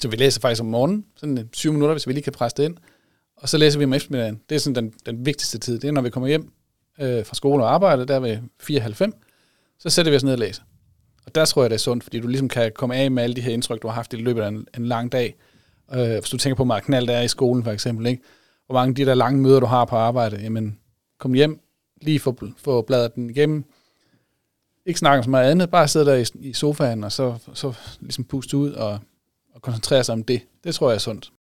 Så vi læser faktisk om morgenen, sådan øh, 20 minutter, hvis vi lige kan presse det ind. Og så læser vi om eftermiddagen. Det er sådan den, den vigtigste tid. Det er, når vi kommer hjem øh, fra skole og arbejde, der ved 94, så sætter vi os ned og læser. Og der tror jeg, det er sundt, fordi du ligesom kan komme af med alle de her indtryk, du har haft i løbet af en, en lang dag. Øh, hvis du tænker på, hvor meget knald der er i skolen for eksempel, ikke? hvor mange af de der lange møder, du har på arbejde, jamen kom hjem, lige få, få bladret den igennem, ikke snakke om så meget andet, bare sidde der i, i sofaen, og så, så ligesom puste ud og, og koncentrere sig om det. Det tror jeg er sundt.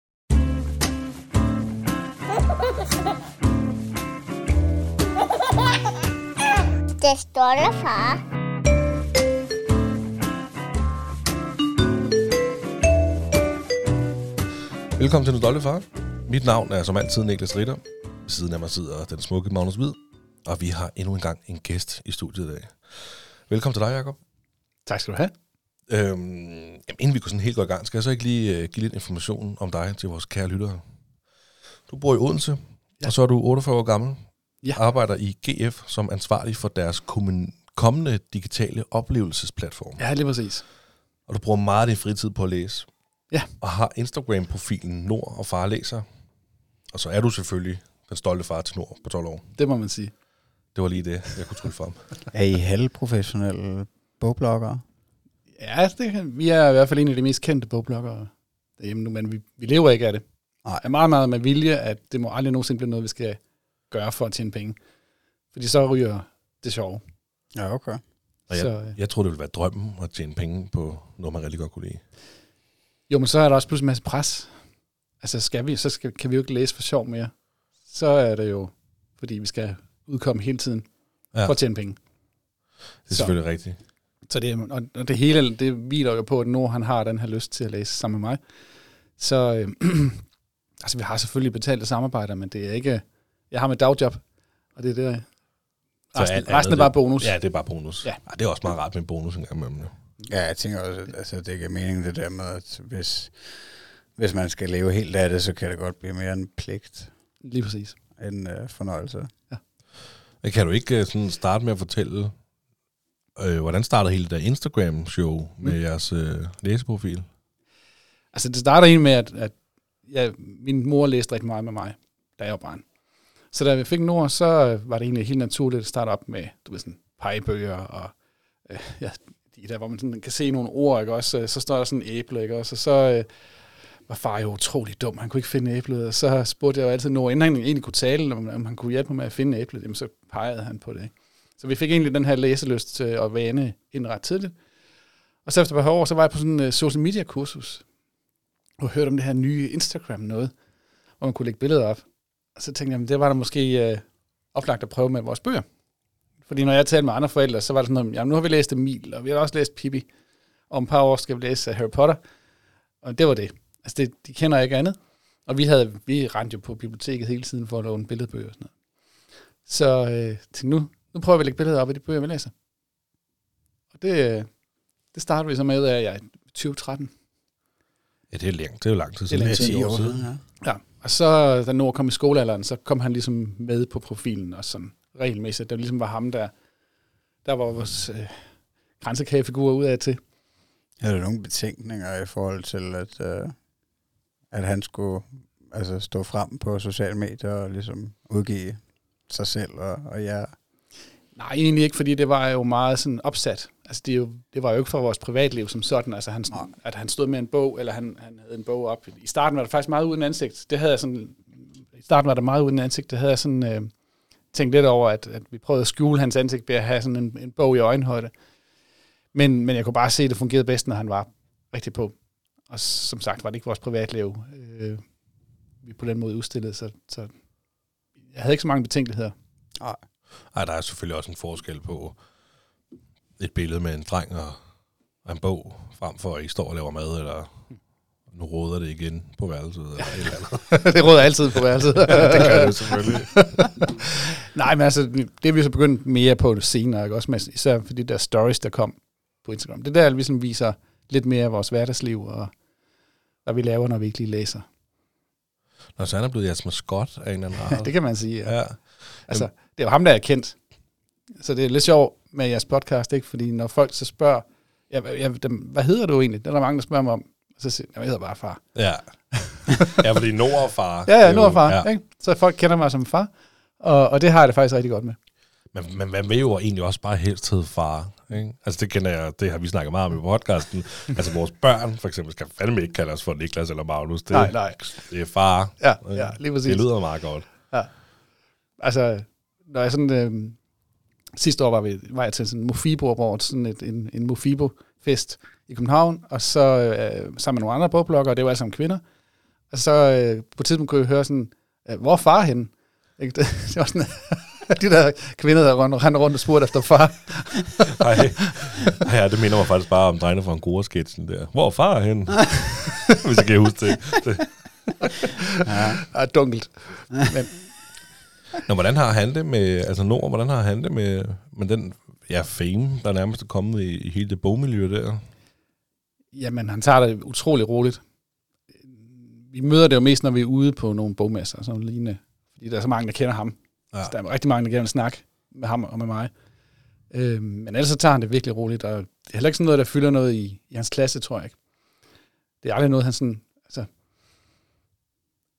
Det står der, far. Velkommen til Den Stolte Far. Mit navn er som altid Niklas Ritter. Ved siden af mig sidder den smukke Magnus Hvid. Og vi har endnu en gang en gæst i studiet i dag. Velkommen til dig, Jacob. Tak skal du have. Øhm, jamen, inden vi går sådan helt gå i gang, skal jeg så ikke lige uh, give lidt information om dig til vores kære lyttere. Du bor i Odense, ja. og så er du 48 år gammel. Ja. Arbejder i GF som ansvarlig for deres kommun- kommende digitale oplevelsesplatform. Ja, lige præcis. Og du bruger meget af din fritid på at læse. Ja. Og har Instagram-profilen Nord og Far Læser. Og så er du selvfølgelig den stolte far til Nord på 12 år. Det må man sige. Det var lige det, jeg kunne trylle frem. Er I halvprofessionelle bogbloggere? Ja, det kan, vi er i hvert fald en af de mest kendte bogbloggere derhjemme nu, men vi, vi lever ikke af det. Nej. Det er meget, meget med vilje, at det må aldrig nogensinde blive noget, vi skal gøre for at tjene penge. Fordi så ryger det sjove. Ja, okay. Og Så, jeg, øh, jeg tror, det ville være drømmen at tjene penge på noget, man rigtig godt kunne lide. Jo, men så er der også pludselig en masse pres. Altså, skal vi, så skal, kan vi jo ikke læse for sjov mere. Så er det jo, fordi vi skal udkomme hele tiden ja. for at tjene penge. Det er Så. selvfølgelig rigtigt. Så det, og og det hele, det hviler jo på, at Nord han har den her lyst til at læse sammen med mig. Så øh, altså, vi har selvfølgelig betalte samarbejder, men det er ikke... Jeg har mit dagjob, og det er det, Så resten, alt resten er bare det- bonus. Ja, det er bare bonus. Ja. Ej, det er også meget rart med en bonus en gang imellem. jo. Ja, jeg tænker også, at altså, det giver mening det der med, at hvis, hvis man skal leve helt af det, så kan det godt blive mere en pligt Lige præcis. end uh, fornøjelse. Men Kan du ikke øh, sådan starte med at fortælle, øh, hvordan startede hele det der Instagram-show med Mm. jeres øh, læseprofil? Altså, det starter egentlig med, at, at ja, min mor læste rigtig meget med mig, da jeg var barn. Så da vi fik Nord, så øh, var det egentlig helt naturligt at starte op med, du ved, sådan pegebøger og øh, ja, de der, hvor man sådan kan se nogle ord, ikke også? Så står der sådan en æble, ikke også? Og så øh, var far jo utrolig dum, han kunne ikke finde æblet, og så spurgte jeg jo altid Nord, inden han egentlig kunne tale, om, om han kunne hjælpe mig med at finde æblet, jamen så pegede han på det, ikke? Så vi fik egentlig den her læselyst og vane ind ret tidligt. Og så efter et par år, så var jeg på sådan en øh, social media kursus, og hørte om det her nye Instagram noget, hvor man kunne lægge billeder op. Og så tænkte jeg, jamen, det var der måske øh, oplagt at prøve med vores bøger. Fordi når jeg talte med andre forældre, så var det sådan noget, jamen nu har vi læst Emil, og vi har også læst Pippi. Og om et par år skal vi læse Harry Potter. Og det var det. Altså det, de kender ikke andet. Og vi havde, vi rendte jo på biblioteket hele tiden for at låne billedbøger og sådan noget. Så øh, til nu, nu prøver vi at lægge billeder op af de bøger, vi læser. Og det, øh, det startede vi så med, at jeg i 2013. Ja, det er, langt, det er jo lang tid Det er siden. lang tid. 10 år siden, ja. Ja, og så da Nord kom i skolealderen, så kom han ligesom med på profilen og sådan regelmæssigt. Det var ligesom var ham, der, der var vores øh, grænsekagefigur ud af til. Er der nogle betænkninger i forhold til, at, uh, at han skulle altså, stå frem på sociale medier og ligesom udgive sig selv og, og jer? Nej, egentlig ikke, fordi det var jo meget sådan opsat. Altså det, er jo, det var jo ikke for vores privatliv som sådan, altså han, Nej. at han stod med en bog, eller han, han havde en bog op. I starten var det faktisk meget uden ansigt. Det havde jeg sådan, I starten var det meget uden ansigt. Det havde jeg sådan øh, tænkt lidt over, at, at vi prøvede at skjule hans ansigt ved at have sådan en, en bog i øjenhøjde. Men, men jeg kunne bare se, at det fungerede bedst, når han var rigtig på. Og som sagt var det ikke vores privatliv, øh, vi på den måde udstillede, så, så jeg havde ikke så mange betænkeligheder. Ej, der er selvfølgelig også en forskel på et billede med en dreng og, en bog, frem for at I står og laver mad, eller nu råder det igen på værelset, eller et eller andet. det råder altid på værelset. det gør det selvfølgelig. Nej, men altså, det er vi så begyndt mere på det senere, ikke? også med, især for de der stories, der kom på Instagram. Det er der, ligesom viser lidt mere af vores hverdagsliv, og hvad vi laver, når vi ikke lige læser. Nå, så han er blevet jeres maskot af en eller anden det kan man sige. Ja. Ja. Altså, det er jo ham, der er kendt. Så det er lidt sjovt med jeres podcast, ikke? Fordi når folk så spørger, ja, hvad- ja, dem, hvad hedder du egentlig? Det er der mange, der spørger mig om. så siger jeg, jeg hedder bare far. Ja. ja, fordi Nord og far. Ja, ja, nu er far. Ja. Ja. Ikke? Så folk kender mig som far. Og, og det har jeg det faktisk rigtig godt med. Men, men man vil jo egentlig også bare helst hedde far. Ikke? Altså det kender jeg, det har vi snakket meget om i podcasten. altså vores børn for eksempel skal fandme ikke kalde os for Niklas eller Magnus. Det, Nej, nej. det er far. Ja, ja, lige præcis. Det lyder meget godt. Altså, når jeg sådan... Øh, sidste år var, vi, var jeg til sådan en Mofibo Award, sådan et, en, en Mofibo-fest i København, og så øh, sammen med nogle andre bogbloggere, og det var alle sammen kvinder. Og så øh, på et tidspunkt kunne jeg høre sådan, øh, hvor er far henne? Ikke? Det, det var sådan, de der kvinder, der rendte rendte rundt og spurgte efter far. Ej, ej, ja, det minder mig faktisk bare om drengene fra en sketchen der. Hvor er far henne? Hvis jeg kan huske det. det. Ja, dunkelt. Men, Nå, hvordan har han det med, altså Nord, hvordan har han det med, med den ja, fame, der nærmest er kommet i, i hele det bogmiljø der? Jamen, han tager det utrolig roligt. Vi møder det jo mest, når vi er ude på nogle bogmesser, sådan lignende. Fordi der er så mange, der kender ham. Ja. Så der er rigtig mange, der gerne snakke med ham og med mig. Øhm, men ellers så tager han det virkelig roligt, og det er heller ikke sådan noget, der fylder noget i, i hans klasse, tror jeg ikke. Det er aldrig noget, han sådan... Altså,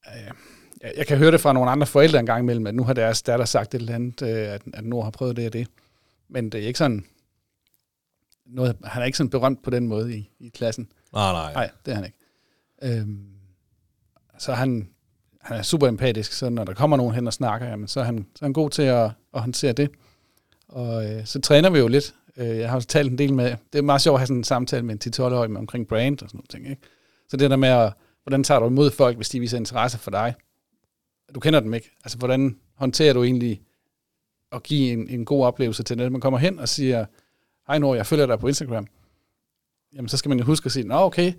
øh, jeg, kan høre det fra nogle andre forældre en gang imellem, at nu har deres datter sagt et eller andet, øh, at, at Nord har prøvet det og det. Men det er ikke sådan... Noget, han er ikke sådan berømt på den måde i, i klassen. Nej, nej. Nej, det er han ikke. Øhm, så han, han er super empatisk, så når der kommer nogen hen og snakker, jamen, så, er han, så er han god til at, at håndtere det. Og øh, så træner vi jo lidt. Øh, jeg har også talt en del med, det er meget sjovt at have sådan en samtale med en 10-12-årig med omkring brand og sådan noget ting. Ikke? Så det der med, at, hvordan tager du imod folk, hvis de viser interesse for dig? Du kender dem ikke. Altså, hvordan håndterer du egentlig at give en, en god oplevelse til dem? Man kommer hen og siger, hej Nord, jeg følger dig på Instagram jamen så skal man jo huske at sige, nå okay,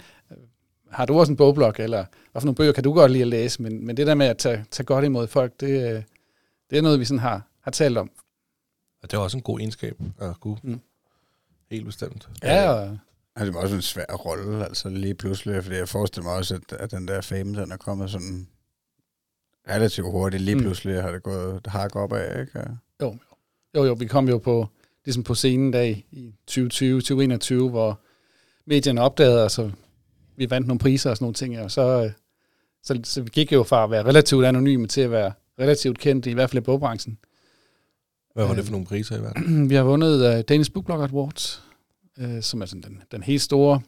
har du også en bogblog, eller hvad for nogle bøger kan du godt lide at læse, men, men det der med at tage, tage godt imod folk, det, det er noget, vi sådan har, har talt om. Og det er også en god egenskab at kunne. Mm. Helt bestemt. Ja, og, Altså, det var også en svær rolle, altså lige pludselig, fordi jeg forestiller mig også, at, at den der fame, den er kommet sådan relativt hurtigt. Lige Mm. pludselig har det gået hak op af, ikke? jo, jo, jo, vi kom jo på, ligesom på scenen dag i 2020, 2021, hvor medierne opdagede os, og vi vandt nogle priser og sådan nogle ting, og så, øh, så, så vi gik jo fra at være relativt anonyme til at være relativt kendt, i hvert fald i bogbranchen. Hvad var det Øh, for nogle priser i verden? vi har vundet uh, Danish Book Blogger Awards, uh, som er sådan den, den helt store,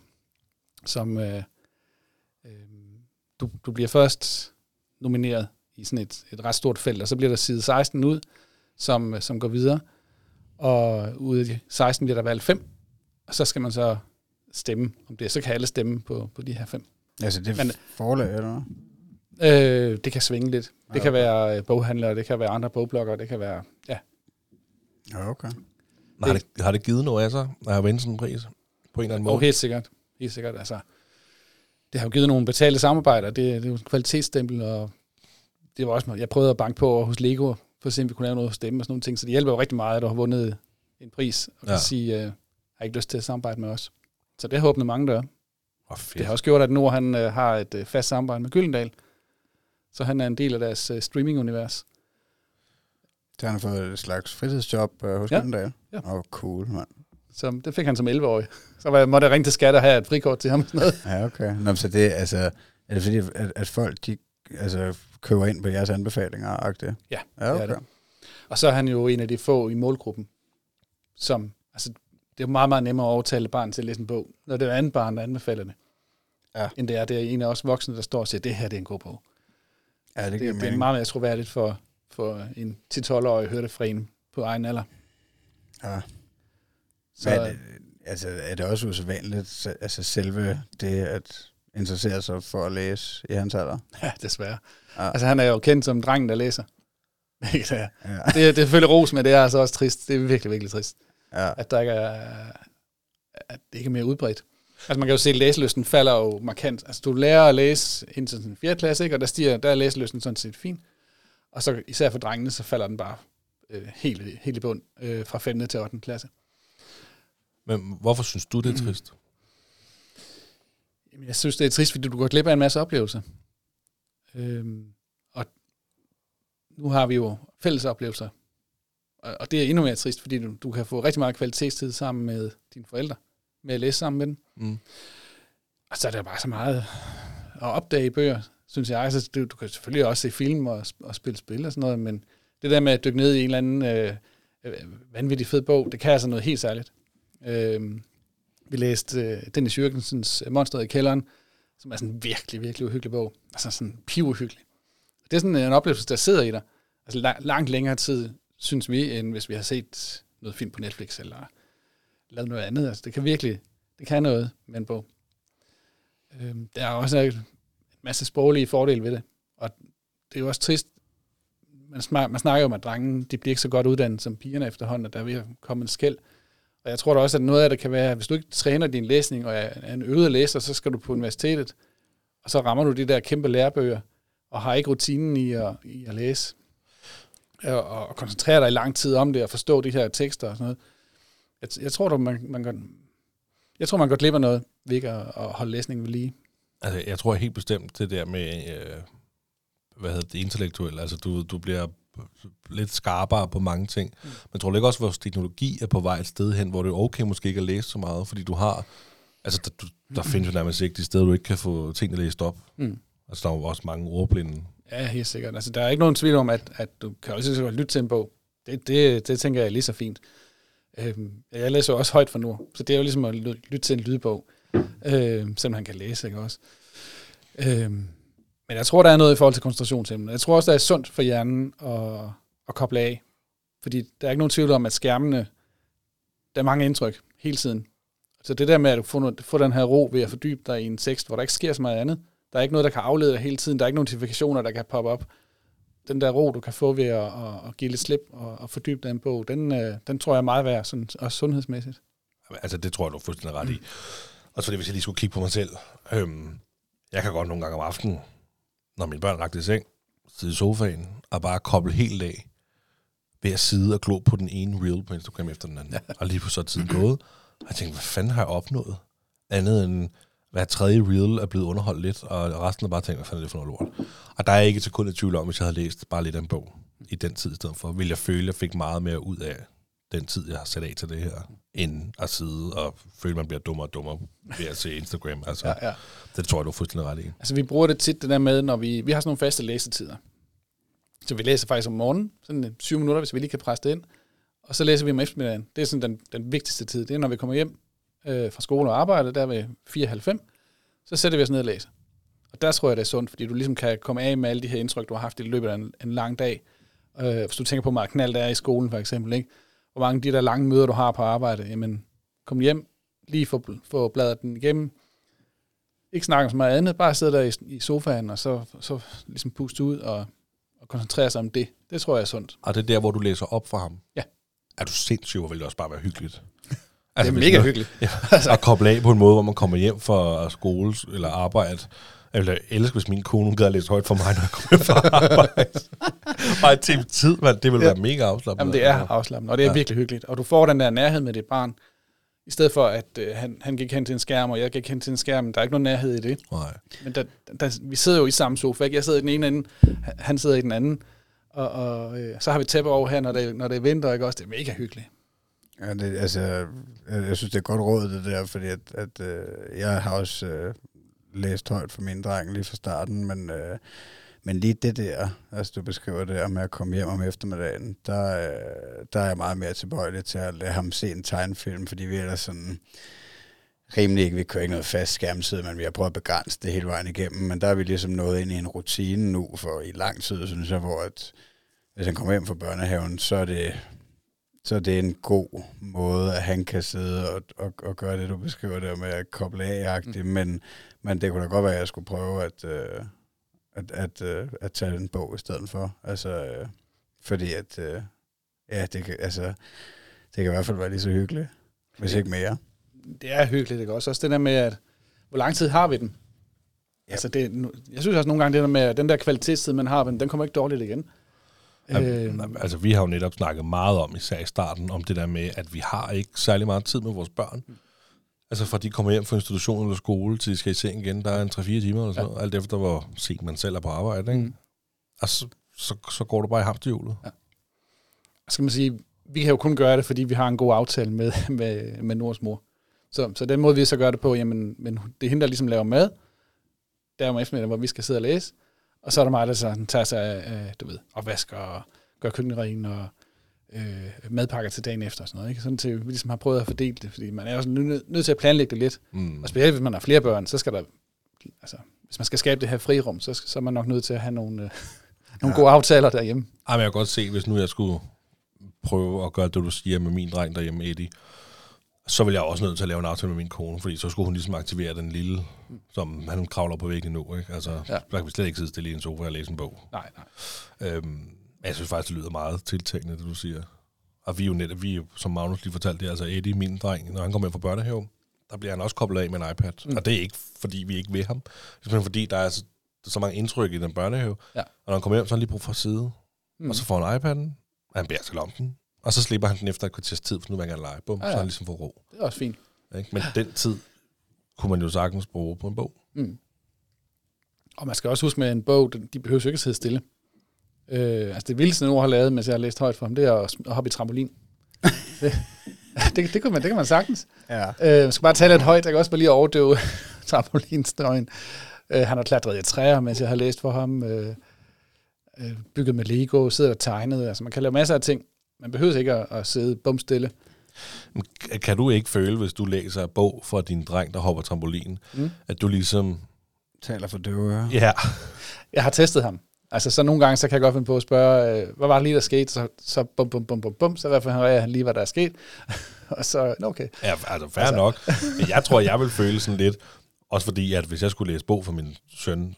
som uh, uh, du, du bliver først nomineret i sådan et, et ret stort felt, og så bliver der side 16 ud, som, som går videre, og ude af de 16 bliver der valgt fem, og så skal man så stemme om det. Så kan alle stemme på, på de her fem. Altså, det er Men- forlag, eller? Øh, det kan svinge lidt. Det Ja, kan okay. være øh, boghandlere, det kan være andre bogbloggere, det kan være... Ja, Ja, okay. Men Har det, har det givet noget af sig, at have vundet sådan en pris? På en eller anden måde? Og helt sikkert. Helt sikkert. Altså, det har jo givet nogle betalte samarbejder. Det, det er jo et kvalitetsstempel, og det var også, jeg prøvede at banke på hos Lego, for at se, om vi kunne lave noget hos dem og sådan nogle ting. Så det hjælper jo rigtig meget, at du har vundet en pris, og Ja. ja. sige, uh, har ikke lyst til at samarbejde med os. Så det har åbnet mange døre. Fedt. Det har også gjort, at Nord han, uh, har et uh, fast samarbejde med Gyldendal. Så han er en del af deres uh, streaming-univers. Han har fået et slags fritidsjob øh, hos Ja. Gyldendal. Ja. Åh, oh, cool, mand. Så det fik han som 11-årig. Så var jeg, måtte jeg ringe til skat og have et frikort til ham. Sådan noget. Ja, okay. Nå, så det, altså, er det fordi, at, at folk, de altså, køber ind på jeres anbefalinger? -agtigt? Ja, ja det er okay. det. Og så er han jo en af de få i målgruppen, som, altså, det er meget, meget nemmere at overtale barn til at læse en bog, når det er et andet barn, der anbefaler det. Ja. End det er, det er en af os voksne, der står og siger, det her det er en god bog. Ja, det Det, det, det er meget mere troværdigt for, for en 10-12-årig hørte fra en på egen alder. Ja. Så, Men, det, altså, er det også usædvanligt, altså selve det at interessere sig for at læse i hans alder? ja, desværre. Ja. Altså, han er jo kendt som drengen, der læser. Så- Ja. det, det er selvfølgelig ros, men det er altså også trist. Det er virkelig, virkelig trist. ja. at der ikke er, at det ikke er mere udbredt. Altså man kan jo se, at læselysten falder jo markant. Altså du lærer at læse indtil sådan 4. klasse, ikke? og der, stiger, der er læselysten sådan set fint. Og så især for drengene, så falder den bare øh, helt, helt i bund øh, fra 5. til 8. klasse. Men hvorfor synes du, det er trist? Jamen, jeg synes, det er trist, fordi du går glip af en masse oplevelser. Øhm, og nu har vi jo fælles oplevelser. Og, og det er endnu mere trist, fordi du, du kan få rigtig meget kvalitetstid sammen med dine forældre, med at læse sammen med dem. Mm. Og så er der bare så meget at opdage i bøger, synes jeg. Altså, du, du kan selvfølgelig også se film og, og spille spil og sådan noget, men det der med at dykke ned i en eller anden øh, øh, vanvittig fed bog, det kan altså noget helt særligt. Øh, vi læste øh, Dennis Jørgensens øh, Monsteret i kælderen, som er sådan en virkelig, virkelig uhyggelig bog. Altså sådan pivuhyggelig. Det er sådan øh, en oplevelse, der sidder i dig. Altså la- langt længere tid, synes vi, end hvis vi har set noget film på Netflix, eller lavet noget andet. Altså det kan virkelig, det kan noget med en bog. Øhm, der er også en masse sproglige fordele ved det. Og det er jo også trist, man, snak, man snakker jo om, at drengene, de bliver ikke så godt uddannet som pigerne efterhånden, og der er ved at komme en skæld. Og jeg tror da også, at noget af det kan være, at hvis du ikke træner din læsning og er en øget læser, så skal du på universitetet, og så rammer du de der kæmpe lærebøger, og har ikke rutinen i at, i at læse, og, og koncentrere dig i lang tid om det, og forstå de her tekster og sådan noget. Jeg, jeg tror, du, man, man kan, jeg tror, man godt glip af noget ved ikke at, at holde læsningen ved lige. Altså, jeg tror helt bestemt det der med, øh, hvad hedder det, intellektuelt. Altså, du, du bliver lidt skarpere på mange ting. Mm. Men tror du ikke også, at vores teknologi er på vej et sted hen, hvor det er okay måske ikke at læse så meget, fordi du har... Altså, der, du, der findes jo nærmest ikke de steder, du ikke kan få tingene læst op. Mm. Altså, der er jo også mange ordblinde. Ja, helt sikkert. Altså, der er ikke nogen tvivl om, at, at du kan også lytte til en bog. Det, det, det tænker jeg er lige så fint. Øhm, jeg læser jo også højt for nu, så det er jo ligesom at lytte til en lydbog, øhm, selvom han kan læse, ikke også? Øhm, men jeg tror, der er noget i forhold til koncentrationsemnet. Jeg tror også, der er sundt for hjernen at, at koble af. Fordi der er ikke nogen tvivl om, at skærmene, der er mange indtryk hele tiden. Så det der med, at du får, får den her ro ved at fordybe dig i en tekst, hvor der ikke sker så meget andet. Der er ikke noget, der kan aflede dig hele tiden. Der er ikke notifikationer, der kan poppe op. Den der ro, du kan få ved at, at, at give lidt slip og, og fordybe dig en bog, den, øh, den tror jeg er meget værd, sådan, også sundhedsmæssigt. Altså, det tror jeg, du er fuldstændig ret i. Mm. Og så det, hvis jeg lige skulle kigge på mig selv. Øhm, jeg kan godt nogle gange om aftenen, når mine børn lagt i seng, sidde i sofaen og bare koble helt af ved at sidde og glo på den ene reel på Instagram efter den anden. Ja. Og lige på så tiden gået. Og jeg tænkte, hvad fanden har jeg opnået? Andet end hver tredje reel er blevet underholdt lidt, og resten er bare tænkt, hvad fanden er det for noget lort? Og der er jeg ikke til kun i tvivl om, hvis jeg havde læst bare lidt af en bog i den tid i stedet for, ville jeg føle, at jeg fik meget mere ud af den tid, jeg har sat af til det her, end at sidde og føle, at man bliver dummere og dummere ved at se Instagram. Altså, ja, ja. Det tror jeg, du er fuldstændig ret i. Altså, vi bruger det tit, det der med, når vi, vi har sådan nogle faste læsetider. Så vi læser faktisk om morgenen, sådan syv minutter, hvis vi lige kan presse det ind. Og så læser vi om eftermiddagen. Det er sådan den, den vigtigste tid. Det er, når vi kommer hjem øh, fra skole og arbejde, der ved 4.30, så sætter vi os ned og læser. Og der tror jeg, det er sundt, fordi du ligesom kan komme af med alle de her indtryk, du har haft i løbet af en, en lang dag. Øh, hvis du tænker på, hvor knald der er i skolen, for eksempel, ikke? Hvor mange af de der lange møder, du har på arbejde, jamen, kom hjem, lige få, få bladret den igennem, ikke snakke om så meget andet, bare sidde der i, i sofaen, og så, så ligesom puste ud og, og koncentrere sig om det. Det tror jeg er sundt. Og det er der, hvor du læser op for ham? Ja. Er du sindssyg, hvor vil det også bare være hyggeligt? Altså, det er mega hyggeligt. Ja, altså. at koble af på en måde, hvor man kommer hjem fra skole eller arbejde. Jeg ville elske, hvis min kone gad læse højt for mig, når jeg kommer fra arbejde. Bare tid, man. det ville ja. være mega afslappende. Jamen, det er afslappende, og det er ja. virkelig hyggeligt. Og du får den der nærhed med dit barn, i stedet for, at øh, han, han gik hen til en skærm, og jeg gik hen til en skærm. Der er ikke nogen nærhed i det. Nej. Men der, der, vi sidder jo i samme sofa. Ikke? Jeg sidder i den ene ende, han sidder i den anden. Og, og øh, så har vi tæppe over her, når det, når det er vinter. Ikke? Også, det er mega hyggeligt. Ja, det, altså, jeg synes, det er godt råd, det der, fordi at, at øh, jeg har også øh, læst højt for min dreng lige fra starten, men, øh, men lige det der, altså du beskriver det med at komme hjem om eftermiddagen, der, øh, der er jeg meget mere tilbøjelig til at lade ham se en tegnefilm, fordi vi er der sådan rimelig ikke, vi kører ikke noget fast skærmtid, men vi har prøvet at begrænse det hele vejen igennem, men der er vi ligesom nået ind i en rutine nu for i lang tid, synes jeg, hvor at, hvis han kommer hjem fra børnehaven, så er det så det er en god måde, at han kan sidde og, og, og gøre det, du beskriver der med at koble af mm. men, men det kunne da godt være, at jeg skulle prøve at, øh, at, at, øh, at tage en bog i stedet for. Altså, øh, fordi at, øh, ja, det kan, altså, det kan i hvert fald være lige så hyggeligt, hvis ikke mere. Det er hyggeligt, det kan også. Også det der med, at hvor lang tid har vi den? Ja. Altså det, jeg synes også nogle gange, det der med, at den der kvalitetstid, man har, den kommer ikke dårligt igen. Øh, altså, vi har jo netop snakket meget om, især i starten, om det der med, at vi har ikke særlig meget tid med vores børn. Altså fra de kommer hjem fra institution eller skole, til de skal i seng igen, der er en 3-4 timer eller sådan ja. noget, alt efter hvor sent man selv er på arbejde. Ikke? Mm. Altså, så, så går du bare i hamsterhjulet. Ja. Skal man sige, vi kan jo kun gøre det, fordi vi har en god aftale med, med, med Nords mor. Så, så den måde, vi så gør det på, jamen, men det er hende, der ligesom laver mad, der om eftermiddagen, hvor vi skal sidde og læse, og så er der mig, der så tager sig af, du ved, opvasker og gør køkkenren og øh, madpakker til dagen efter og sådan noget. Ikke? Sådan til, vi ligesom har prøvet at fordele det, fordi man er også nødt nød til at planlægge det lidt. Mm. Og specielt hvis man har flere børn, så skal der, altså, hvis man skal skabe det her frirum, så, så er man nok nødt til at have nogle, øh, nogle Ja. gode aftaler derhjemme. Ej, men jeg kan godt se, hvis nu jeg skulle prøve at gøre det, du siger med min dreng derhjemme, Eddie, så vil jeg også nødt til at lave en aftale med min kone, fordi så skulle hun ligesom aktivere den lille, som han kravler på væggen nu. Ikke? Altså, Ja. der kan vi slet ikke sidde stille i en sofa og læse en bog. Nej, nej. Øhm, jeg synes faktisk, det lyder meget tiltænkende, det du siger. Og vi er jo netop, vi er som Magnus lige fortalte det, altså Eddie, min dreng, når han kommer hjem fra børnehave, der bliver han også koblet af med en iPad. Mm. Og det er ikke, fordi vi ikke vil ham. Det er simpelthen fordi, der er så, er så mange indtryk i den børnehave. Ja. Og når han kommer hjem, så har han lige brug for at sidde. Mm. Og så får han iPad'en, og han bærer til lampen. Og så slipper han den efter et kvarters tid, for nu vil han gerne lege. Bum, Ja, ja, ja. så han ligesom får ro. Det er også fint. Ikke? Men den tid kunne man jo sagtens bruge på en bog. Mm. Og man skal også huske med en bog, den- de behøver jo ikke at sidde stille. Øh, altså det vildeste, Nord har lavet, mens jeg har læst højt for ham, det er at, at hoppe i trampolin. det, det, det, kunne man, det kan man sagtens. Ja. Øh, man skal bare tale lidt højt, jeg kan også bare lige overdøve trampolinstøjen. Øh, han har klatret i træer, mens jeg har læst for ham. Øh, øh, bygget med Lego, sidder og tegnet. Altså man kan lave masser af ting. Man behøver ikke at, at sidde bumstille. Kan du ikke føle, hvis du læser en bog for din dreng, der hopper trampolin, Mm. mm. at du ligesom... Taler for døve ører. Ja, Jeg har testet ham. Altså, så nogle gange, så kan jeg godt finde på at spørge, øh, hvad var det lige, der skete? Så, så bum, bum, bum, bum, bum, så refererer han lige, hvad der er sket. og så, okay. Ja, altså fair Altså- nok. Men jeg tror, jeg vil føle sådan lidt, også fordi, at hvis jeg skulle læse bog for min søn,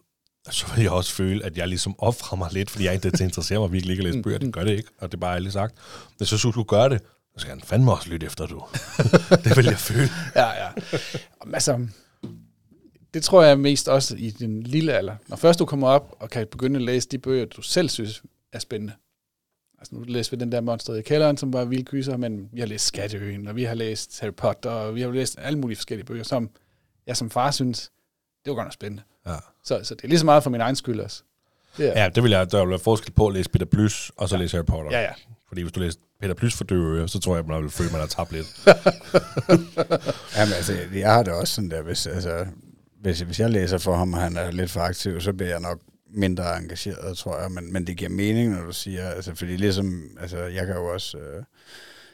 så vil jeg også føle, at jeg ligesom offrer mig lidt, fordi jeg ikke det interesserer mig virkelig ikke at læse bøger. Det gør det ikke, og det er bare ærligt sagt. Hvis så skulle du gøre det, så skal han fandme også lytte efter, du. det vil jeg føle. Ja, ja. Altså, det tror jeg mest også i din lille alder. Når først du kommer op og kan begynde at læse de bøger, du selv synes er spændende. Altså nu læser vi den der Monster i kælderen, som var vild kyser, men vi har læst Skatteøen, og vi har læst Harry Potter, og vi har læst alle mulige forskellige bøger, som jeg som far synes, det var godt nok spændende. Ja. Så, så det er lige så meget for min egen skyld også. Det er, ja, det vil jeg, der vil være forskel på at læse Peter Plys, og så Ja. læse Harry Potter. ja, ja. Fordi hvis du læser Peter Plys for døve ører, så tror jeg, at man vil føle, at man har tabt lidt. Jamen, altså, jeg har det også sådan der, hvis, altså, hvis, hvis jeg læser for ham, og han er lidt for aktiv, så bliver jeg nok mindre engageret, tror jeg. Men, men det giver mening, når du siger, altså, fordi ligesom, altså, jeg kan jo også øh,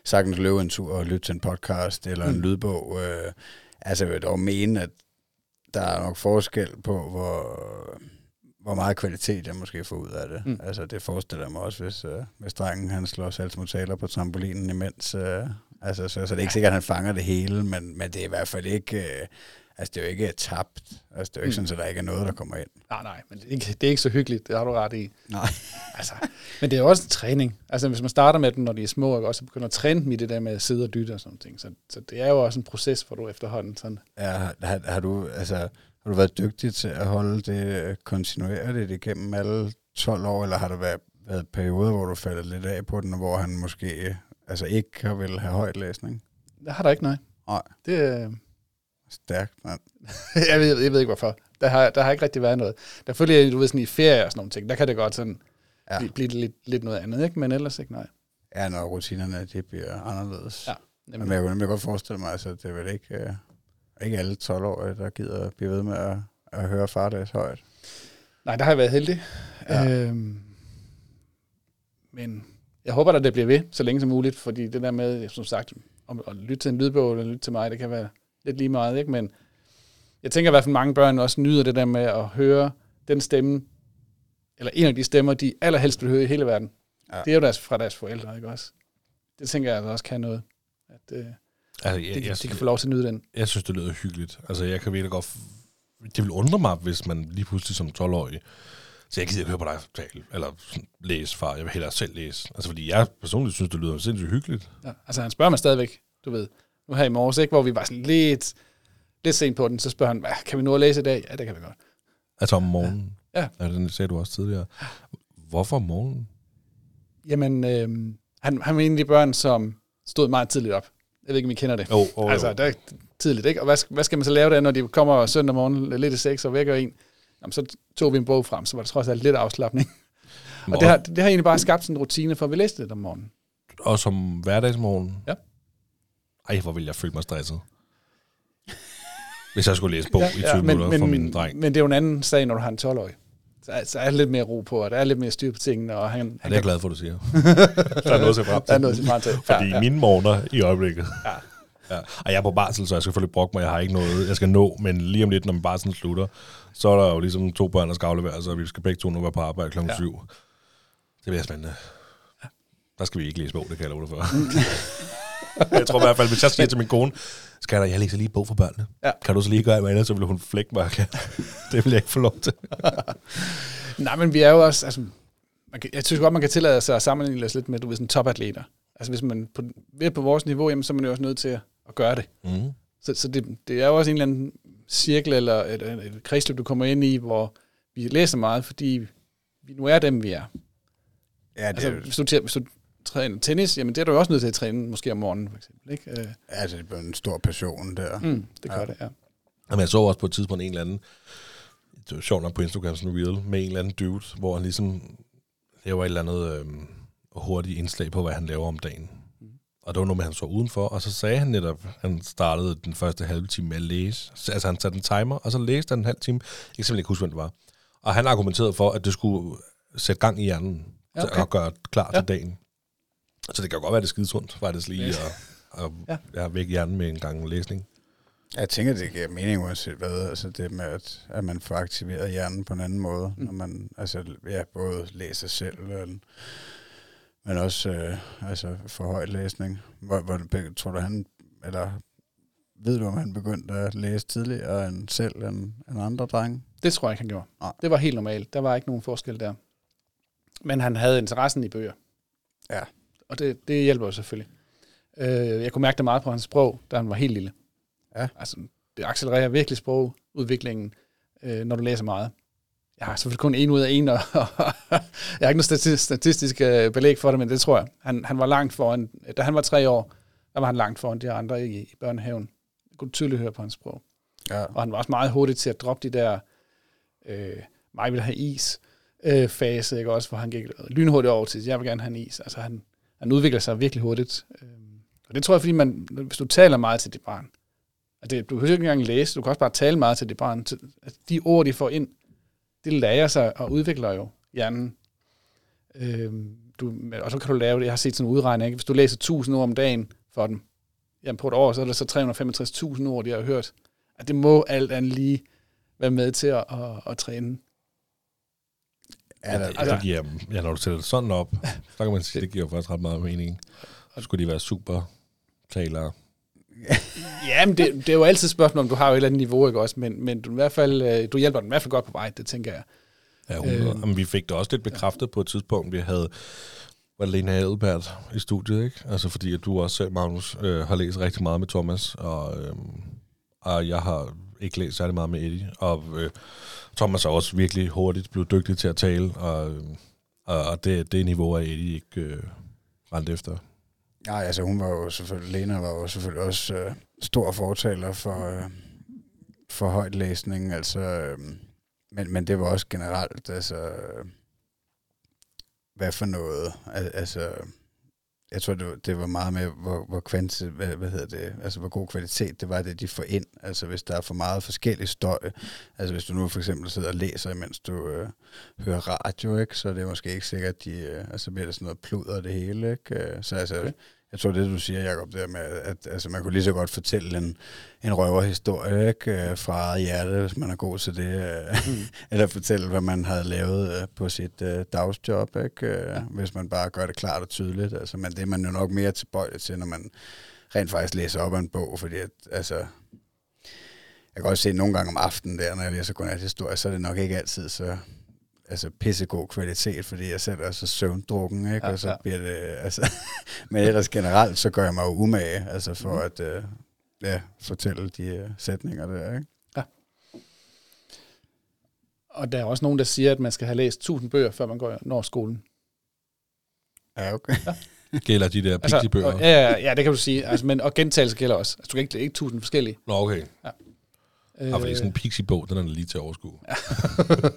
sagtens løbe en tur og lytte til en podcast eller en Mm. lydbog. Øh, altså, jeg vil dog mene, at der er nok forskel på, hvor, hvor meget kvalitet jeg måske får ud af det. Mm. Altså, det forestiller jeg mig også, hvis, øh, hvis drengen han slår salgsmotaler på trampolinen imens. Øh, altså, så, så det er ikke sikkert, at han fanger det hele, men, men det er i hvert fald ikke... Øh, altså, det er jo ikke tabt. Altså, det er jo ikke Mm. sådan, at der ikke er noget, der kommer ind. Nej, nej, men det er, ikke, det er ikke så hyggeligt, det har du ret i. Nej. Altså, men det er jo også en træning. Altså, hvis man starter med dem, når de er små, og også begynder at træne dem i det der med at sidde og lytte og sådan ting. Så, så det er jo også en proces, hvor du efterhånden sådan... Ja, har, har, du, altså, har du været dygtig til at holde det øh, kontinuerligt igennem alle 12 år, eller har der været, været perioder, hvor du faldet lidt af på den, og hvor han måske øh, altså ikke har vil have højt læsning? Der har der ikke, nej. Nej. Det, øh, Stærkt, mand. jeg, ved, jeg ved ikke, hvorfor. Der har, der har ikke rigtig været noget. Der følger, du ved, sådan i ferie og sådan nogle ting, der kan det godt sådan ja. Blive, blive lidt, lidt noget andet, ikke? Men ellers ikke, nej. Ja, når rutinerne de bliver anderledes. Ja. Men jeg kunne nemlig godt forestille mig, altså, det er vel ikke, øh, ikke alle 12-årige, der gider at blive ved med at, at høre far læse højt. Nej, der har jeg været heldig. Ja. Ja. Øhm, men jeg håber, at det bliver ved, så længe som muligt, fordi det der med, som sagt, om at lytte til en lydbog eller lytte til mig, det kan være lidt lige meget, ikke? Men jeg tænker i hvert fald, mange børn også nyder det der med at høre den stemme, eller en af de stemmer, de allerhelst vil høre i hele verden. Ja. Det er jo deres, fra deres forældre, ikke også? Det tænker jeg altså også kan noget. At, øh, Altså, de, jeg, jeg, jeg, de kan få lov til at nyde den. jeg synes, det lyder hyggeligt. Altså, jeg kan virkelig godt... Det vil undre mig, hvis man lige pludselig som 12-årig... Så jeg gider ikke høre på dig tale, eller læse, far. Jeg vil hellere selv læse. Altså, fordi jeg personligt synes, det lyder sindssygt hyggeligt. Ja. Altså han spørger mig stadigvæk, du ved, nu her i morges, ikke, hvor vi var sådan lidt, lidt sent på den, så spørger han, "Hvad, kan vi nu at læse i dag? Ja, det kan vi godt. Altså om morgenen. Ja. ja. den sagde du også tidligere. Hvorfor om morgenen? Jamen, øh, han, han var en af de børn, som stod meget tidligt op. Jeg ved ikke, om I kender det. Jo, oh, altså, der er tidligt, ikke? Og hvad, hvad skal man så lave der, når de kommer søndag morgen lidt i seks og vækker en? Jamen, så tog vi en bog frem, så var der trods alt lidt afslappning. Og det har, det har egentlig bare skabt sådan en rutine, for vi læste det om morgenen. Og som hverdagsmorgen? Ja. Ej, hvor vil jeg føle mig stresset. Hvis jeg skulle læse bog i 20 ja, men, minutter for min dreng. Men det er jo en anden sag, når du har en 12-årig. Så, så er der lidt mere ro på, og der er lidt mere styr på tingene. Og han, Ja, han det er jeg glad for, du siger. der er noget til frem Der er noget til frem til. Fordi Ja, mine morgener i øjeblikket. Ja. Ja. Og jeg er på barsel, så jeg skal selvfølgelig brokke mig. Jeg har ikke noget, jeg skal nå. Men lige om lidt, når min barsel slutter, så er der jo ligesom to børn, der skal afleveres, og vi skal begge to nu være på arbejde klokken Ja. ja. 7. Det bliver spændende. Der skal vi ikke læse bog, det kan jeg love dig for. jeg tror i hvert fald, hvis jeg siger til min kone, skal jeg læser lige bog for børnene. Ja. Kan du så lige gøre noget, så vil hun flække mig. det vil jeg ikke få lov til. Nej, men vi er jo også... Altså, man kan, jeg synes godt, man kan tillade sig at sammenligne os lidt med, du ved, sådan topatleter. Altså hvis man på, ved på vores niveau, jamen, så er man jo også nødt til at, at gøre det. Mm. Så, så det, det er jo også en eller anden cirkel eller et, et, et kredsløb, du kommer ind i, hvor vi læser meget, fordi vi nu er dem, vi er. Ja, det, Altså, altså, hvis du, hvis du træner tennis, jamen det er du jo også nødt til at træne måske om morgenen, for eksempel. Ikke? Øh, altså, det er blevet en stor passion der. mm, det gør Ja. ja. det, ja. Jamen, jeg så også på et tidspunkt en eller anden, det var sjovt nok på Instagram, sådan en reel, med en eller anden dude, hvor han ligesom laver et eller andet øhm, hurtigt indslag på, hvad han laver om dagen. Og det var noget med, at han så udenfor, og så sagde han netop, at han startede den første halve time med at læse. Så, altså han satte en timer, og så læste han en halv time. Jeg kan simpelthen ikke huske, hvem det var. Og han argumenterede for, at det skulle sætte gang i hjernen, Ja, ja, okay. okay. og gøre klar Ja. til dagen. Så det kan godt være, det er skidesundt, faktisk lige, Ja. og, og Ja. jeg væk hjernen med en gang læsning. Jeg tænker, det giver mening uanset hvad. Altså det med, at, at man får aktiveret hjernen på en anden måde. Mm. Når man altså, ja, både læser selv, men, men også øh, altså for høj læsning. Hvor, hvor tror du, han... Eller ved du, om han begyndte at læse tidligere end selv end, end andre drenge? Det tror jeg ikke, han gjorde. Nej. Det var helt normalt. Der var ikke nogen forskel der. Men han havde interessen i bøger. Ja. Og det, det hjælper jo selvfølgelig. Øh, jeg kunne mærke det meget på hans sprog, da han var helt lille. Ja. Altså, det accelererer virkelig sprogudviklingen, øh, når du læser meget. Jeg har selvfølgelig kun en ud af en, og jeg har ikke noget statistisk, øh, belæg for det, men det tror jeg. Han, han var langt foran, da han var tre år, der var han langt foran de andre i, i børnehaven. Jeg kunne tydeligt høre på hans sprog. Ja. Og han var også meget hurtig til at droppe de der, øh, mig vil have is, øh, fase, ikke? også, hvor han gik lynhurtigt over til, jeg vil gerne have en is. Altså han, den udvikler sig virkelig hurtigt. Øhm, og det tror jeg, fordi man, hvis du taler meget til dit barn, at det, du kan ikke engang læse, du kan også bare tale meget til dit barn. At de ord, de får ind, det lærer sig og udvikler jo hjernen. Øh, du, og så kan du lave det, jeg har set sådan en udregning, ikke? hvis du læser 1000 ord om dagen for dem, jamen på et år, så er der så 365.000 ord, de har hørt. At det må alt andet lige være med til at, at, at træne. Ja, der, Altså, det giver, ja, når du sætter det sådan op, så kan man sige, det giver faktisk ret meget mening. Så skulle de være super talere. Ja, men det, det er jo altid et spørgsmål, om du har jo et eller andet niveau, ikke også? Men, men du, i hvert fald, øh, du hjælper den i hvert fald godt på vej, det tænker jeg. Ja, 100. Øhm. Øhm. vi fik det også lidt bekræftet på et tidspunkt. Vi havde var det Lena Elbert i studiet, ikke? Altså fordi at du også selv, Magnus, øh, har læst rigtig meget med Thomas, og, øhm, og jeg har ikke læst særlig meget med Eddie. Og øh, Thomas er også virkelig hurtigt blevet dygtig til at tale, og, øh, og, og det, det niveau er Eddie ikke øh, rent efter. Nej, altså hun var jo selvfølgelig, Lena var jo selvfølgelig også øh, stor fortaler for, øh, for højt læsning, altså, øh, men, men det var også generelt, altså, øh, hvad for noget, Al- altså, jeg tror, det var, det var meget med, hvor, hvor, kvanti, hvad, hvad hedder det, altså, hvor god kvalitet det var, det de får ind. Altså, hvis der er for meget forskellig støj, altså, hvis du nu for eksempel sidder og læser, mens du øh, hører radio, ikke, så er det måske ikke sikkert, at de, øh, altså, bliver der sådan noget pluder det hele, ikke? Øh, så altså, okay jeg tror, det du siger, Jacob, der med, at altså, man kunne lige så godt fortælle en, en røverhistorie, ikke? øh, Fra eget hjerte, hvis man er god til det. øh, Mm. Eller fortælle, hvad man havde lavet øh, på sit øh, dagsjob, ikke? Hvis man bare gør det klart og tydeligt. Altså, men det er man jo nok mere tilbøjelig til, når man rent faktisk læser op af en bog, fordi at, altså, jeg kan også se nogle gange om aftenen der, når jeg læser godnathistorie, så er det nok ikke altid så altså pissegod kvalitet, fordi jeg selv er så søvndrukken, ikke? Ja, og så ja. bliver det, altså, men ellers generelt, så gør jeg mig jo umage, altså for Mhm. at, øh, ja, fortælle de øh, sætninger der, ikke? Og der er også nogen, der siger, at man skal have læst 1000 bøger, før man går når skolen. Ja, okay. Gælder de der Altså, piggy-bøger? og, ja, ja, ja, det kan du sige. Altså, men, og gentagelse gælder også. Altså, du kan ikke, ikke 1000 forskellige. Nå, okay. Øh, Og fordi sådan en pixie-bog, den er lige til at overskue.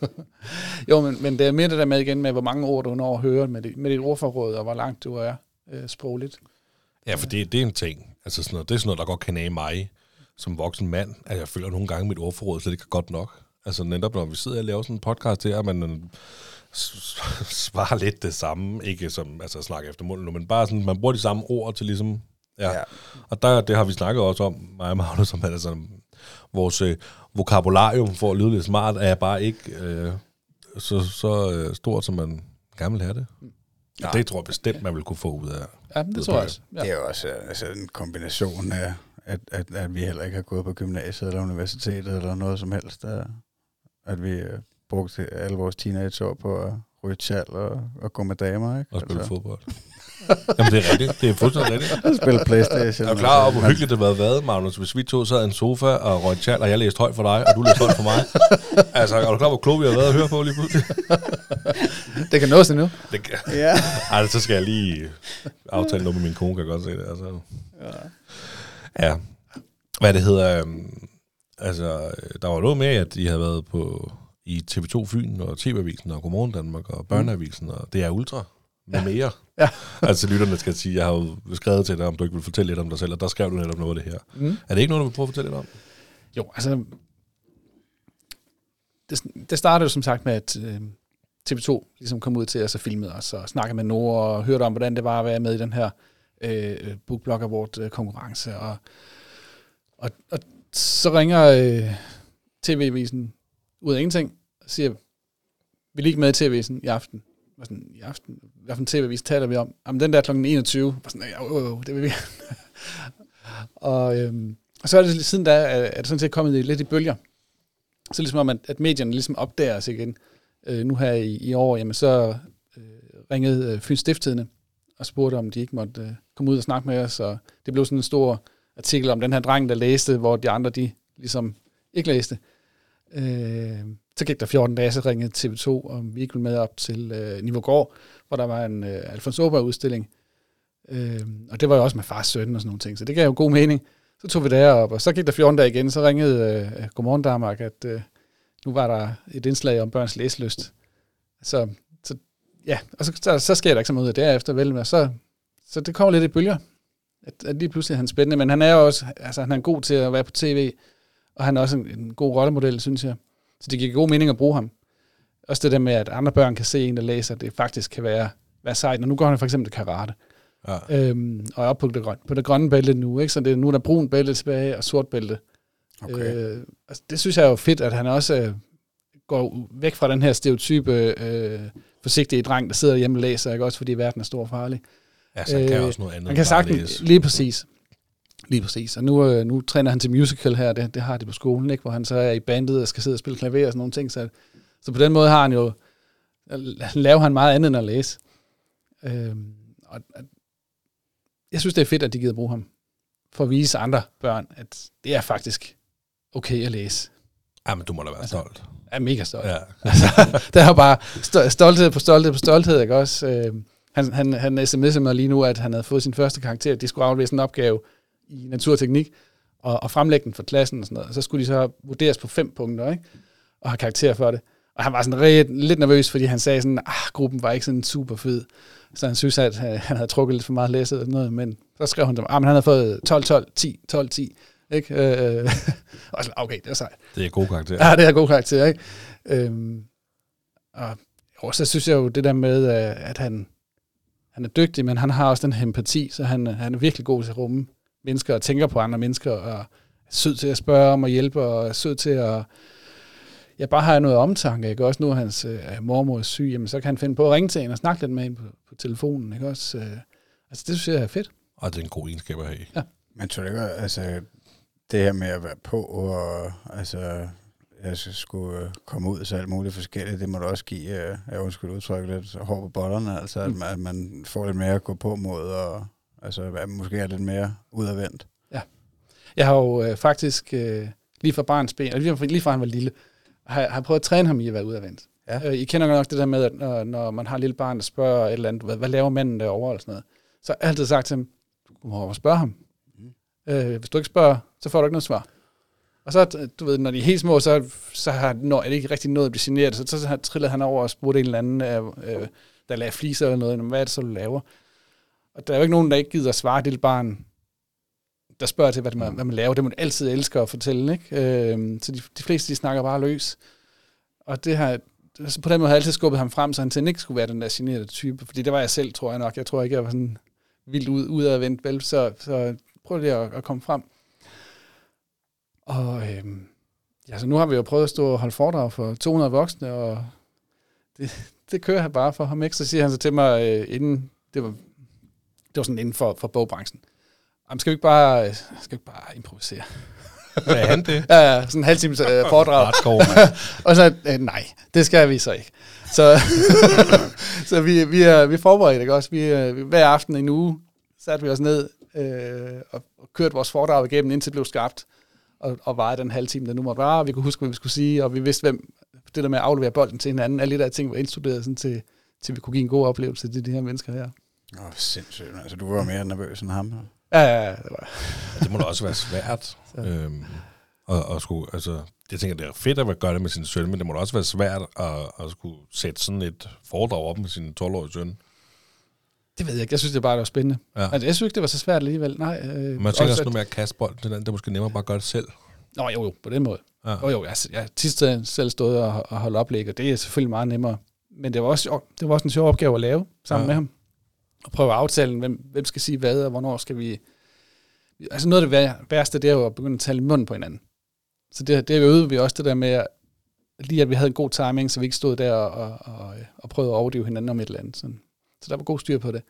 jo, men, men det er mere det der med igen med, hvor mange ord du når at høre med, dit, med dit ordforråd, og hvor langt du er øh, sprogligt. Ja, for det, det er en ting. Altså sådan noget, det er sådan noget, der godt kan af mig. som voksen mand, at jeg føler nogle gange, mit ordforråd slet ikke er godt nok. Altså netop når vi sidder og laver sådan en podcast her, man øh, svarer lidt det samme, ikke som altså snakke efter munden, nu, men bare sådan, man bruger de samme ord til ligesom, ja. Ja. Og der, det har vi snakket også om, mig og Magnus, som altså, vores øh, vokabularium for at lyde lidt smart, er bare ikke øh, så, så øh, stort, som man gerne vil have det. Ja. Det tror jeg bestemt, man vil kunne få ud af. Ja, det tror jeg også. Ja. Det er jo også øh, altså, en kombination af, at, at, at vi heller ikke har gået på gymnasiet eller universitetet eller noget som helst. Der, at vi øh, brugte alle vores teenageår på at ryge tjal og, og gå med damer. Ikke? Og spille altså. fodbold. Jamen, det er rigtigt. Det er fuldstændig rigtigt. Og spille Playstation. Jeg er klar over, hvor hyggeligt det havde været, Magnus, hvis vi to sad i en sofa og røg tjal, og jeg læste højt for dig, og du læste højt for mig. altså, er du klar, hvor kloge vi har været at høre på lige pludselig? Det kan nås endnu. Det, kan- Ja. Ej, så skal jeg lige aftale noget med min kone, kan jeg godt se det. Altså. Ja. Hvad det hedder, øhm, altså, der var noget med, at I havde været på i TV2 Fyn og TV-avisen og Godmorgen Danmark og Børneavisen og det er Ultra med mere. Ja. altså lytterne skal sige, jeg har jo skrevet til dig, om du ikke vil fortælle lidt om dig selv, og der skrev du netop noget af det her. Mm. Er det ikke noget, du vil prøve at fortælle lidt om? Jo, altså... Det, det startede jo som sagt med, at øh, TV2 ligesom kom ud til os og filmede os og snakkede med Nora og hørte om, hvordan det var at være med i den her øh, Bookblog Award øh, konkurrence. Og, og, og så ringer øh, TV-avisen ud af ingenting og siger, vil I ikke med i TV-avisen i aften? Var sådan, i aften? Hvad for en TV-avis taler vi om? Jamen, den der klokken 21. Var sådan, ja, øh, øh, det vil vi og, øhm, og så er det siden da, er det sådan set kommet i- lidt i bølger. Så ligesom om, at, at medierne ligesom opdager os igen. Øh, nu her i, i år, jamen så øh, ringede øh, Fyns Stiftstidende og spurgte, om de ikke måtte øh, komme ud og snakke med os. Og det blev sådan en stor artikel om den her dreng, der læste, hvor de andre, de ligesom ikke læste. Øh, så gik der 14 dage, så ringede TV2, om vi ikke ville med op til øh, Nivågård, hvor der var en øh, Alfons Åberg-udstilling. Øh, og det var jo også med fars søn og sådan nogle ting, så det gav jo god mening. Så tog vi derop, og så gik der 14 dage igen, så ringede øh, Godmorgen Danmark, at øh, nu var der et indslag om børns læselyst. Så, så ja, og så, så, så sker der ikke så meget ud af derefter, vel, men så, så det kommer lidt i bølger. At, at lige pludselig er han spændende, men han er jo også, altså han er god til at være på tv, og han er også en, en god rollemodel, synes jeg. Så det giver god mening at bruge ham. Også det der med, at andre børn kan se en, der læser, det faktisk kan være, være sejt. Og nu går han for eksempel karate. Ja. Øhm, og er oppe på det, grønne, på det grønne bælte nu, ikke? Så det, nu er der brun bælte tilbage og sort bælte. Okay. Øh, altså, det synes jeg er jo fedt, at han også øh, går væk fra den her stereotype øh, forsigtige dreng, der sidder hjemme og læser, ikke? også fordi verden er stor og farlig. Han kan Øh, også noget andet. Han kan sagtens, læse. lige præcis. Lige præcis. Og nu, øh, nu træner han til musical her, det, det har de på skolen, ikke? hvor han så er i bandet og skal sidde og spille klaver og sådan nogle ting. Så, så på den måde har han jo, laver han meget andet end at læse. Øhm, og, jeg synes, det er fedt, at de gider bruge ham, for at vise andre børn, at det er faktisk okay at læse. Ja, men du må da være Altså, stolt. Jeg er mega stolt. Ja. Altså, der er bare sto- stolthed på stolthed på stolthed, ikke også? Øh, han, han, han sms'ede mig lige nu, at han havde fået sin første karakter. De skulle sådan en opgave i naturteknik, og, og fremlægge den for klassen og sådan noget. Og så skulle de så vurderes på fem punkter, ikke? Og have karakter for det. Og han var sådan ret, lidt nervøs, fordi han sagde sådan, ah, gruppen var ikke sådan super fed. Så han synes, at øh, han havde trukket lidt for meget læsset eller noget. Men så skrev han, at ah, men han havde fået 12, 12, 10, 12, 10. Ikke? Øh, og sådan, okay, det er sejt. Det er god karakter. Ja, det er god karakter, ikke? Øhm, og jo, så synes jeg jo det der med, øh, at han, han er dygtig, men han har også den her empati, så han, han er virkelig god til at rumme mennesker og tænker på andre mennesker, og er sød til at spørge om at hjælpe, og er sød til at jeg bare har noget omtanke, ikke? Også nu er hans øh, mormor er syg, jamen, så kan han finde på at ringe til hende og snakke lidt med hende på, på telefonen, ikke også? Øh, altså, det synes jeg er fedt. Og det er en god egenskab at have. Men tror du ikke, altså, det her med at være på, og altså, jeg skulle øh, komme ud så alt muligt forskelligt, det må du også give, øh, jeg undskyld udtrykke lidt hår på bollerne, altså, at, man, at man får lidt mere at gå på mod, og altså, at måske er lidt mere udadvendt. Jeg har jo øh, faktisk øh, lige fra barns ben, eller lige fra, lige fra han var lille, har, har prøvet at træne ham i at være udadvendt. Ja. Øh, I kender nok det der med, at når, når man har et lille barn, der spørger et eller andet, hvad, hvad laver manden derovre, eller sådan noget. Så har jeg altid sagt til ham, du må spørge ham. Mm. Øh, hvis du ikke spørger, så får du ikke noget svar. Og så, du ved, når de er helt små, så, så har når, er det ikke rigtig noget at blive generet. Så, så, trillede han over og spurgte en eller anden, øh, øh, der lagde fliser eller noget, "Nå, hvad er det så, du laver? Og der er jo ikke nogen, der ikke gider at svare et lille barn, der spørger til, hvad, man, hvad man laver. Det man altid elsker at fortælle. Ikke? Øh, så de, de fleste, de snakker bare løs. Og det har, altså på den måde har jeg altid skubbet ham frem, så han til ikke skulle være den der generede type. Fordi det var jeg selv, tror jeg nok. Jeg tror ikke, jeg var sådan vildt ud, udadvendt, vel? Så, så prøv lige at, at komme frem. Og øh, ja, så nu har vi jo prøvet at stå og holde foredrag for 200 voksne, og det, det kører jeg bare for ham. Ikke? Så siger han så til mig, øh, inden det var, det var sådan inden for, for bogbranchen. Jamen, skal vi ikke bare, øh, skal vi ikke bare improvisere? Hvad er han det? Ja, sådan en halv times øh, foredrag. Hardcore, og så, øh, nej, det skal vi så ikke. Så, så vi, vi, er, vi forbereder ikke også. Vi, øh, hver aften i en uge satte vi os ned øh, og, og kørte vores foredrag igennem, indtil det blev skarpt. Og, og var den halve time, der nu måtte være. Vi kunne huske, hvad vi skulle sige, og vi vidste, hvem det der med at aflevere bolden til hinanden, alle de der ting var indstuderet, sådan til, til vi kunne give en god oplevelse til de her mennesker her. Åh, oh, sindssygt. Altså, du var mere nervøs end ham. Ja, ja, ja, det var Det må da også være svært. øhm, og, og skulle, altså, jeg tænker, det er fedt at gøre det med sin søn, men det må da også være svært at, at skulle sætte sådan et foredrag op med sin 12-årige søn. Det ved jeg ikke. Jeg synes, det bare det var spændende. Ja. Altså, jeg synes ikke, det var så svært alligevel. Nej, øh, Man tænker også at- noget med at kaste bolden til den, det er måske nemmere bare at gøre det selv. Nå, jo, jo, på den måde. Ja. Jo, jo, jeg, jeg tit selv stået og, og holdt oplæg, og det er selvfølgelig meget nemmere. Men det var også, det var også en sjov opgave at lave sammen ja. med ham. Og prøve at aftale, hvem, hvem skal sige hvad, og hvornår skal vi... Altså noget af det værste, det er jo at begynde at tale i munden på hinanden. Så det, det øvede vi også det der med, at lige at vi havde en god timing, så vi ikke stod der og, og, og, og prøvede at overdrive hinanden om et eller andet. Sådan. Så der var god styr på det.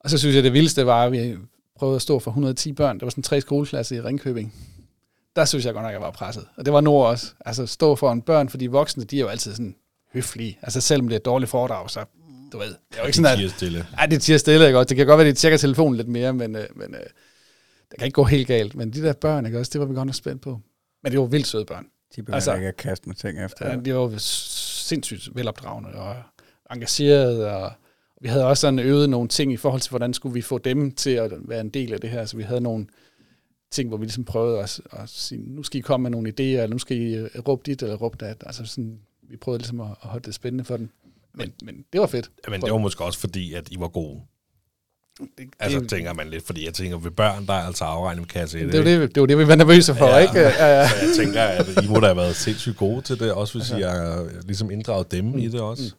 Og så synes jeg, det vildeste var, at vi prøvede at stå for 110 børn. Der var sådan tre skoleklasser i Ringkøbing der synes jeg godt nok, jeg var presset. Og det var Nord også. Altså stå for en børn, for de voksne, de er jo altid sådan høflige. Altså selvom det er et dårligt foredrag, så du ved, det er jo ikke sådan, at... stille. Ej, det tiger stille, ikke også? Det kan godt være, at de tjekker telefonen lidt mere, men, øh, men øh, det kan ikke gå helt galt. Men de der børn, ikke også, det var vi godt nok spændt på. Men det var vildt søde børn. De begynder Altså- altså, ikke at kaste med ting efter. Ja, de var jo sindssygt velopdragende og engageret, og vi havde også sådan øvet nogle ting i forhold til, hvordan skulle vi få dem til at være en del af det her. Så vi havde nogle ting, hvor vi ligesom prøvede at, at sige, nu skal I komme med nogle idéer, eller nu skal I øh, råbe dit eller råbe dat. Altså sådan, vi prøvede ligesom at, at holde det spændende for den. Men, men det var fedt. Men det var måske også fordi, at I var gode. Det, Altså, det, tænker man lidt, fordi jeg tænker, ved børn, der er altså afregning med kasse det, var det, det var det, vi var nervøse for, Ja. ja. ikke? Ja, ja. Så jeg tænker, at I må da have været sindssygt gode til det, også hvis I har ligesom inddraget dem Mm. i det også.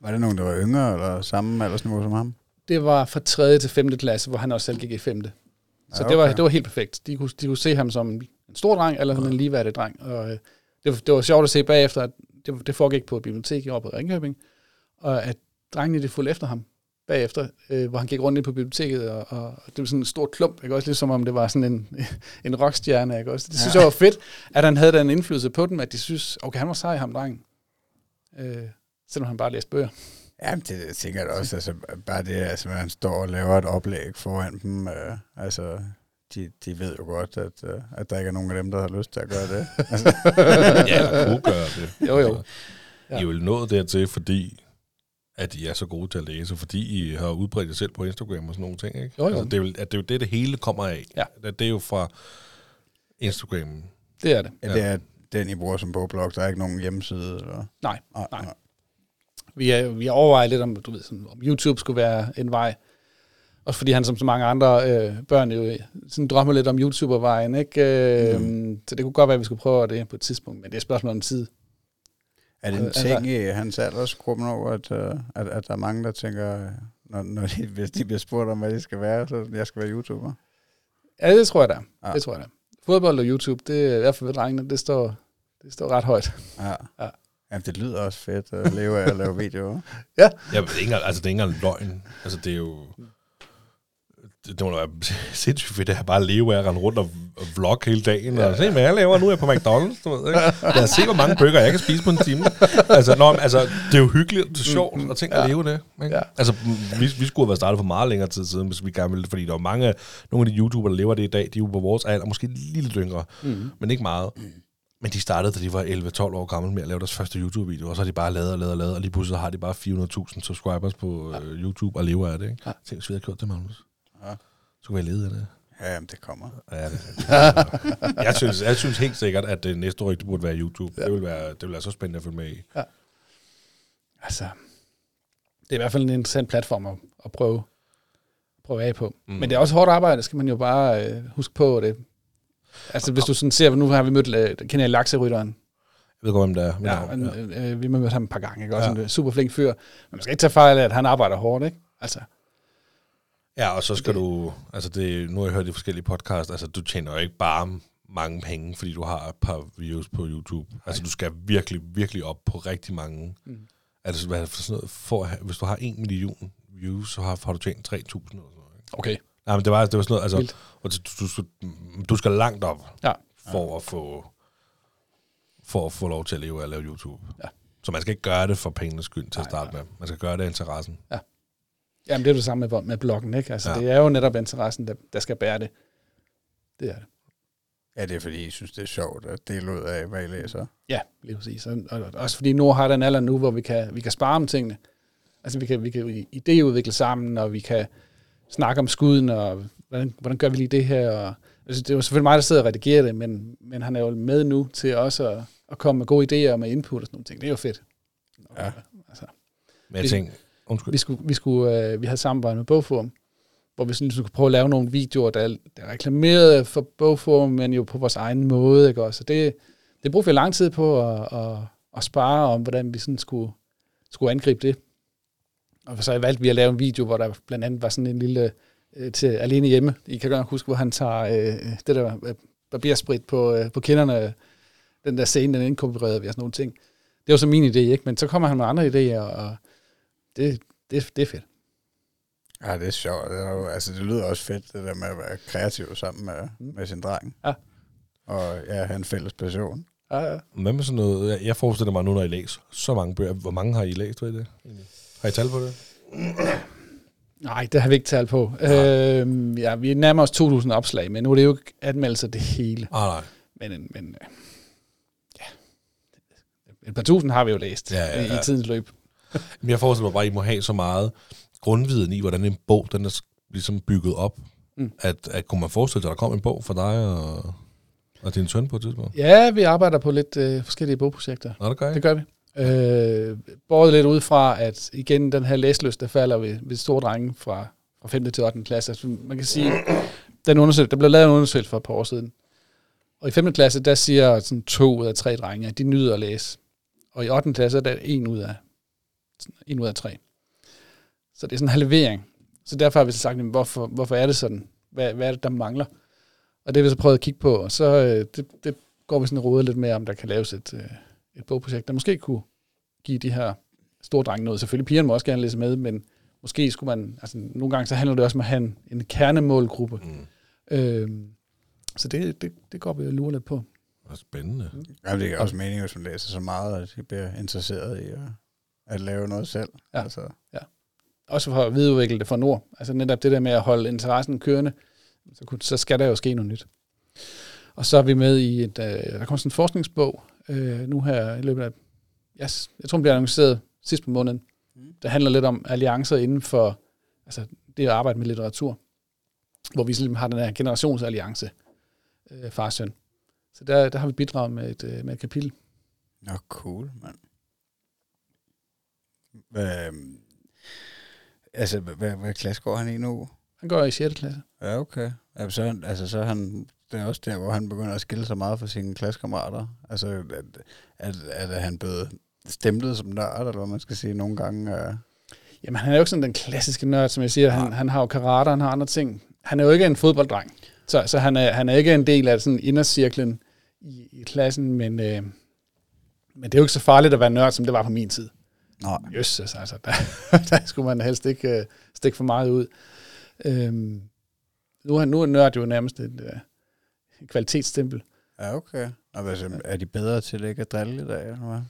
Var det nogen, der var yngre eller samme aldersniveau som ham? Det var fra 3. til 5. klasse, hvor han også selv gik i 5. Så Ja, det, var, okay. det var helt perfekt. De kunne, de kunne se ham som en stor dreng, eller som en ligeværdig dreng. Og øh, det, var- det var sjovt at se bagefter, at det, det foregik på et bibliotek i oppe i Ringkøbing, og at drengene de fulgte efter ham bagefter, øh, hvor han gik rundt ind på biblioteket, og, og det var sådan en stor klump, ikke? også ligesom om det var sådan en, en rockstjerne. Ikke? Også, det synes Ja. jeg var fedt, at han havde den indflydelse på dem, at de synes, okay, han var sej ham, drengen. Øh, selvom han bare læste bøger. Ja, det jeg da også. Altså, bare det, altså, han står og laver et oplæg foran dem. Øh, altså, de, de ved jo godt, at, øh, at der ikke er nogen af dem, der har lyst til at gøre det. Altså, Ja, eller kunne gøre det. Jo, jo. Altså, I er jo nået dertil, fordi at I er så gode til at læse, fordi I har udbredt jer selv på Instagram og sådan nogle ting, ikke? Jo, jo. Altså, det, er jo, at det er jo det, det hele kommer af. Ja. At det er jo fra Instagram. Det er det. ja. det er den, I bruger som bogblog. Der er ikke nogen hjemmeside. Eller? Nej, Nej, Nej. vi er, vi er overvejet lidt om, du ved, sådan, om YouTube skulle være en vej. Også fordi han som så mange andre øh, børn jo sådan drømmer lidt om YouTuber-vejen, ikke? Øh, mm. Så det kunne godt være, at vi skulle prøve det på et tidspunkt, men det er et spørgsmål om tid. Er det en Øh, ting i hans aldersgruppe nu, at, øh, at, at der er mange, der tænker, øh, når, når de, hvis de bliver spurgt om, hvad de skal være, så jeg skal være YouTuber? Ja, det tror jeg da. Ja. Ja. Det tror jeg da. Fodbold og YouTube, det er i hvert fald ved drengene, det står, det står ret højt. Ja. Ja. Jamen, det lyder også fedt at leve af at lave videoer. Ja, det er ikke, altså, det er ikke engang løgn. Altså, det er jo... Det, må da være sindssygt fedt at bare leve af at rende rundt og, og vlogge hele dagen. Og se, hvad jeg laver. Nu er jeg på McDonald's. Du ved, ikke? Lad os se, hvor mange bøger jeg kan spise på en time. Altså, nå, men, altså det er jo hyggeligt. Det er sjovt at tænke at leve det. Ikke? Ja. Altså, vi, vi skulle have været startet for meget længere tid siden, hvis vi gerne ville. Fordi der er mange, nogle af de YouTubere, der lever det i dag, de er jo på vores alder, måske lidt yngre, mm. men ikke meget. Men de startede, da de var 11-12 år gamle med at lave deres første YouTube-video, og så har de bare lavet og lavet og lavet, og lige pludselig har de bare 400.000 subscribers på ja. uh, YouTube og lever af det. Ikke? Ja. Tænk, hvis vi havde gjort det, Magnus. Ja. Vi have levet af det. Ja, jamen, det kommer. Ja, det. jeg, synes, jeg synes helt sikkert, at det næste ikke burde være YouTube. Ja. Det, vil være, det vil være så spændende at følge med i. Altså, det er i hvert fald en interessant platform at, at prøve, prøve af på. Mm. Men det er også hårdt arbejde, skal man jo bare øh, huske på det. Altså hvis du sådan ser, nu har vi mødt, øh, kender jeg lakserytteren. Jeg ved godt, hvem det er. men Ja, navn, men, øh, vi har mødt ham et par gange, ikke? Også Ja. ja. en super flink fyr. Men man skal ikke tage fejl af, at han arbejder hårdt, ikke? Altså, Ja, og så skal du, altså det, nu har jeg hørt de forskellige podcasts, altså du tjener jo ikke bare mange penge, fordi du har et par views på YouTube. Nej. Altså du skal virkelig, virkelig op på rigtig mange. Mm. Altså hvad for sådan noget, for, at hvis du har en million views, så har, har du tjent 3.000 eller sådan noget. Ikke? okay. Nej, men det var, det var sådan noget, altså, og du, du, skal, du skal langt op Ja. for at få for at få lov til at leve at lave YouTube. Ja. Så man skal ikke gøre det for pengenes skyld til at Nej, starte med. Man skal gøre det af interessen. Jamen, det er det samme med, med bloggen, ikke? Altså, Ja. det er jo netop interessen, der, der skal bære det. Det er det. Ja, det er fordi, I synes, det er sjovt at dele ud af, hvad I læser. Ja, lige præcis. Og, og, og også fordi Nord har den alder nu, hvor vi kan, vi kan spare om tingene. Altså, vi kan, vi kan idéudvikle sammen, og vi kan snakke om skuden, og hvordan, hvordan gør vi lige det her? Og, altså, det er jo selvfølgelig mig, der sidder og redigerer det, men, men han er jo med nu til også at, at komme med gode idéer og med input og sådan nogle ting. Det er jo fedt. Ja. Altså, Men jeg tænker, undskyld. vi, skulle, vi, skulle, øh, vi havde samarbejdet med Bogforum, hvor vi sådan skulle prøve at lave nogle videoer, der, der reklamerede for Bogforum, men jo på vores egen måde. Ikke? også? Så det, det brugte vi lang tid på at, at, at spare om, hvordan vi sådan skulle, skulle angribe det. Og så valgte vi at lave en video, hvor der blandt andet var sådan en lille øh, til alene hjemme. I kan godt huske, hvor han tager øh, det der øh, barbersprit på, øh, på kinderne. Den der scene, den inkorporerede vi og sådan nogle ting. Det var så min idé, ikke? Men så kommer han med andre idéer, og det, det, det er fedt. Ja, det er sjovt. Det, er jo, altså, det lyder også fedt, det der med at være kreativ sammen med, med sin dreng. Ja. Og ja, have en fælles passion. Ja, ja. Hvad med sådan noget? Jeg- Jeg forestiller mig nu, når I læser så mange bøger. Hvor mange har I læst, ved I det? Har I tal på det? Nej, det har vi ikke talt på. Øh, ja, vi nærmer os 2.000 opslag, men nu er det jo ikke anmeldelser det hele. Ah, nej. Men, men øh, ja, et par tusind har vi jo læst Ja, ja, i, ja. i tidens løb. Men jeg forestiller mig bare, at I må have så meget grundviden i, hvordan en bog den er ligesom bygget op. Mm. At, at kunne man forestille sig, at der kom en bog for dig og, og din søn på et tidspunkt? Ja, vi arbejder på lidt øh, forskellige bogprojekter. Nå, det gør jeg. Det gør vi. Øh, både lidt ud fra, at igen, den her læsløst, der falder ved, ved store drenge fra, fra 5. til 8. klasse. Altså, man kan sige, den undersøgelse, der blev lavet en undersøgelse for et par år siden. Og i 5. klasse, der siger sådan to ud af tre drenge, at de nyder at læse. Og i 8. klasse, der er en ud af, en ud af tre. Så det er sådan en halvering. Så derfor har vi så sagt, jamen, hvorfor, hvorfor er det sådan? Hvad, hvad er det, der mangler? Og det har vi så prøvet at kigge på, og så øh, det, det går vi sådan og roder lidt med, om der kan laves et, øh, et bogprojekt, der måske kunne give de her store drenge noget. Selvfølgelig pigerne må også gerne læse med, men måske skulle man, altså nogle gange så handler det også om at have en, en kernemålgruppe. Mm. Øhm, så det, det, det går vi og lurer lidt på. Det er spændende. Ja, det er også meningen, hvis man læser så meget, at de bliver interesseret i at, at lave noget selv. Ja. Altså, Også for at videreudvikle det fra Nord. Altså netop det der med at holde interessen kørende, så, kunne, så skal der jo ske noget nyt. Og så er vi med i et, øh, der kommer sådan en forskningsbog øh, nu her i løbet af, yes, jeg tror den bliver annonceret sidst på måneden. Mm. Der handler lidt om alliancer inden for altså det at arbejde med litteratur, hvor vi ligesom har den her generationsalliance, øh, far og søn. Så der, der har vi bidraget med et, øh, med et kapitel. Nå, cool, mand. Hvad, altså, hvad, hvad, klasse går han i nu? Han går i 6. klasse. Ja, okay. Altså, så, han- altså, så han, det er også der, hvor han begynder at skille sig meget fra sine klassekammerater. Altså, at, at, at, han blevet stemplet som nørd, eller hvad man skal sige nogle gange. Uh, Jamen, han er jo ikke sådan den klassiske nørd, som jeg siger. Han, han har jo karate, han har andre ting. Han er jo ikke en fodbolddreng. Så, så han, er, han er ikke en del af sådan indercirklen i, i klassen, men, øh, men det er jo ikke så farligt at være nørd, som det var på min tid. Nej, Jøsses, altså, der, der skulle man helst ikke øh, stikke for meget ud. Øhm, nu, er, nu er nørd jo nærmest et øh, kvalitetsstempel. ja, okay. Og altså, er de bedre til ikke at drille i dag, eller hvad?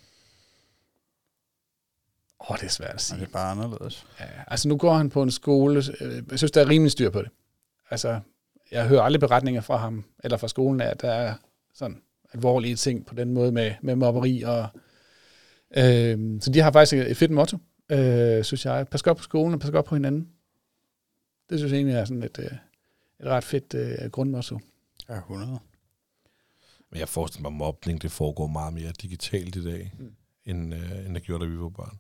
Åh, det er svært at sige. det bare anderledes? Ja, altså nu går han på en skole, øh, jeg synes, der er rimelig styr på det. Altså, jeg hører aldrig beretninger fra ham, eller fra skolen, at der er sådan alvorlige ting på den måde med, med mobberi. Og, øh, så de har faktisk et fedt motto, øh, synes jeg. Pas godt på skolen, og pas godt på hinanden. Det synes jeg egentlig er sådan et, øh, et ret fedt øh, grundmotto. Ja, 100. Men jeg forestiller mig, at mobning det foregår meget mere digitalt i dag, Mm. mm. end, øh, end det gjorde, da vi var børn.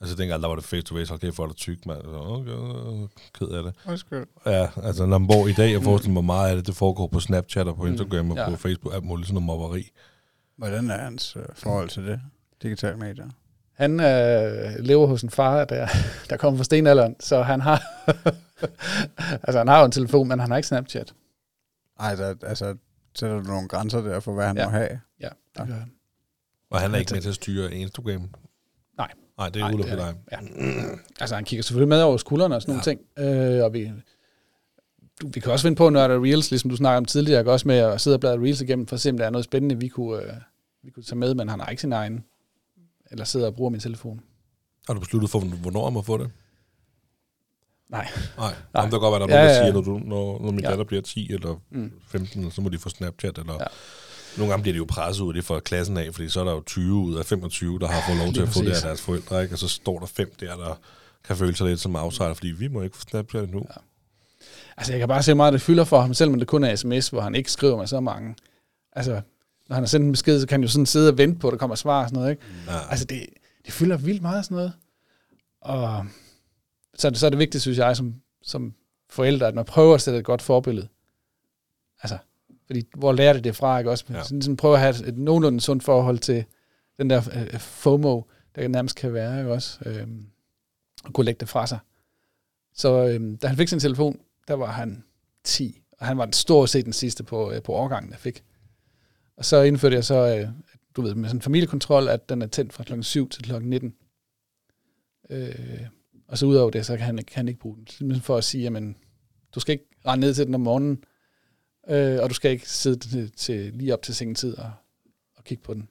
Altså dengang, der var det face-to-face, hold kæft, hvor er det tyk, mand. Så, okay, ked af det. Undskyld. Ja, altså når man bor i dag, jeg forestiller mig meget af det, det foregår på Snapchat og på Instagram og ja. på Facebook, alt muligt sådan noget mobberi. Hvordan er hans øh, forhold til det? Digitale medier? Han øh, lever hos en far, der, der kommer fra stenalderen, så han har, altså han har jo en telefon, men han har ikke Snapchat. Ej, der, altså, sætter du nogle grænser der for, hvad han Ja. må have? Ja, det gør han. Og han er Ja, ikke med til at styre Instagram. Nej. Nej, det er Nej, udelukket dig. Ja. Altså, han kigger selvfølgelig med over skuldrene og sådan nogle ting. Øh, og vi, du, vi kan også finde på at nørde reels, ligesom du snakkede om tidligere, også med at sidde og bladre reels igennem, for at se, om der er noget spændende, vi kunne, øh, vi kunne tage med, men han har ikke sin egen, eller sidder og bruger min telefon. Har du besluttet for, hvornår han må få det? Nej. Nej, Nej. Jamen, der kan godt være, der er Ja, nogen, der ja, ja. siger, når, du, når, når min Ja. datter bliver 10 eller Mm. 15, så må de få Snapchat. Eller Ja. Nogle gange bliver de jo presset ud af det fra klassen af, fordi så er der jo 20 ud af 25, der har fået lov til at få det af deres forældre, ikke? og så står der fem der, der kan føle sig lidt som outsider, fordi vi må ikke få Snapchat nu. Ja. Altså, jeg kan bare se meget, det fylder for ham, selvom det kun er sms, hvor han ikke skriver med så mange. Altså, når han har sendt en besked, så kan han jo sådan sidde og vente på, at der kommer svar og sådan noget, ikke? Ja. Altså, det, det fylder vildt meget sådan noget. Og så er det, så er det vigtigt, synes jeg, som, som forældre, at man prøver at sætte et godt forbillede. Altså, fordi hvor lærer det det fra, ikke også? Ja. Ja. Sådan, sådan prøver at have et, et nogenlunde sundt forhold til den der øh, FOMO, der nærmest kan være, ikke også? Øhm, og kunne lægge det fra sig. Så øhm, da han fik sin telefon, der var han 10, og han var stort set den sidste på, øh, på årgangen, jeg fik. Og så indførte jeg så, øh, du ved, med sådan en familiekontrol, at den er tændt fra klokken 7 til klokken 19. Øh, og så udover det, så kan han, ikke- kan han ikke bruge den. Simpelthen for at sige, jamen, du skal ikke rende ned til den om morgenen, øh, og du skal ikke sidde til, til, lige op til sengetid og, og kigge på den.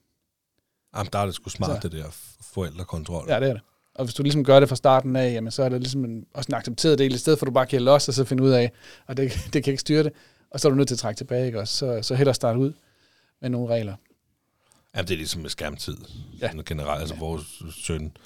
Jamen, der er det sgu smart, Så- det der forældrekontrol. Ja, det er det. Og hvis du ligesom gør det fra starten af, jamen, så er det ligesom en, også en accepteret del, i stedet for at du bare kan los og så finde ud af, og det, det kan ikke styre det, og så er du nødt til at trække tilbage, ikke også? Så, så hellere starte ud med nogle regler. Jamen, det er ligesom med skærmtid. Ja. Ja. Generelt, altså vores søn,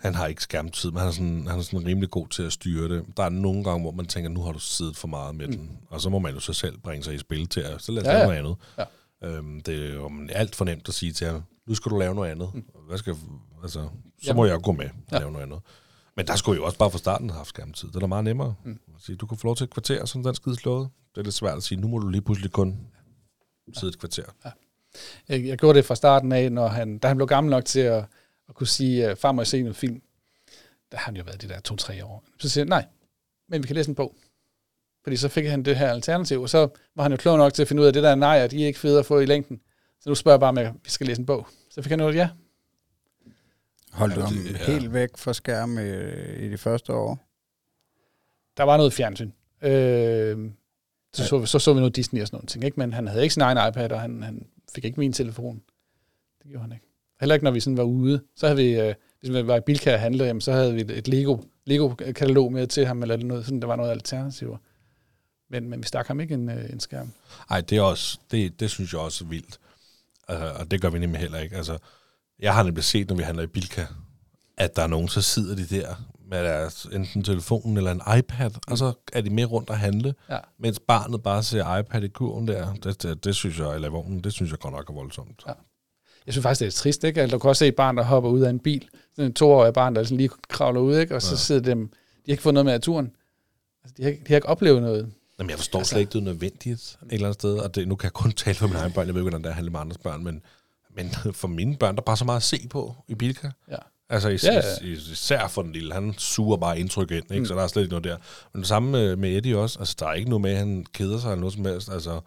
han har ikke skærmtid, men han er, sådan, han er sådan rimelig god til at styre det. Der er nogle gange, hvor man tænker, nu har du siddet for meget med mm. den, og så må man jo så selv bringe sig i spil til at, så lad os Ja, ja, lave ja. noget andet. Ja. Øhm, det er jo alt for nemt at sige til ham, nu skal du lave noget andet. Mm. Hvad skal, altså, så Jamen. må jeg gå med og Ja. ja. lave noget andet. Men der skulle jo også bare fra starten have haft skærmtid. Det er da meget nemmere. Mm. Mm. At sige, du kan få lov til et kvarter, som den skide slået. Det er lidt svært at sige, nu må du lige pludselig kun sidde et kvarter. Jeg, jeg gjorde det fra starten af, når han, da han blev gammel nok til at, at kunne sige, far må jeg se noget film. Der har han jo været de der to-tre år. Så siger jeg, nej, men vi kan læse en bog. Fordi så fik han det her alternativ, og så var han jo klog nok til at finde ud af, at det der nej, og de er ikke fede at få i længden. Så nu spørger jeg bare, om jeg- vi skal læse en bog. Så fik han jo et ja. Holdt du Ja, ham det- ja. helt væk fra skærm i, i de første år? Der var noget fjernsyn. Øh, så, så, så så vi noget Disney og sådan noget ting, ikke? men han havde ikke sin egen iPad, og han, han fik ikke min telefon. Det gjorde han ikke. Heller ikke, når vi sådan var ude. Så havde vi, øh, hvis vi var i Bilka og handlede, jamen, så havde vi et, et Lego, Lego-katalog med til ham, eller noget, sådan, der var noget alternativer. Men, men vi stak ham ikke en, øh, en skærm. Nej, det er også, det, det synes jeg også er vildt. Uh, og det gør vi nemlig heller ikke. Altså, jeg har nemlig set, når vi handler i Bilka, at der er nogen, så sidder de der med deres enten telefonen eller en iPad, og så er de med rundt og handle, Ja. mens barnet bare ser iPad i kurven der. Det, det, det synes jeg, eller i vognen, det synes jeg godt nok er voldsomt. Ja. Jeg synes faktisk, det er trist, ikke? Altså, du kan også se et barn, der hopper ud af en bil. Sådan en toårig barn, der sådan lige kravler ud, ikke? Og så Ja. sidder dem, de har ikke fået noget med naturen. Altså, de, har, ikke- de har ikke oplevet noget. Jamen, jeg forstår altså, slet ikke, det er nødvendigt et eller andet sted, og det, nu kan jeg kun tale for mine egne børn, jeg ved ikke, hvordan det er at handle med andres børn, men, men for mine børn, der er bare så meget at se på i Bilka. Ja. Altså is, Ja, ja, ja. ja. Is, især for den lille, han suger bare indtryk ind, ikke? Mm. Så der er slet ikke noget der. Men det samme med, med Eddie også, altså der er ikke noget med, at han keder sig eller noget som helst, altså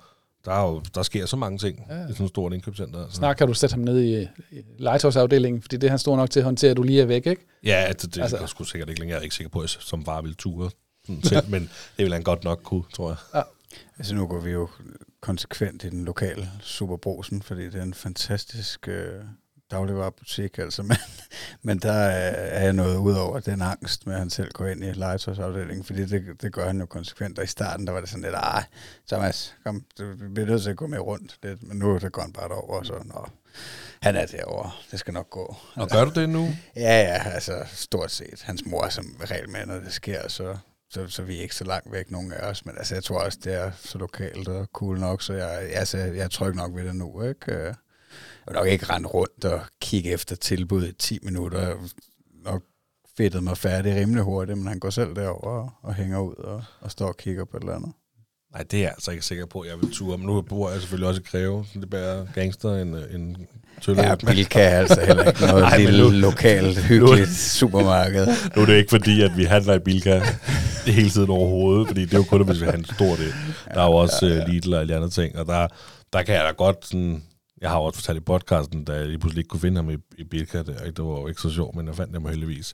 der, er jo, der sker så mange ting Ja. ja. i sådan et stort indkøbscenter. Altså. Snart kan du sætte ham ned i, i legetøjsafdelingen, fordi det er han stor nok til at håndtere, at du lige er væk, ikke? Ja, altså, det Altså- er sgu sikkert ikke længere. Jeg er ikke sikker på, at jeg som bare vil ture selv, men det vil han godt nok kunne, tror jeg. Altså nu går vi jo konsekvent i den lokale Superbrosen, fordi det er en fantastisk øh, dagligvarerbutik, altså. Men, men der er jeg noget ud over den angst med, at han selv går ind i legetøjsafdelingen, fordi det, det gør han jo konsekvent. Og i starten, der var det sådan lidt, ej, Thomas, kom, du bliver nødt til at gå med rundt. Det, men nu der går han bare derover, og så, nå, han er derovre, det skal nok gå. Og gør du det nu? Ja, ja, altså stort set. Hans mor er som regel med, når det sker, så, så, så vi er ikke så langt væk, nogen af os. Men altså, jeg tror også, det er så lokalt og cool nok, så jeg, altså, jeg er tryg nok ved det nu, ikke? Øh, Jeg vil nok ikke rende rundt og kigge efter tilbud i 10 minutter. Nok fedtet mig færdig rimelig hurtigt, men han går selv derover og, og hænger ud og, og står og kigger på et eller andet. Nej, det er jeg altså ikke sikker på, at jeg vil ture. Men nu bor jeg selvfølgelig også i Greve, så det er bare gangster en, en tølle. Ja, Bilka er altså heller ikke noget Ej, Ej, men lille, nu- lokalt, hyggeligt supermarked. Nu er det ikke fordi, at vi handler i Bilka hele tiden overhovedet, fordi det er jo kun, hvis vi har en stor del. Der er jo også ja, ja. Lidl og alle andre ting, og der, der kan jeg da godt sådan... Jeg har jo også fortalt i podcasten, da jeg lige pludselig ikke kunne finde ham i, i Bilka. Det, det var jo ikke så sjovt, men jeg fandt ham heldigvis.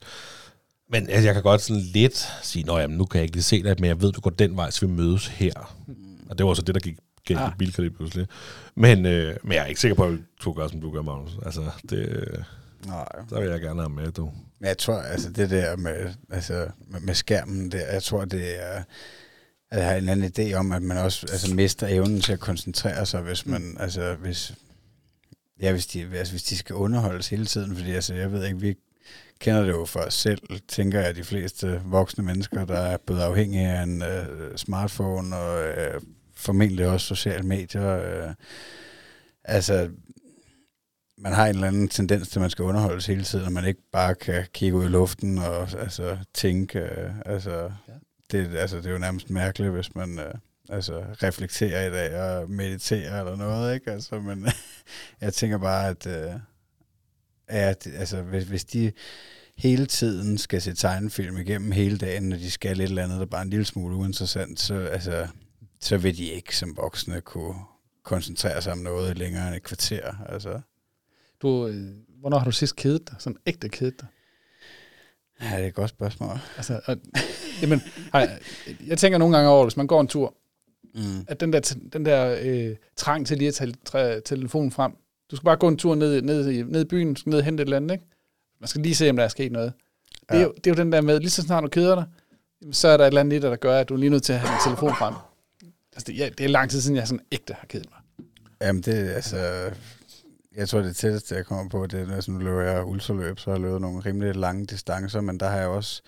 Men altså, jeg kan godt sådan lidt sige, nå jamen, nu kan jeg ikke lige se dig, men jeg ved, du går den vej, så vi mødes her. Og det var så det, der gik galt ah. I Bilka lige pludselig. Men, øh, men jeg er ikke sikker på, at du gør, som du gør, Magnus. Altså, det, Nej. der vil jeg gerne have med, du. Men jeg tror, altså det der med, altså, med, med skærmen, der, jeg tror, det er... at har en anden idé om, at man også altså, mister evnen til at koncentrere sig, hvis man, altså, hvis, ja, hvis de, altså, hvis de skal underholdes hele tiden, fordi altså, jeg ved ikke, vi kender det jo for os selv, tænker jeg, at de fleste voksne mennesker, der er blevet afhængige af en øh, smartphone og øh, formentlig også sociale medier. Øh, altså, man har en eller anden tendens til, at man skal underholdes hele tiden, og man ikke bare kan kigge ud i luften og altså, tænke. Øh, altså, ja. det, altså, det er jo nærmest mærkeligt, hvis man øh, altså, reflekterer i dag og mediterer eller noget. Ikke? Altså, men jeg tænker bare, at, øh, at altså, hvis, hvis de hele tiden skal se tegnefilm igennem hele dagen, når de skal et eller andet, der bare er en lille smule uinteressant, så, altså, så vil de ikke som voksne kunne koncentrere sig om noget længere end et kvarter. Altså, Du, øh, hvornår har du sidst kedet dig? Sådan ægte kedet dig? ja, det er et godt spørgsmål. Altså, og, jamen, har, jeg tænker nogle gange over, hvis man går en tur, Mm. at den der, den der øh, trang til lige at tage tre- telefonen frem, du skal bare gå en tur ned, ned, i, ned i byen, ned og hente et eller andet, ikke? Man skal lige se, om der er sket noget. Det, er jo, det er jo den der med, lige så snart du keder dig, så er der et eller andet i dig, der gør, at du er lige nødt til at have din telefon frem. Altså, det, ja, det er lang tid siden, jeg sådan ægte har kedet mig. Jamen det er altså... Jeg tror, det tætteste, jeg kommer på, det er, når nu løber jeg ultraløb, så har jeg løbet nogle rimelig lange distancer, men der har jeg også